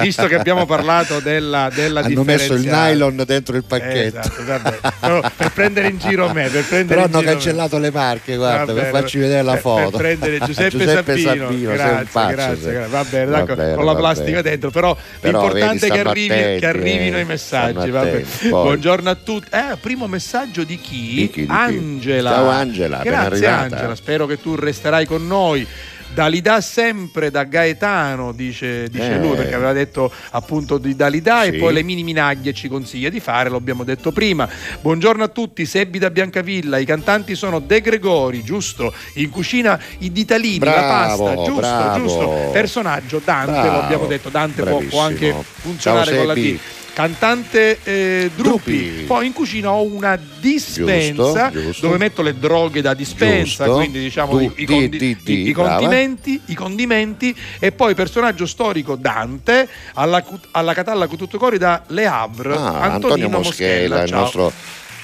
visto che abbiamo parlato della, della Hanno messo il nylon dentro il pacchetto. Esatto, vabbè. Però per prendere in giro me, per prendere Però in hanno giro me. cancellato le marche, guarda, Va per farci vedere la Per- foto. Per prendere Giuseppe, Giuseppe sei un grazie, pazzo, grazie, grazie. Va bene, Va d'accordo, bene, con la plastica bene. dentro, però, Però, l'importante è che, arrivi- attenti, che arrivino eh, i messaggi. attenti. Buongiorno a tutti. Eh, primo messaggio di chi? Di chi, di chi? Angela. Ciao, Angela, Grazie. Angela, spero che tu resterai con noi. Dalida sempre da Gaetano, dice, dice Eh. lui, perché aveva detto appunto di Dalida e Sì. poi le mini minaglie ci consiglia di fare, lo abbiamo detto prima. Buongiorno a tutti, Sebbi da Biancavilla, i cantanti sono De Gregori, giusto? In cucina i ditalini, la Bravo, pasta, giusto, bravo. giusto. Personaggio Dante, Bravo. lo abbiamo detto, Dante può, può anche funzionare Ciao, con la. D. Cantante eh, Drupi. Poi in cucina ho una dispensa Giusto, giusto. dove metto le droghe da dispensa, Giusto. quindi diciamo Du- i, di- condi- di- di, i- condimenti, i condimenti e poi personaggio storico Dante alla, alla Catalla con tutto cori da Le Havre, Ah, Antonino, Antonio Moschella, il nostro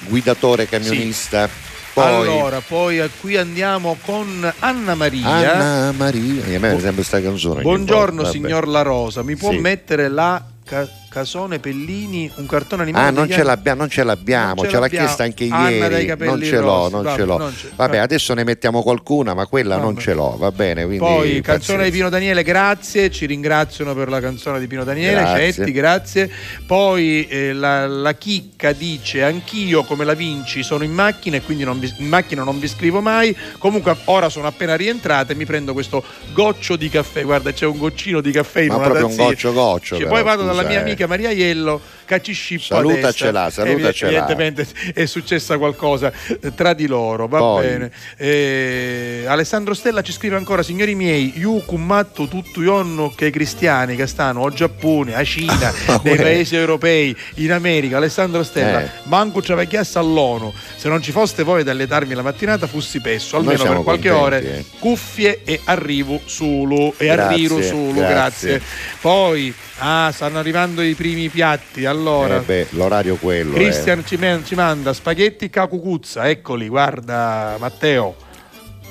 guidatore camionista. Poi Allora, poi qui andiamo con Anna Maria. Anna Maria, a me sembra questa canzone. Buongiorno signor La Rosa, mi può Sì. mettere la ca- Casone Pellini, un cartone animato? Ah, non ce, non ce l'abbiamo, Non ce ce l'ha chiesta anche ieri. non ce l'ho, non vabbè, ce l'ho. non Vabbè, adesso ne mettiamo qualcuna, ma quella non Vabbè. ce l'ho, va bene. Quindi Poi canzone di pazienza. Pino Daniele, grazie, ci ringraziano per la canzone di Pino Daniele, Grazie. Cetti, grazie. Poi eh, la, la chicca dice anch'io come la Vinci sono in macchina e quindi non vi- in macchina non vi scrivo mai. Comunque ora sono appena rientrata e mi prendo questo goccio di caffè. Guarda, c'è un goccino di caffè in Ma una proprio un tazzina. goccio goccio. Cioè, però, poi vado dalla scusa, mia eh. amica Maria Iello, cacciscippo a Salutacela, destra. salutacela. Evidentemente è successa qualcosa eh, tra di loro, va Poi. bene. Eh, Alessandro Stella ci scrive ancora, signori miei, io commatto tutto io che i cristiani che stanno a Giappone, a Cina, nei uè. paesi europei, in America. Alessandro Stella, Eh. manco ci aveva all'ONU. Se non ci foste voi ad alletarmi la mattinata, fossi pesso, almeno per qualche contenti, ore. eh. Cuffie e arrivo Sulu. E Grazie, arrivo Sulu, grazie. grazie. Poi, ah, stanno arrivando i primi piatti. allora. Eh beh, l'orario quello. eh. Cristian ci, men- ci manda spaghetti cacucuzza, eccoli, guarda Matteo.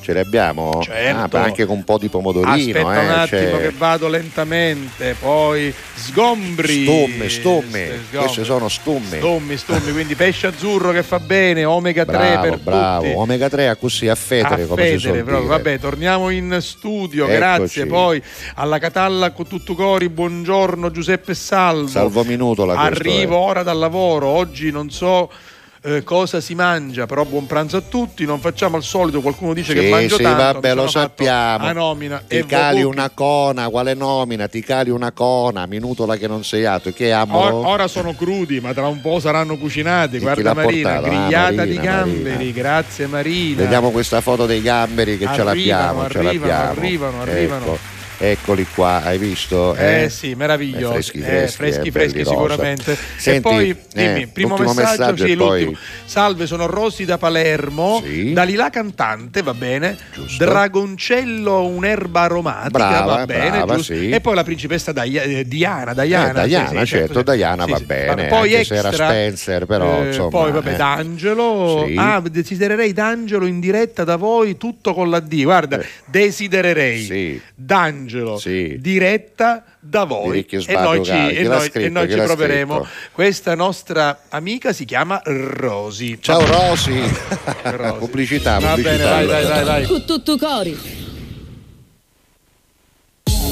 Ce li abbiamo? Certo. Ah, anche con un po' di pomodorino. Aspetta eh, un attimo cioè, che vado lentamente, poi sgombri. Stumme, stumme. Sgombri. Queste sono stumme. Stummi, stummi, quindi pesce azzurro che fa bene, omega 3 Bravo, per bravo. tutti. Omega 3 a così a federe, A come si federe, suol dire. Vabbè, torniamo in studio, Eccoci. grazie. Poi alla Catalla con tutto cori, buongiorno Giuseppe Salvo. Salvo minuto la questo Arrivo è. ora dal lavoro, oggi non so eh, cosa si mangia, però buon pranzo a tutti, non facciamo al solito, qualcuno dice che Sì, mangio sì, tanto, vabbè, lo sappiamo. A nomina Ti cali Vobuchi. una cona, quale nomina? Ti cali una cona, minutola che non sei atto. Che amo? Or- ora sono crudi, ma tra un po' saranno cucinati. Guarda Marina, portato? Ah, grigliata di Marina, gamberi, Marina. grazie Marina. Vediamo questa foto dei gamberi che ce Arrivano, l'abbiamo. ce arrivano, l'abbiamo. arrivano, arrivano. Ecco, eccoli qua, hai visto? Eh, sì, meraviglioso. Eh, freschi, Eh, freschi, freschi, eh, freschi rosa. sicuramente. Senti, e poi, dimmi, eh, primo messaggio, messaggio sì, poi- l'ultimo. Salve, sono Rosy da Palermo, Dalila cantante, va bene. Dragoncello, un'erba aromatica, Brava, va bene, brava, giusto. sì. E poi la principessa Dia- eh, Diana, Diana, Eh, sì, Diana, sì, certo, sì. Diana Sì, va sì. bene, Poi se era extra, Spencer, però, eh, insomma, Poi vabbè, eh. D'Angelo. Sì. Ah, desidererei D'Angelo in diretta da voi, tutto con la D. Guarda, desidererei Eh. Sì. D'Angelo Sì. diretta da voi e noi ci, e noi- scritto? e noi ci proveremo. scritto? Questa nostra amica si chiama Rosy. Ciao Rosy. pubblicità, Va pubblicità. bene, vai, vai, vai, vai. Con tutto cori.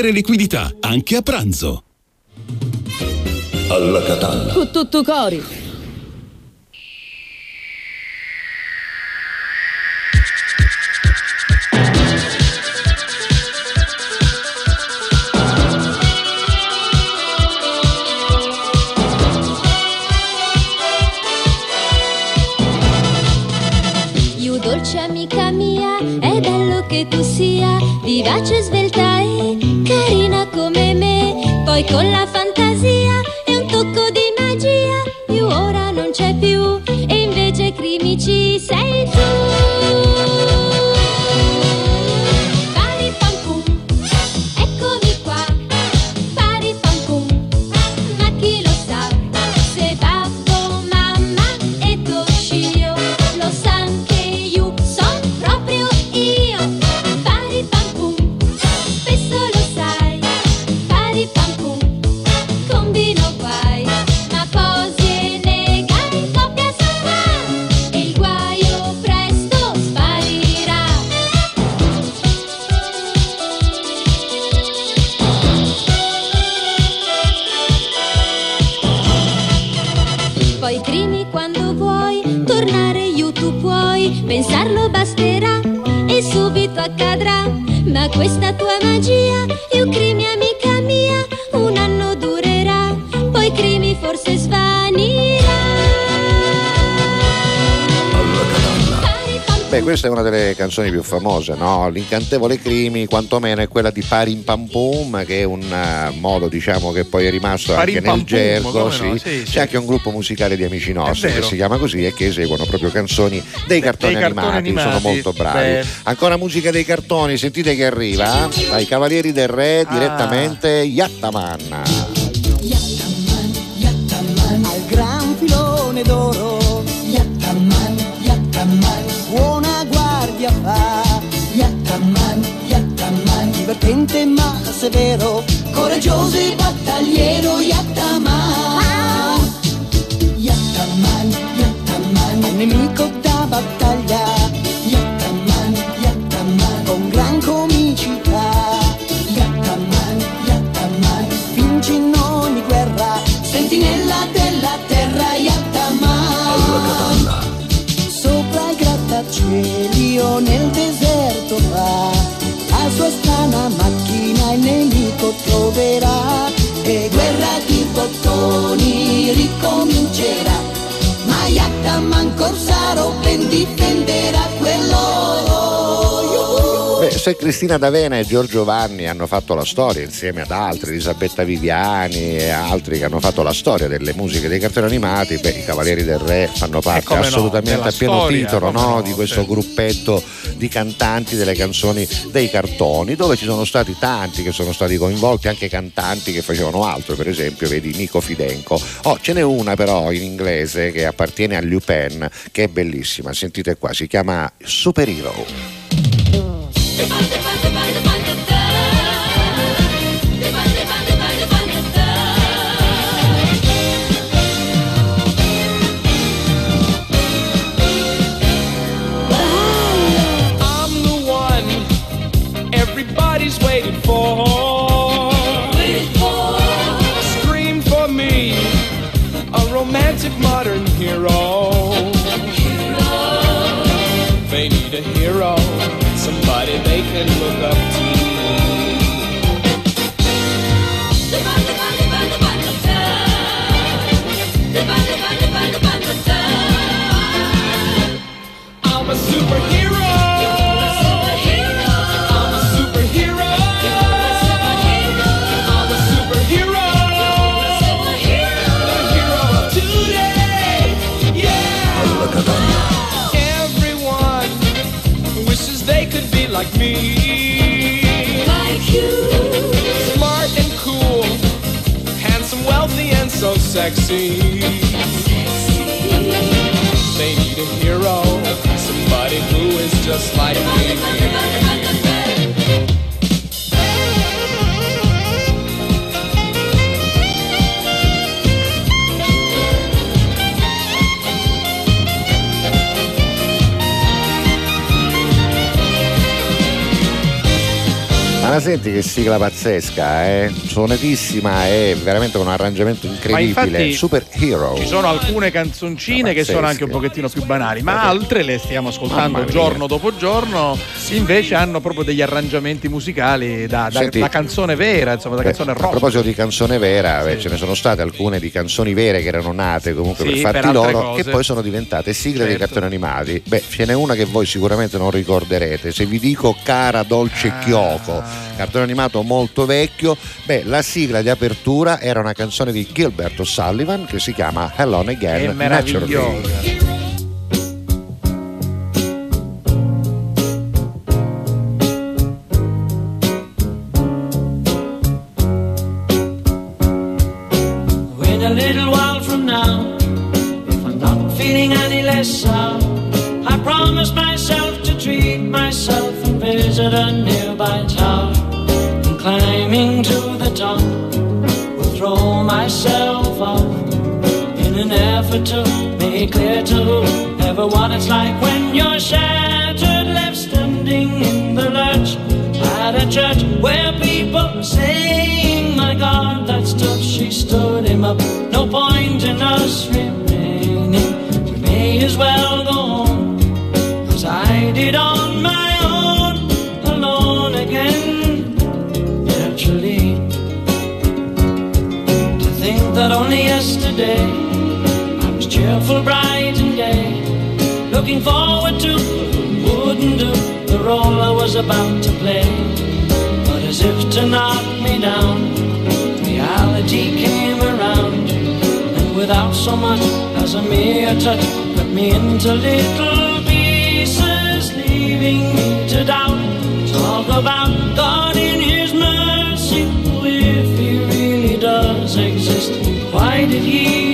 liquidità, anche a pranzo. Alla Catalla. Con tutto cori. Dolce amica mia, è bello che tu sia vivace, svelta e carina come me. Poi con la fantasia Ma questa tua magia, io crimi Beh, questa è una delle canzoni più famose, no? L'incantevole Crimi, quantomeno è quella di Parim Pam Pum, che è un eh, modo, diciamo, che poi è rimasto Parim anche Pam nel gergo. come sì. no? Sì, C'è sì. anche un gruppo musicale di amici nostri che si chiama così e che eseguono proprio canzoni dei cartoni, dei cartoni animati. Sono animati. molto bravi. Beh. Ancora musica dei cartoni, sentite che arriva eh? dai Cavalieri del Re Ah. direttamente Yattaman. Divertente ma severo, coraggioso e battagliero. Yattaman, Yattaman, Yattaman, nemico da battaglia. Troverà. E guerra di bottoni, vincerà, ma Yattaman Corsaro ben difenderà quello. Se Cristina D'Avena e Giorgio Vanni hanno fatto la storia insieme ad altri, Elisabetta Viviani e altri che hanno fatto la storia delle musiche dei cartoni animati, beh, i Cavalieri del Re fanno parte no, assolutamente della a pieno storia, titolo no, no, di questo gruppetto di cantanti delle canzoni dei cartoni, dove ci sono stati tanti che sono stati coinvolti, anche cantanti che facevano altro, per esempio vedi Nico Fidenco. Oh, ce n'è una però in inglese che appartiene a Lupin, che è bellissima, sentite qua, si chiama Superhero. Depa, depa, depa. Sexy. They need a hero, somebody who is just like me. La senti che sigla pazzesca, eh? Suonatissima e veramente con un arrangiamento incredibile. Super Hero. Ci sono alcune canzoncine che sono anche un pochettino più banali, ma altre le stiamo ascoltando giorno dopo giorno. Invece hanno proprio degli arrangiamenti musicali da, da- Senti, da canzone vera, insomma, da Beh, canzone a rock. proposito di canzone vera, beh, ce ne sono state alcune di canzoni vere che erano nate comunque Sì, per fatti per loro, cose. che poi sono diventate sigle dei Certo. cartoni animati. Beh, ce n'è una che voi sicuramente non ricorderete. Se vi dico Cara Dolce Ah. Chioco, cartone animato molto vecchio, beh, la sigla di apertura era una canzone di Gilbert O'Sullivan che si chiama Hello Again È meravigliosa. Naturally. In a little while from now, if I'm not feeling any less sound, I promise myself to treat myself visit a nearby town. And climbing to the top, will throw myself off in an effort to make clear to what it's like when you're shattered, left standing in the lurch at a church where people are saying, My God, that's tough. She stood him up. No point in us remaining. We may as well go home. As I did on only yesterday I was cheerful, bright and gay. Looking forward to wouldn't do the role I was about to play. But as if to knock me down, reality came around. And without so much as a mere touch, cut me into little pieces, leaving me to doubt. Why did He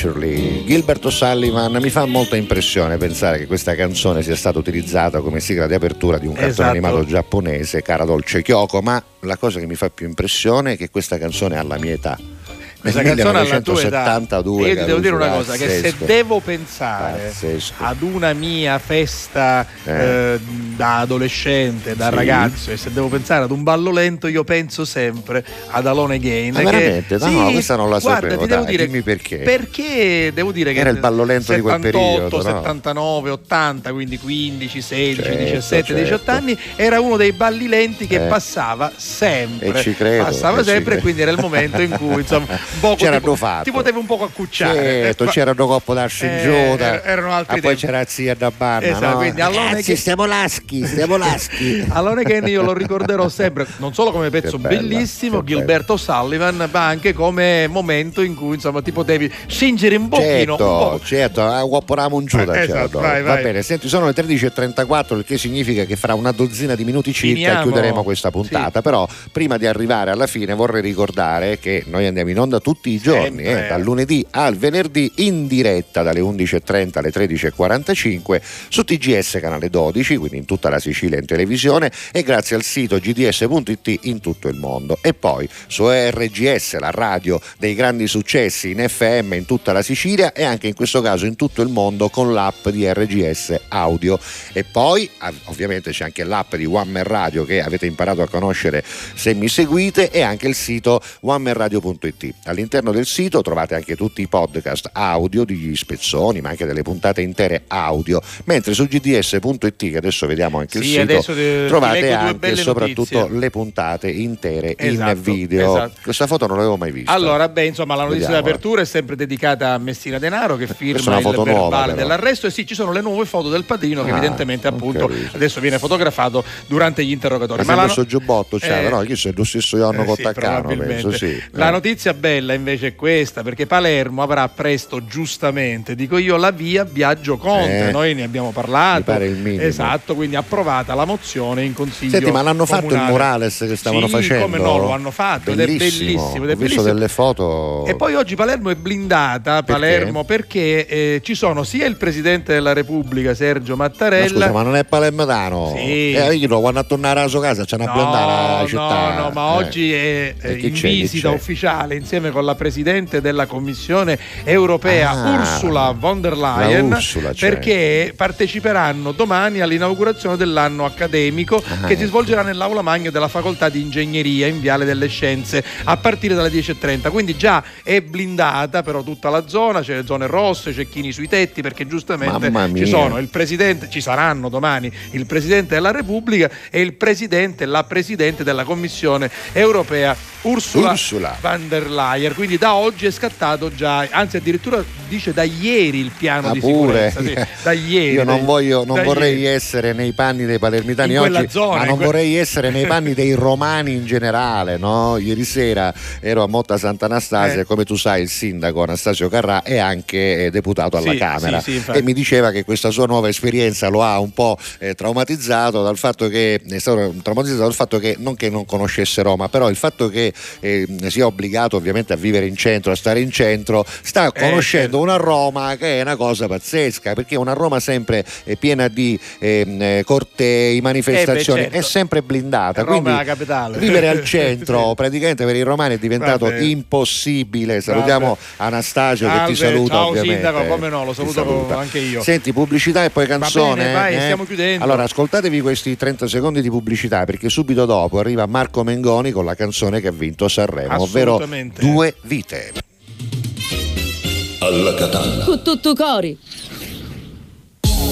Naturally. Gilbert O'Sullivan mi fa molta impressione pensare che questa canzone sia stata utilizzata come sigla di apertura di un cartone Esatto. animato giapponese, Cara Dolce Kyoko, ma la cosa che mi fa più impressione è che questa canzone ha la mia età. Nel Questa canzone alla tua età. 1972. E io ti devo dire una cosa: che se pazzesco. devo pensare Pazzesco. ad una mia festa eh, da adolescente, da Sì. ragazzo, e se devo pensare ad un ballo lento, io penso sempre ad Alone Again. Ma che- veramente? No, Sì, no, questa non la guarda, sapevo, dai, dire dimmi perché. Perché devo dire che Era il ballo lento di quel 78, periodo, no? 79, 80, quindi 15, 16, Certo, 17, 18 certo. anni, era uno dei balli lenti che Eh. passava sempre. E ci credo, Passava e sempre, e quindi era il momento in cui insomma, un poco C'erano ti, fatto. ti potevi un poco accucciare. Certo, Eh, c'erano Coppo da Scingiuta, eh, erano altri ah, poi c'era zia da Banna, Esatto, no? quindi Alone Ragazzi, Again- stiamo laschi, stiamo laschi. Alone Again io lo ricorderò sempre non solo come pezzo bella, bellissimo Gilberto Sullivan ma anche come momento in cui insomma ti potevi scingere un pochino un Certo, po'. certo, ah, guapporavamo un giuda. Eh, c'era esatto, dopo. vai, Va vai. bene, senti, sono le 13.34, il che significa che fra una dozzina di minuti circa Finiamo. chiuderemo questa puntata. Però prima di arrivare alla fine vorrei ricordare che noi andiamo in onda tutti i giorni, eh, dal lunedì al venerdì in diretta dalle 11.30 alle 13.45 su TGS canale 12, quindi in tutta la Sicilia in televisione e grazie al sito gds.it in tutto il mondo. E poi su RGS, la radio dei grandi successi in FM in tutta la Sicilia e anche in questo caso in tutto il mondo con l'app di RGS Audio. E poi ovviamente c'è anche l'app di One Man Radio che avete imparato a conoscere se mi seguite e anche il sito onemanradio.it. All'interno del sito trovate anche tutti i podcast audio degli spezzoni, ma anche delle puntate intere audio, mentre su gds.it, che adesso vediamo anche Sì, il sito, ti trovate anche e soprattutto notizie. le puntate intere Esatto, in video. esatto. Questa foto non l'avevo mai vista. Allora, beh, insomma, la notizia Vediamola. d'apertura è sempre dedicata a Messina Denaro che firma il foto verbale nuova, dell'arresto e sì, ci sono le nuove foto del padrino che Ah, evidentemente appunto capito. adesso viene fotografato durante gli interrogatori. Ma sempre la no- sto giubbotto c'era, Eh, no? Chi c'è lo stesso giorno eh, con sì, penso, sì. La Eh. notizia bella invece è questa, perché Palermo avrà presto, giustamente, dico io, la via Biagio Conte. Eh, Noi ne abbiamo parlato. mi pare il minimo. Esatto, quindi approvata la mozione in consiglio. Senti, ma l'hanno fatto il comunale. murales che stavano Sì, facendo? come no, lo hanno fatto ed è bellissimo. ed è Ho visto bellissimo. delle foto. E poi oggi Palermo è blindata, Palermo, perché eh, ci sono sia il Presidente della Repubblica Sergio Ma Mattarella scusa, ma non è palermitano? Sì. Eh, io lo quando a tornare alla sua casa c'è una blondata alla città. No, no, ma Eh. oggi è eh, in c'è, visita c'è? ufficiale insieme con la Presidente della Commissione Europea Ah, Ursula von der Leyen la Ursula c'è. perché parteciperanno domani all'inaugurazione dell'anno accademico Ah, che si ecco. svolgerà nell'aula magna della Facoltà di Ingegneria in Viale delle Scienze a partire dalle 10.30. Quindi già è blindata però tutta la zona, c'è le zone rosse, cecchini sui tetti perché giustamente ci sono il Presidente, ci saranno domani il Presidente della Repubblica e il Presidente, la Presidente della Commissione Europea Ursula, Ursula. von der Leyen. Quindi da oggi è scattato già, anzi addirittura dice da ieri il piano Ah, di pure. sicurezza. sì, da ieri. Io non, voglio, non vorrei ieri. essere nei panni dei palermitani oggi, zona, ma non que- vorrei essere nei panni dei romani in generale. No? Ieri sera ero a Motta Sant'Anastasia Eh. come tu sai il sindaco Anastasio Carrà è anche eh, deputato alla Sì, Camera sì, sì, e mi diceva che questa sua nuova esperienza lo ha un po' eh, traumatizzato dal fatto che è stato traumatizzato dal fatto che non che non conoscesse Roma, però il fatto che eh, sia obbligato ovviamente a vivere in centro, a stare in centro, sta conoscendo certo. una Roma che è una cosa pazzesca, perché è una Roma sempre eh, piena di ehm, eh, cortei, manifestazioni, Eh beh, certo. è sempre blindata. Roma quindi la capitale. Vivere al centro praticamente per i romani è diventato Vabbè. impossibile. Salutiamo Anastasio che Salve, ti saluta ciao, ovviamente. sindaco, come no, lo saluto saluta. anche io. Senti, pubblicità e poi Va canzone. bene, vai, eh? stiamo chiudendo. Allora, ascoltatevi questi 30 secondi di pubblicità perché subito dopo arriva Marco Mengoni con la canzone che ha vinto Sanremo, ovvero. Due vite. Alla Catalla. Con tutto cori.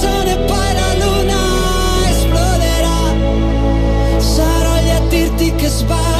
canzone poi la luna esploderà. Sarò lì a dirti che sbagli,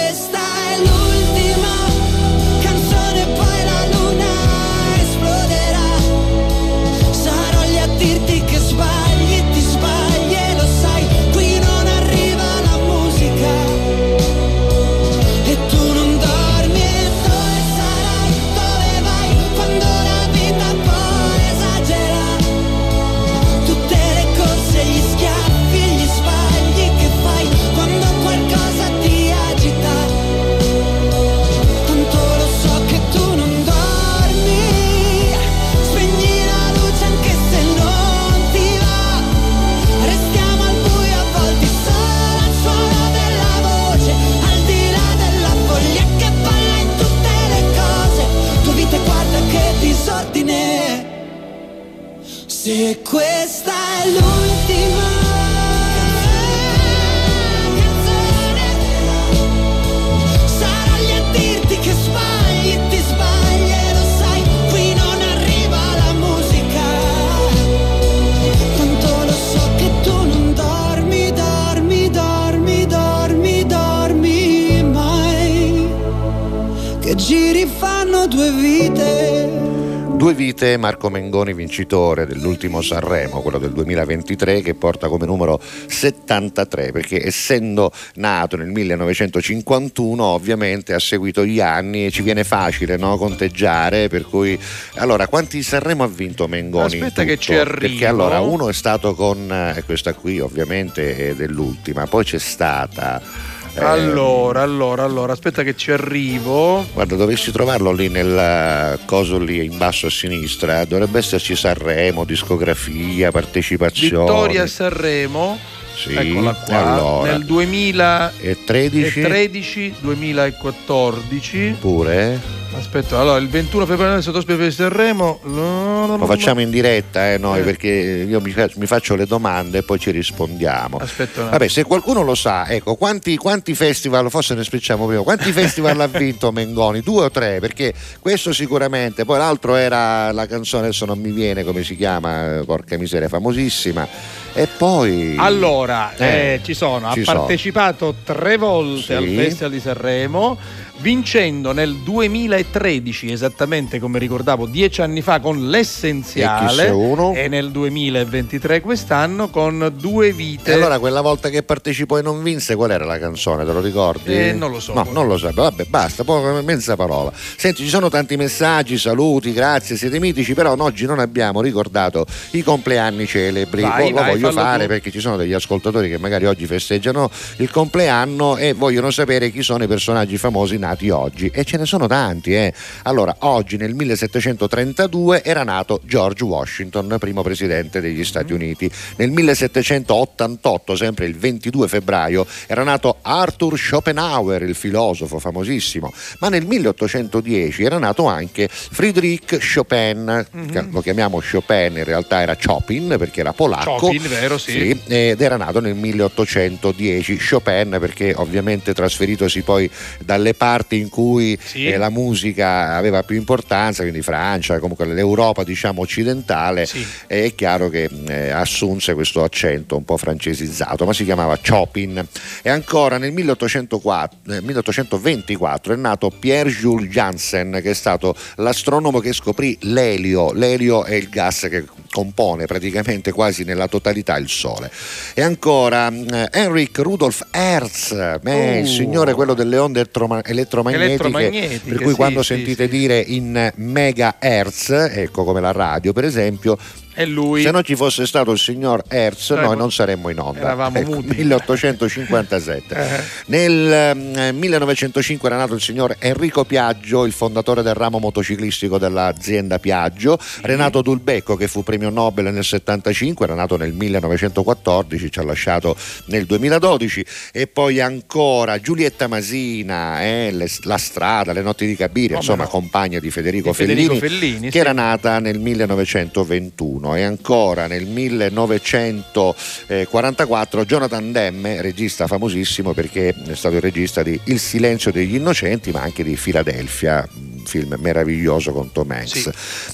vite, Marco Mengoni vincitore dell'ultimo Sanremo, quello del 2023, che porta come numero 73, perché essendo nato nel 1951 ovviamente ha seguito gli anni e ci viene facile no, conteggiare, per cui... Allora, quanti Sanremo ha vinto Mengoni? Aspetta che ci arrivo. Perché allora uno è stato con, eh, questa qui ovviamente è dell'ultima, poi c'è stata... Eh, Allora, allora, allora, aspetta che ci arrivo. Guarda, dovessi trovarlo lì nel eh, coso lì in basso a sinistra, dovrebbe esserci Sanremo, discografia, partecipazione. Vittoria Sanremo. Sì, Eccola qua. allora. Nel 2013 13 2014. pure. Aspetta, allora il 21 febbraio del Sottospecie di Sanremo. Lo facciamo in diretta eh, noi Eh. perché io mi, fa- mi faccio le domande e poi ci rispondiamo. Aspetta. Vabbè, se qualcuno lo sa, ecco, quanti, quanti festival, forse ne speciamo prima, quanti festival ha vinto Mengoni? Due o tre? Perché questo sicuramente, poi l'altro era la canzone, adesso non mi viene come si chiama, eh, porca miseria, famosissima. E poi... Allora, Eh, eh, ci sono, ha ci sono. partecipato tre volte Sì. al Festival di Sanremo, vincendo nel 2013, esattamente come ricordavo, dieci anni fa con l'essenziale E e nel 2023 quest'anno con due vite. E allora quella volta che partecipò e non vinse, qual era la canzone? Te lo ricordi? Eh, non lo so. No, non lo so. Vabbè, basta, poi mezza parola. Senti, ci sono tanti messaggi, saluti, grazie, siete mitici, però oggi non abbiamo ricordato i compleanni celebri. Vai, Lo- lo vai, voglio fare tu. perché ci sono degli ascoltatori che magari oggi festeggiano il compleanno e vogliono sapere chi sono i personaggi famosi nati oggi. E ce ne sono tanti, eh. Allora, oggi nel 1732 era nato George Washington, primo presidente degli Stati Uniti. Nel 1788, sempre il 22 febbraio, era nato Arthur Schopenhauer, il filosofo famosissimo. Ma nel 1810 era nato anche Friedrich Chopin, che lo chiamiamo Chopin, in realtà era Chopin perché era polacco. Chopin, vero, sì. ed era nato nel 1810. Chopin perché ovviamente trasferitosi poi dalle parti in cui Sì. eh, la musica aveva più importanza, quindi Francia, comunque l'Europa diciamo occidentale, eh, è chiaro che eh, assunse questo accento un po' francesizzato, ma si chiamava Chopin. E ancora nel 1804 eh, 1824 è nato Pierre-Jules Janssen, che è stato l'astronomo che scoprì l'elio. L'elio è il gas che compone praticamente quasi nella totalità il Sole. E ancora eh, Henrik Rudolf Hertz, eh, il Uh. signore quello delle onde elettroma- elettromagnetiche, Elettromagnetiche, per cui sì, quando sì, sentite dire in megahertz, ecco come la radio per esempio, È lui. se non ci fosse stato il signor Hertz, Noi noi non saremmo in onda. eravamo Ecco, muti. 1857. Eh. Nel ehm, 1905 era nato il signor Enrico Piaggio, il fondatore del ramo motociclistico dell'azienda Piaggio. Renato Dulbecco, che fu premio Nobel nel 75, era nato nel 1914, ci ha lasciato nel 2012. E poi ancora Giulietta Masina, eh, le- La strada, Le notti di Cabiria, Come insomma, no? compagna di Federico, Di Federico Fellini, Fellini, che sì. era nata nel 1921 e ancora nel 1944 Jonathan Demme, regista famosissimo perché è stato il regista di Il silenzio degli innocenti ma anche di Philadelphia un film meraviglioso con Tom Hanks.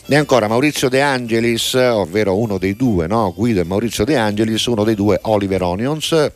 E ancora Maurizio De Angelis ovvero uno dei due no? Guido e Maurizio De Angelis uno dei due Oliver Onions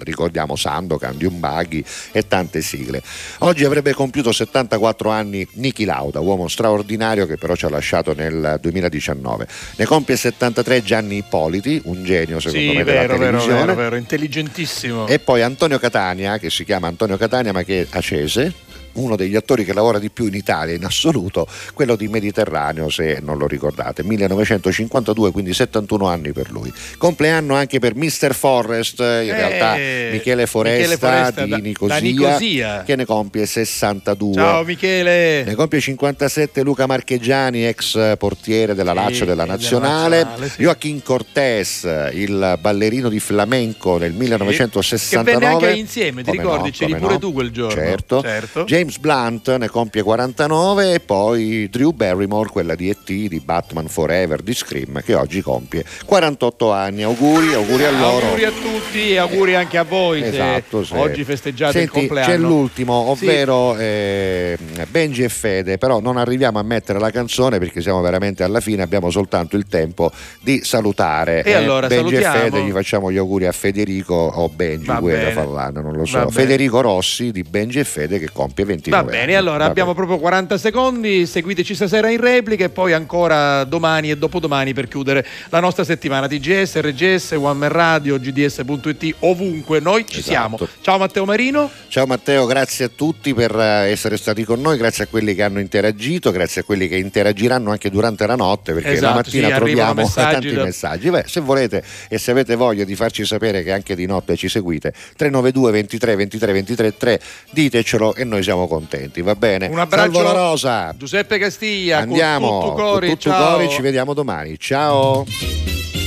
ricordiamo Sandokan, Buggy e tante sigle. Oggi avrebbe compiuto 74 anni Niki Lauda, uomo straordinario che però ci ha lasciato nel 2019. Ne compie 73 Gianni Ippoliti, un genio secondo Sì, me della vero, vero, televisione. vero, vero, intelligentissimo. E poi Antonio Catania, che si chiama Antonio Catania ma che è acese, uno degli attori che lavora di più in Italia in assoluto, quello di Mediterraneo, se non lo ricordate, 1952, quindi 71 anni per lui. Compleanno anche per Mr. Forrest, in Eh, realtà Michele Foresta, Michele Foresta di da- Nicosia, da Nicosia. che ne compie 62. Ciao Michele. Ne compie 57 Luca Marcheggiani, ex portiere della Lazio e della della Nazionale. Nazionale, sì. Joaquin Cortés, il ballerino di flamenco nel Che 1969. venne anche insieme, ti Come ricordi? no, C'eri pure no. tu quel giorno. Certo. Certo. James Blunt ne compie 49 e poi Drew Barrymore, quella di E.T., di Batman Forever, di Scream, che oggi compie 48 anni. Auguri, auguri a loro. Auguri a tutti e auguri anche a voi Esatto, sì. oggi festeggiate Senti, il compleanno. C'è l'ultimo, ovvero eh, Benji e Fede, però non arriviamo a mettere la canzone perché siamo veramente alla fine, abbiamo soltanto il tempo di salutare. E allora Benji e salutiamo. Fede, gli facciamo gli auguri a Federico o Benji, Va quello bene. Fallano, non lo so. Federico Rossi di Benji e Fede che compie 20 Va bene, allora Va abbiamo proprio 40 secondi, seguiteci stasera in replica e poi ancora domani e dopodomani per chiudere la nostra settimana TGS, RGS, One Man Radio, GDS.it, ovunque noi ci Esatto. siamo. Ciao Matteo Marino. Ciao Matteo, grazie a tutti per eh, essere stati con noi, grazie a quelli che hanno interagito, grazie a quelli che interagiranno anche durante la notte perché Esatto, la mattina sì, troviamo messaggi tanti da- messaggi. Beh, se volete e se avete voglia di farci sapere che anche di notte ci seguite, 392 23 23 23 3, ditecelo e noi siamo contenti, va bene? Un abbraccio Salvo la rosa. Giuseppe Castiglia, Andiamo, con tutto cori, tutto cori, ci vediamo domani. Ciao.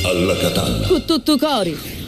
Alla Catalla. Con tutto cori.